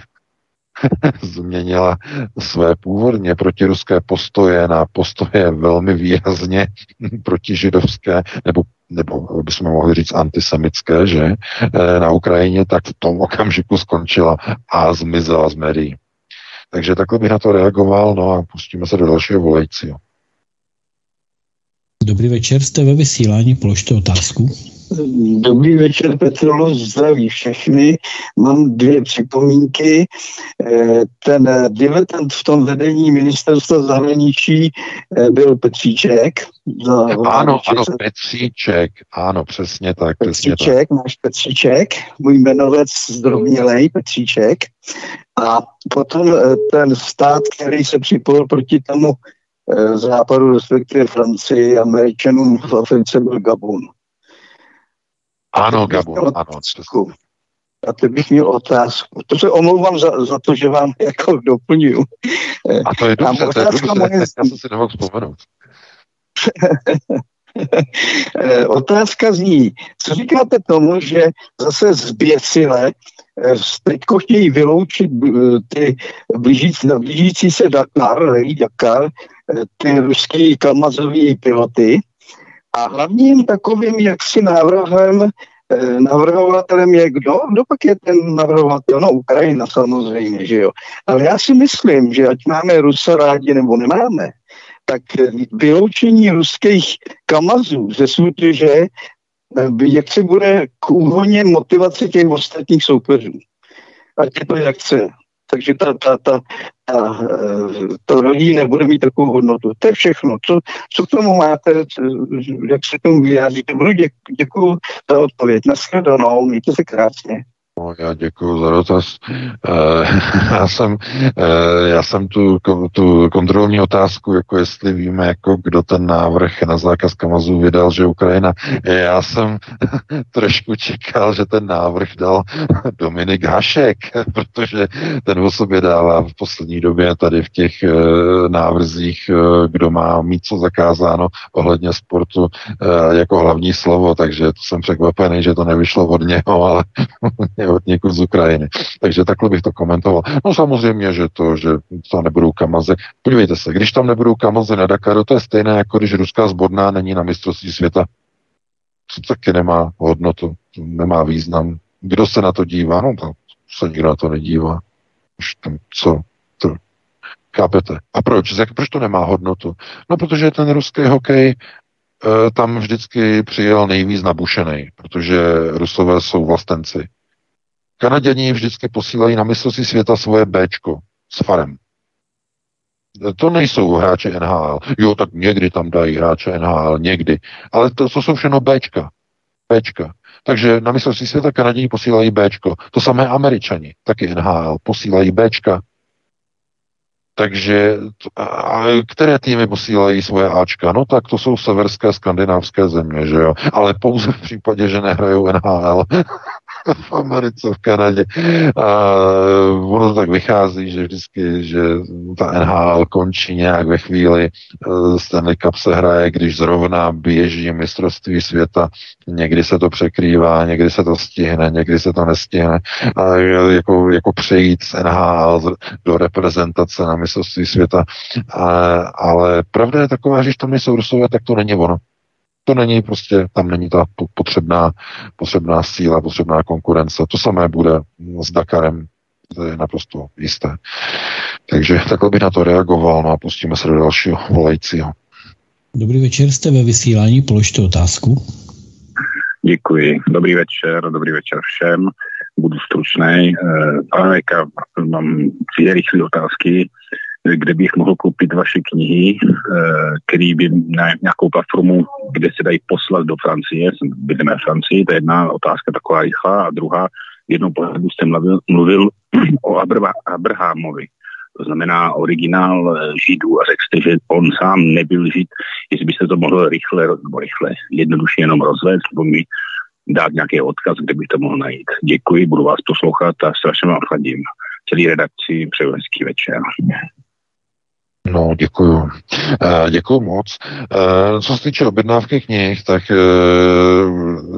S3: změnila své původně protiruské postoje na postoje velmi výrazně protižidovské, nebo, nebo bychom mohli říct antisemické, že eh, na Ukrajině, tak v tom okamžiku skončila a zmizela z médií. Takže takhle bych na to reagoval, no a pustíme se do dalšího volejcího.
S1: Dobrý večer, jste ve vysílání, položte otázku.
S10: Dobrý večer, Petrolo, zdraví všechny. Mám dvě připomínky. Eh, ten diletant v tom vedení ministerstva zahraničí eh, byl Petříček.
S3: Za ano, ano, Petříček, ano, přesně tak.
S10: Petříček, přesně tak. náš Petříček, můj jmenovec zdrobnělej, Petříček. A potom eh, ten stát, který se připojil proti tomu Eh, západu, respektive Francii, Američanům v Africe byl Gabon.
S3: Ano, Gabon, ano.
S10: A teď bych měl otázku. To se omlouvám za, za to, že vám jako doplňuju.
S3: A to je dobře, to je dobře. Moje... Já jsem si nemohl vzpomenout.
S10: Eh, otázka zní, co říkáte tomu, že zase zběsile eh, teďko chtějí vyloučit ty blížící, blížící se Dakar, Dakar, ty ruský kamazový piloty a hlavním takovým jaksi návrhem eh, navrhovatelem je kdo? Kdo pak je ten navrhovatel? No Ukrajina samozřejmě, že jo. Ale já si myslím, že ať máme Rusa rádi nebo nemáme, tak vyloučení ruských kamazů ze soutěže eh, jak se bude k úhoně motivace těch ostatních soupeřů. Ať je to jak chce takže ta, ta, ta, ta, to rodí nebude mít takovou hodnotu. To je všechno. Co, co k tomu máte, jak se tomu vyjádříte? Budu děk, děkuji za odpověď. Naschledanou, mějte se krásně.
S3: No, já děkuji za dotaz. Uh, já jsem, uh, já jsem tu, tu kontrolní otázku, jako jestli víme, jako kdo ten návrh na zákaz kamazů vydal, že Ukrajina. Já jsem trošku čekal, že ten návrh dal Dominik Hašek, protože ten o sobě dává v poslední době tady v těch uh, návrzích, kdo má mít co zakázáno ohledně sportu jako hlavní slovo, takže jsem překvapený, že to nevyšlo od něho, ale od někud z Ukrajiny. Takže takhle bych to komentoval. No samozřejmě, že to, že to nebudou kamazy. Podívejte se, když tam nebudou kamazy na Dakaru, to je stejné, jako když ruská zborná není na mistrovství světa. To taky nemá hodnotu, nemá význam. Kdo se na to dívá? No, to se nikdo na to nedívá. Už tam, co? To, chápete? A proč? Proč to nemá hodnotu? No, protože ten ruský hokej eh, tam vždycky přijel nejvíc nabušený, protože Rusové jsou vlastenci. Kanaděni vždycky posílají na mistrovství světa svoje Bčko s farem. To nejsou hráče NHL. Jo, tak někdy tam dají hráče NHL, někdy. Ale to, to jsou všechno Bčka. Bčka. Takže na mistrovství světa Kanaděni posílají Bčko. To samé Američani, taky NHL, posílají Bčka. Takže a které týmy posílají svoje Ačka? No tak to jsou severské skandinávské země, že jo? Ale pouze v případě, že nehrajou NHL. v Americe, v Kanadě. A ono to tak vychází, že vždycky, že ta NHL končí nějak ve chvíli, eh, Stanley Cup se hraje, když zrovna běží mistrovství světa, někdy se to překrývá, někdy se to stihne, někdy se to nestihne. A jako, jako přejít z NHL do reprezentace na mistrovství světa. A, ale pravda je taková, že když tam nejsou Rusové, tak to není ono. To není prostě, tam není ta potřebná, potřebná síla, potřebná konkurence. To samé bude s Dakarem, to je naprosto jisté. Takže takhle bych na to reagoval, no a pustíme se do dalšího volajícího.
S1: Dobrý večer, jste ve vysílání, položte otázku.
S11: Děkuji. Dobrý večer, dobrý večer všem. Budu stručný. Eh, pane mám dvě rychlé otázky kde bych mohl koupit vaše knihy, eh, který by na nějakou platformu, kde se dají poslat do Francie, bydlím v Francii, to je jedna otázka taková rychlá, a druhá, jednou pohledu jste mluvil, mluvil o Abrahamovi, to znamená originál eh, Židů a řekl jste, že on sám nebyl Žid, jestli byste to mohl rychle, nebo rychle, jednoduše jenom rozvést, nebo mi dát nějaký odkaz, kde bych to mohl najít. Děkuji, budu vás poslouchat a strašně vám fandím. Celý redakci přeju hezký večer.
S3: No, děkuju. Eh, děkuju moc. Eh, co se týče objednávky knih, tak eh,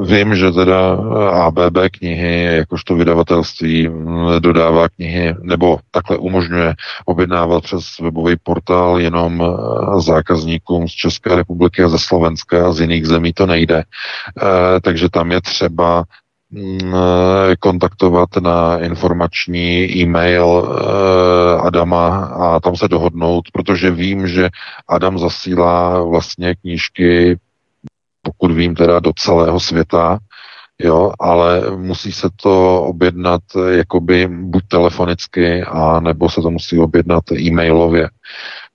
S3: vím, že teda ABB knihy, jakožto vydavatelství, mm, dodává knihy, nebo takhle umožňuje objednávat přes webový portál jenom zákazníkům z České republiky a ze Slovenska a z jiných zemí to nejde. Takže tam je třeba kontaktovat na informační e-mail eh, Adama a tam se dohodnout, protože vím, že Adam zasílá vlastně knížky, pokud vím, teda do celého světa, jo, ale musí se to objednat jakoby buď telefonicky, a nebo se to musí objednat e-mailově.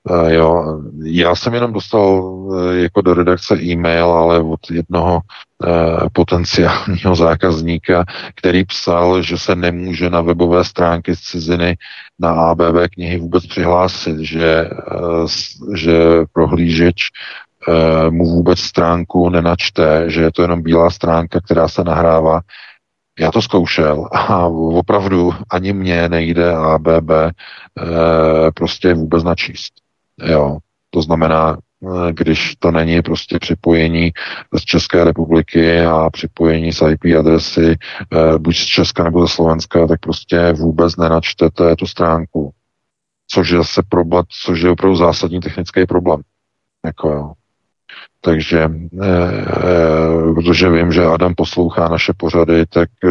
S3: Uh, jo, já jsem jenom dostal uh, jako do redakce e-mail, ale od jednoho uh, potenciálního zákazníka, který psal, že se nemůže na webové stránky z ciziny na ABB knihy vůbec přihlásit, že, že prohlížeč mu vůbec stránku nenačte, že je to jenom bílá stránka, která se nahrává. Já to zkoušel a opravdu ani mně nejde ABB prostě vůbec načíst. Jo, to znamená, eh, když to není prostě připojení z České republiky a připojení z IP adresy eh, buď z Česka nebo ze Slovenska, tak prostě vůbec nenačtete tu stránku. Což je zase problém, což je opravdu zásadní technický problém. Jako jo. Takže, eh, protože vím, že Adam poslouchá naše pořady, tak eh,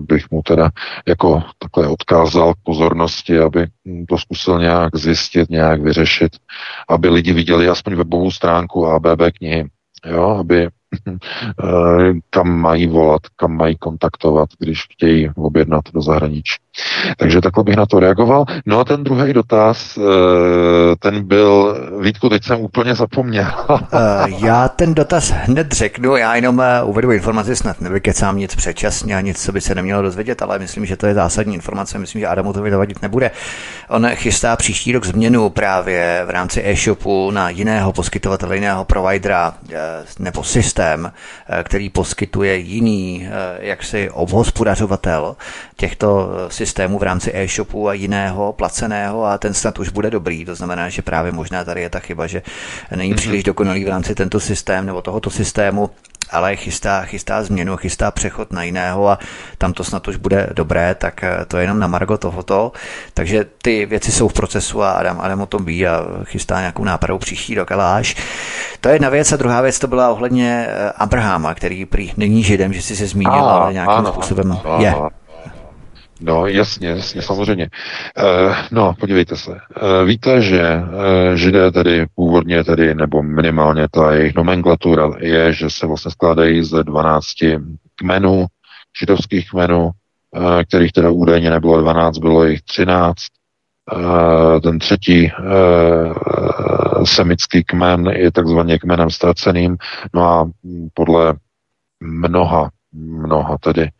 S3: bych mu teda jako takhle odkázal k pozornosti, aby to zkusil nějak zjistit, nějak vyřešit, aby lidi viděli aspoň webovou stránku ABB knihy, jo, aby kam mají volat, kam mají kontaktovat, když chtějí objednat do zahraničí. Takže takhle bych na to reagoval. No a ten druhý dotaz, eh, ten byl, Vítku, teď jsem úplně zapomněl.
S2: Eh, já ten dotaz hned řeknu, já jenom uvedu informaci, snad nevykecám nic předčasně a nic, co by se nemělo dozvědět, ale myslím, že to je zásadní informace, myslím, že Adamu to vydavadit nebude. On chystá příští rok změnu právě v rámci e-shopu na jiného poskytovatele, jiného providera nebo systém, systém, eh, který poskytuje jiný eh, jaksi obhospodařovatel těchto eh, systémů v rámci e-shopu a jiného placeného a ten snad už bude dobrý. To znamená, že právě možná tady je ta chyba, že není mhm. příliš dokonalý v rámci tento systém nebo tohoto systému ale chystá, chystá změnu, chystá přechod na jiného a tam to snad už bude dobré, tak eh, to je jenom na margo tohoto. Takže ty věci jsou v procesu a Adam, Adam o tom ví a chystá nějakou nápravu příští rok, ale až. To je jedna věc a druhá věc to byla ohledně eh, Abrahama, který prý není židem, že jsi se zmínil, ale nějakým ano, způsobem ano, je.
S3: No, jasně, jasně, samozřejmě. Uh, no, podívejte se. Uh, víte, že uh, židé tedy původně tedy, nebo minimálně ta jejich nomenklatura je, že se vlastně skládají ze 12 kmenů, židovských kmenů, kterých teda údajně nebylo 12, bylo jich 13. Uh, ten třetí semický kmen je takzvaně kmenem ztraceným, no a podle mnoha mnoha tedy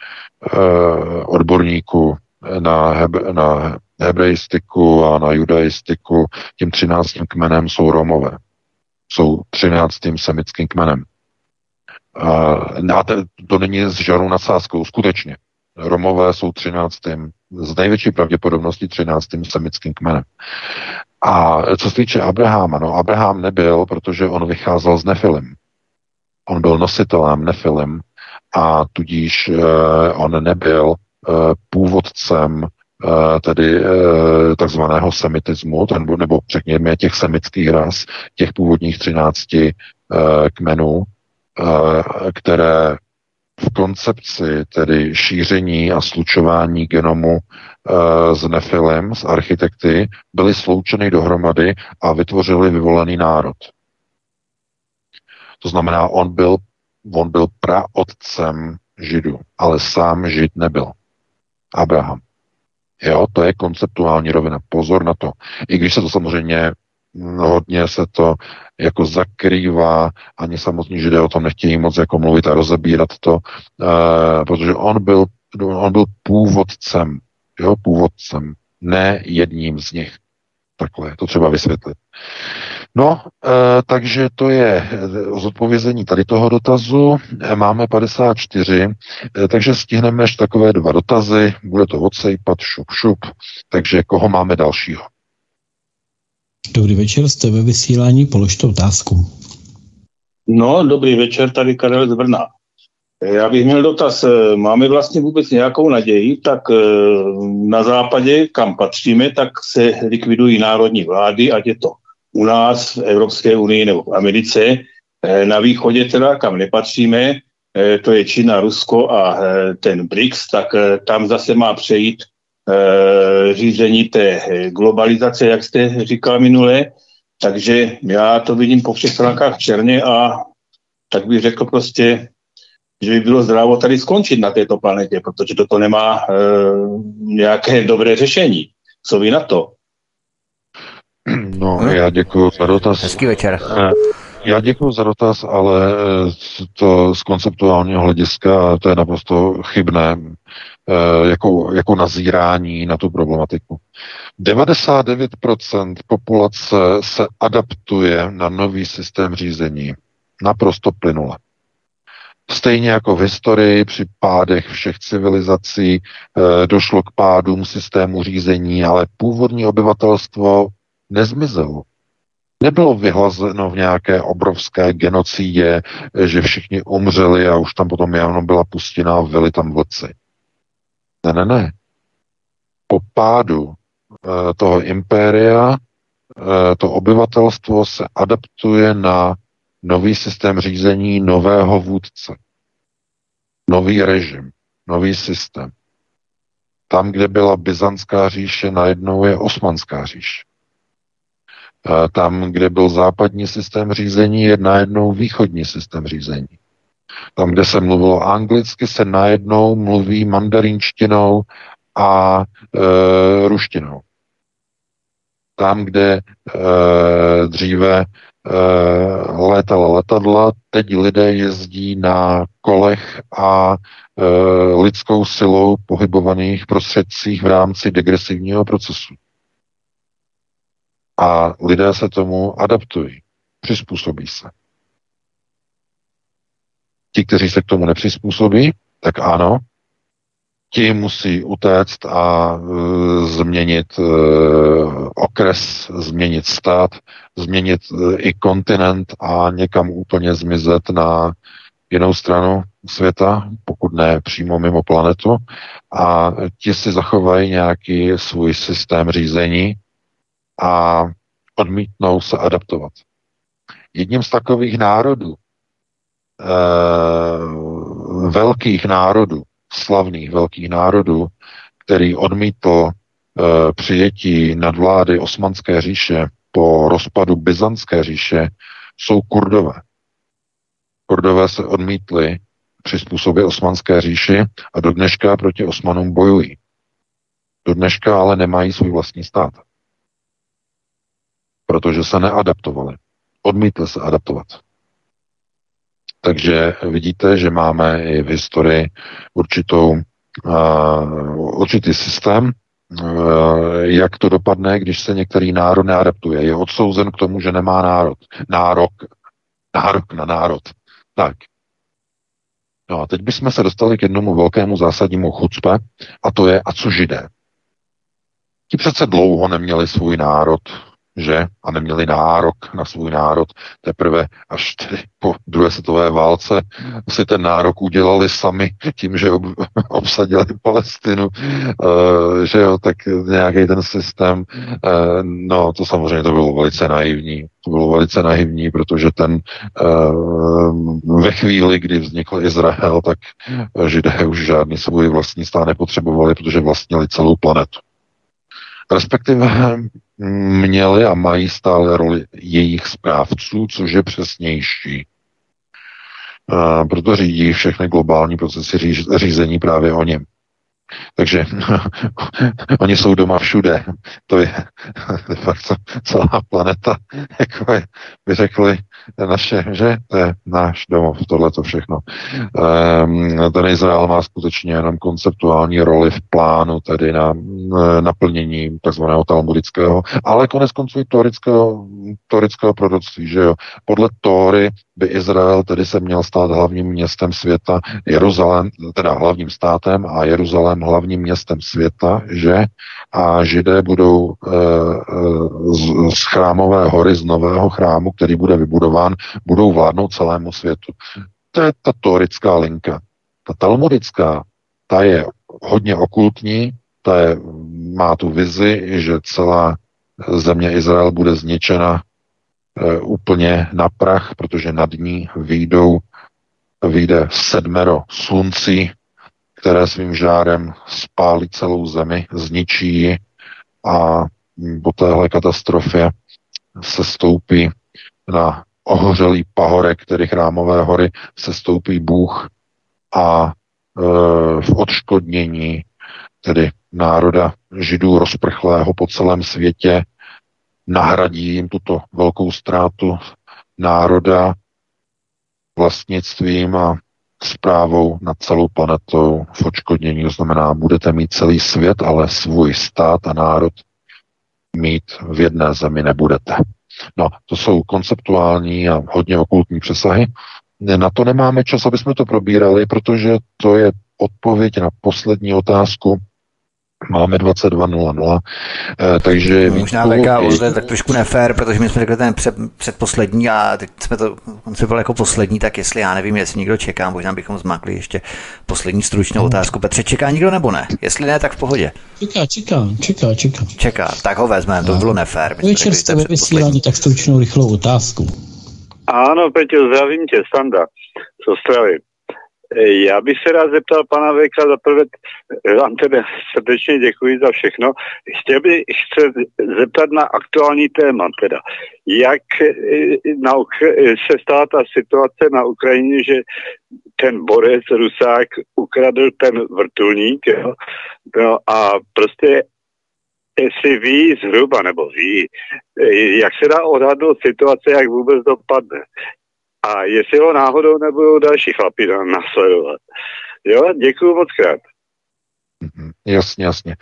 S3: Eh, odborníků na, heb, na hebrejstiku a na judaistiku. Tím třináctým kmenem jsou Romové. Jsou třináctým semickým kmenem. A to, není s žarou nadsázkou, skutečně. Romové jsou 13. z největší pravděpodobností 13. semickým kmenem. A co se týče Abraháma, no Abraham nebyl, protože on vycházel z Nefilim. On byl nositelem Nefilim a tudíž uh, on nebyl uh, původcem uh, tedy takzvaného semitismu, ten, nebo řekněme těch semických ras, těch původních 13 uh, kmenů, které v koncepci tedy šíření a slučování genomu s Nefilem, s architekty, byly sloučeny dohromady a vytvořili vyvolený národ. To znamená, on byl, on byl praotcem Židu, ale sám Žid nebyl. Abraham. Jo, to je konceptuální rovina. Pozor na to. I když se to samozřejmě hodně se to jako zakrývá, ani samotní židé o tom nechtějí moc jako mluvit a rozebírat to, uh, protože on byl, on byl původcem, jo, původcem, ne jedním z nich. Takhle, to třeba vysvětlit. No, e, takže to je zodpovězení tady toho dotazu. E, máme 54, e, takže stihneme ještě takové dva dotazy. Bude to odsejpat, šup, šup. Takže koho máme dalšího?
S1: Dobrý večer, jste ve vysílání, položte otázku.
S12: No, dobrý večer, tady Karel z Brna. Já bych měl dotaz, máme vlastně vůbec nějakou naději, tak eh, na západě, kam patříme, tak se likvidují národní vlády, ať je to u nás, v Evropské unii nebo v Americe. Eh, na východě teda, kam nepatříme, eh, to je Čína, Rusko a ten BRICS, tak tam zase má přejít Eh, řízení té globalizace, jak jste říkal minule. Takže já to vidím po všech stránkách černě a tak bych řekl prostě, že by bylo zdravo tady skončit na této planetě, protože toto nemá e, nějaké dobré řešení. Co vy na to?
S3: No, já děkuji za dotaz.
S2: Hezký večer.
S3: Eh, já děkuji za dotaz, ale to z konceptuálního hlediska to je naprosto chybné. Eh, jako, jako nazírání na tu problematiku. 99% populace se adaptuje na nový systém řízení. Naprosto plynule. Stejně jako v historii při pádech všech civilizací e, došlo k pádům systému řízení, ale původní obyvatelstvo nezmizelo. Nebylo vyhlazeno v nějaké obrovské genocidě, že všichni umřeli a už tam potom jenom byla pustina a vyli tam vlci. Ne, ne, ne. Po pádu e, toho impéria e, to obyvatelstvo se adaptuje na nový systém řízení nového vůdce. Nový režim, nový systém. Tam, kde byla Byzantská říše, najednou je Osmanská říše. Tam, kde byl západní systém řízení, je najednou východní systém řízení. Tam, kde se mluvilo anglicky, se najednou mluví mandarinštinou a e, ruštinou. Tam, kde e, dříve e, létala letadla, teď lidé jezdí na kolech a e, lidskou silou pohybovaných prostředcích v rámci degresivního procesu. A lidé se tomu adaptují, přizpůsobí se. Ti, kteří se k tomu nepřizpůsobí, tak ano, ti musí utéct a e, změnit e, okres, změnit stát, změnit e, i kontinent a někam úplně zmizet na jinou stranu světa, pokud ne přímo mimo planetu, a ti si zachovají nějaký svůj systém řízení a odmítnou se adaptovat. Jedním z takových národů, Eh, velkých národů, slavných velkých národů, který odmítl eh, přijetí nadvlády Osmanské říše po rozpadu Byzantské říše, jsou kurdové. Kurdové se odmítli přizpůsobit Osmanské říši a do dneška proti Osmanům bojují. Do dneška ale nemají svůj vlastní stát. Protože se neadaptovali. Odmítli se adaptovat. Takže vidíte, že máme i v historii určitou, uh, určitý systém, jak to dopadne, když se některý národ neadaptuje. Je odsouzen k tomu, že nemá národ. Nárok. Nárok na národ. Tak. No a teď bychom se dostali k jednomu velkému zásadnímu chucpe, a to je, a co židé? Ti přece dlouho neměli svůj národ, že? A neměli nárok na svůj národ. Teprve až tedy po druhé světové válce si ten nárok udělali sami tím, že ob, obsadili Palestinu, uh, že jo, tak nějaký ten systém, uh, no to samozřejmě to bylo velice naivní. To bylo velice naivní, protože ten uh, ve chvíli, kdy vznikl Izrael, tak židé už žádný svůj vlastní stát nepotřebovali, protože vlastnili celou planetu. Respektive měli a mají stále roli jejich správců, což je přesnější. Proto řídí všechny globální procesy řízení právě o něm. Takže oni jsou doma všude. To je de facto celá planeta, jako je, by řekli naše, že to je náš domov, tohle to všechno. Um, ten Izrael má skutečně jenom konceptuální roli v plánu, tedy na naplnění takzvaného talmudického, ale konec konců i torického, torického proroctví, že jo. Podle Tóry by Izrael tedy se měl stát hlavním městem světa, Jeruzalém, teda hlavním státem a Jeruzalém hlavním městem světa, že? A židé budou e, z, z chrámové hory, z nového chrámu, který bude vybudován, budou vládnout celému světu. To je ta torická linka. Ta talmudická, ta je hodně okultní, ta je, má tu vizi, že celá země Izrael bude zničena e, úplně na prach, protože nad ní výjdou, vyjde sedmero sluncí, které svým žárem spálí celou zemi, zničí ji a po téhle katastrofě se stoupí na ohořelý pahorek, který chrámové hory, se stoupí Bůh a e, v odškodnění tedy národa židů rozprchlého po celém světě nahradí jim tuto velkou ztrátu národa vlastnictvím a zprávou nad celou planetou v odškodnění. To znamená, budete mít celý svět, ale svůj stát a národ mít v jedné zemi nebudete. No, to jsou konceptuální a hodně okultní přesahy. Na to nemáme čas, aby jsme to probírali, protože to je odpověď na poslední otázku, Máme 22.00, eh, takže...
S2: No, možná VK zde tak trošku nefér, protože my jsme řekli ten před, předposlední a teď jsme to koncipovali jako poslední, tak jestli já nevím, jestli někdo čeká, možná bychom zmakli ještě poslední stručnou no. otázku. Petře, čeká někdo nebo ne? Jestli ne, tak v pohodě.
S1: Čeká, čeká, čeká, čeká.
S2: Čeká, tak ho vezmeme, to bylo nefér.
S1: Večer jste ve vysílání, tak stručnou rychlou otázku.
S13: Ano, Peťo, zdravím tě, Standa, z Ostravy. Já bych se rád zeptal pana Veka, za prvé vám tedy srdečně děkuji za všechno. Chtěl bych se zeptat na aktuální téma teda. Jak eh, na, se stala ta situace na Ukrajině, že ten Borec Rusák ukradl ten vrtulník jo? No a prostě jestli ví zhruba, nebo ví, eh, jak se dá odhadnout situace, jak vůbec dopadne a jestli ho náhodou nebudou další chlapi následovat. Jo, děkuju moc krát.
S3: Mhm, jasně, jasně.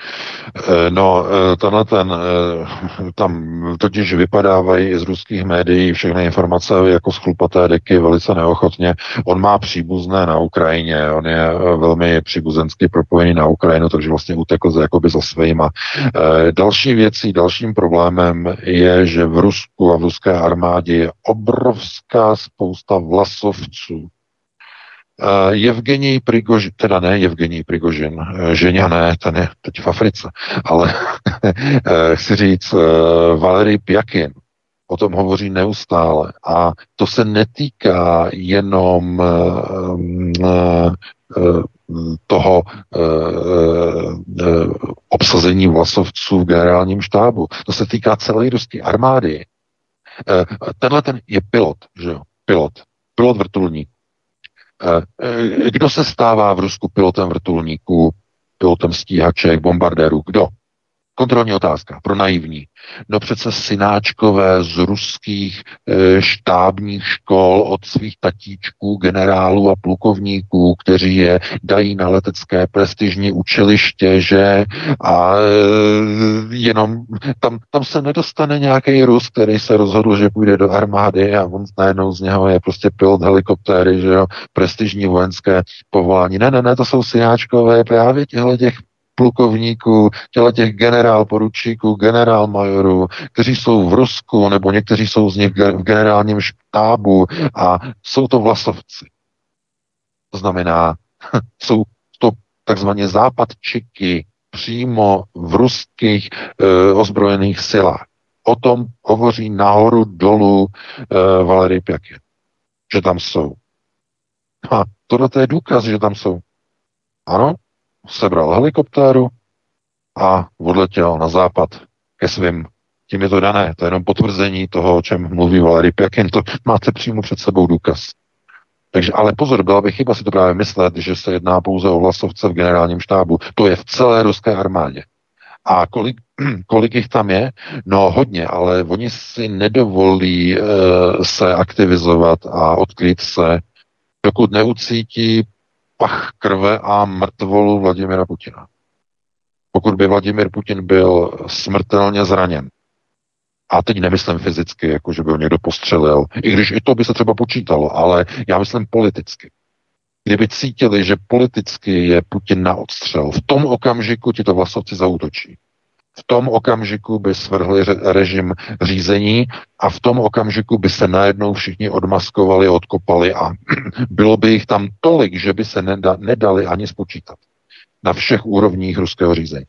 S3: Eh, no, eh, tenhle ten, eh, tam totiž vypadávají z ruských médií všechny informace jako schlupaté deky velice neochotně. On má příbuzné na Ukrajině, on je velmi příbuzensky propojený na Ukrajinu, takže vlastně utekl za, jakoby za svýma. Další věcí, dalším problémem je, že v Rusku a v ruské armádě je obrovská spousta vlasovců, Evgenij Prigožin, teda ne Evgenij Prigožin, uh, Ženя ne, ten je teď v Africe, ale uh, chci říct Valery Pjakin, o tom hovoří neustále. A to se netýká jenom uh, uh, toho obsazení vlasovců v generálním štábu. To se týká celé ruské armády. Tenhle ten je pilot, že jo? Pilot. Pilot vrtulník. Eh, kdo se stává v Rusku pilotem vrtulníků, pilotem stíhaček, bombardérů? Kdo? Kontrolní otázka pro naivní. No přece synáčkové z ruských e, štábních škol od svých tatíčků, generálů a plukovníků, kteří je dají na letecké prestižní učiliště, že a e, jenom tam, tam se nedostane nějaký Rus, který se rozhodl, že půjde do armády a on najednou z něho je prostě pilot helikoptéry, že jo, prestižní vojenské povolání. Ne, ne, ne, to jsou synáčkové právě těchto těch plukovníků, těle těch generál poručíků, generál majorů, kteří jsou v Rusku, nebo někteří jsou z nich v generálním štábu a jsou to vlasovci. To znamená, jsou to takzvaně západčiky přímo v ruských e, ozbrojených silách. O tom hovoří nahoru dolů e, Valery Pjakin, že tam jsou. A tohle je důkaz, že tam jsou. Ano, sebral helikoptéru a odletěl na západ ke svým. Tím je to dané, to je jenom potvrzení toho, o čem mluví Valery Pjakin, to máte přímo před sebou důkaz. Takže, ale pozor, byla by chyba si to právě myslet, že se jedná pouze o vlasovce v generálním štábu. To je v celé ruské armádě. A kolik, kolik jich tam je? No hodně, ale oni si nedovolí e, se aktivizovat a odkryt se, dokud neucítí pach krve a mrtvolu Vladimira Putina. Pokud by Vladimir Putin byl smrtelně zraněn, a teď nemyslím fyzicky, jako že by ho někdo postřelil, i když i to by se třeba počítalo, ale já myslím politicky. Kdyby cítili, že politicky je Putin na odstřel, v tom okamžiku ti to vlasovci zautočí. V tom okamžiku by svrhli režim řízení a v tom okamžiku by se najednou všichni odmaskovali, odkopali a bylo by jich tam tolik, že by se neda, nedali ani spočítat na všech úrovních ruského řízení.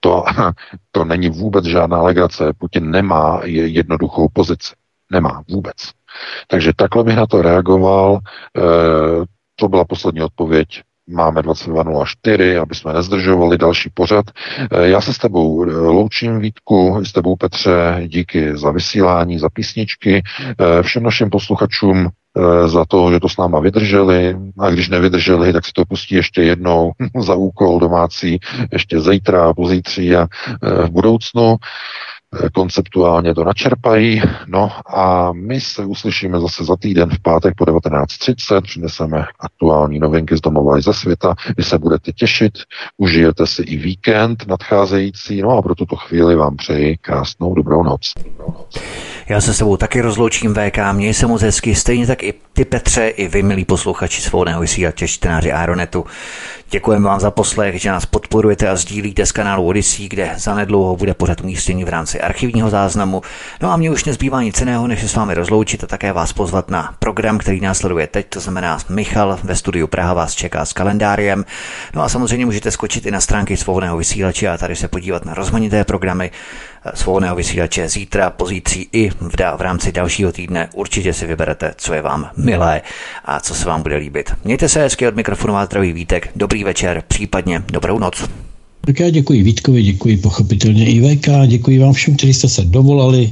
S3: To, to není vůbec žádná legrace. Putin nemá jednoduchou pozici. Nemá vůbec. Takže takhle bych na to reagoval. E, to byla poslední odpověď máme 22.04, aby jsme nezdržovali další pořad. Eh, já se s tebou eh, loučím, Vítku, s tebou Petře, díky za vysílání, za písničky, eh, všem našim posluchačům za to, že to s náma vydrželi a když nevydrželi, tak si to pustí ještě jednou za úkol domácí, ještě zítra, pozítří a v budoucnu. Eh, konceptuálně to načerpají. No a my se uslyšíme zase za týden v pátek po 19.30, přineseme aktuální novinky z domova i ze světa. Vy se budete těšit, užijete si i víkend nadcházející, no a pro tuto chvíli vám přeji krásnou dobrou noc.
S2: Já se sebou taky rozloučím VK, měj se moc hezky, stejně tak i ty Petře, i vy, milí posluchači svobodného vysílače, čtenáři Aeronetu. Děkujeme vám za poslech, že nás podporujete a sdílíte z kanálu Odyssey, kde zanedlouho bude pořad umístění v rámci archivního záznamu. No a mě už nezbývá nic jiného, než se s vámi rozloučit a také vás pozvat na program, který následuje teď, to znamená Michal ve studiu Praha vás čeká s kalendáriem. No a samozřejmě můžete skočit i na stránky svobodného vysílače a tady se podívat na rozmanité programy svobodného vysílače zítra, pozítří i v, v rámci dalšího týdne. Určitě si vyberete, co je vám milé a co se vám bude líbit. Mějte se hezky od mikrofonu a zdravý Vítek. Dobrý večer, případně dobrou noc.
S1: Tak já děkuji Vítkovi, děkuji pochopitelně i VK, děkuji vám všem, kteří jste se dovolali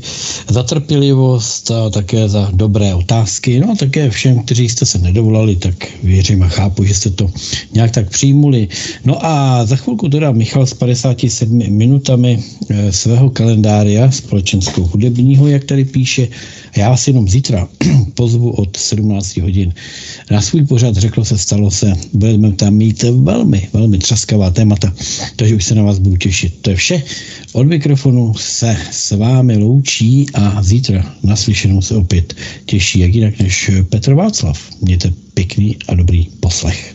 S1: za trpělivost a také za dobré otázky. No a také všem, kteří jste se nedovolali, tak věřím a chápu, že jste to nějak tak přijmuli. No a za chvilku teda Michal s 57 minutami eh, svého kalendária společenskou hudebního, jak tady píše, já vás jenom zítra pozvu od 17 hodin na svůj pořad, řeklo se, stalo se, budeme tam mít velmi, velmi třaskavá témata takže už se na vás budu těšit. To je vše. Od mikrofonu se s vámi loučí a zítra naslyšenou se opět těší, jak jinak než Petr Václav. Mějte pěkný a dobrý poslech.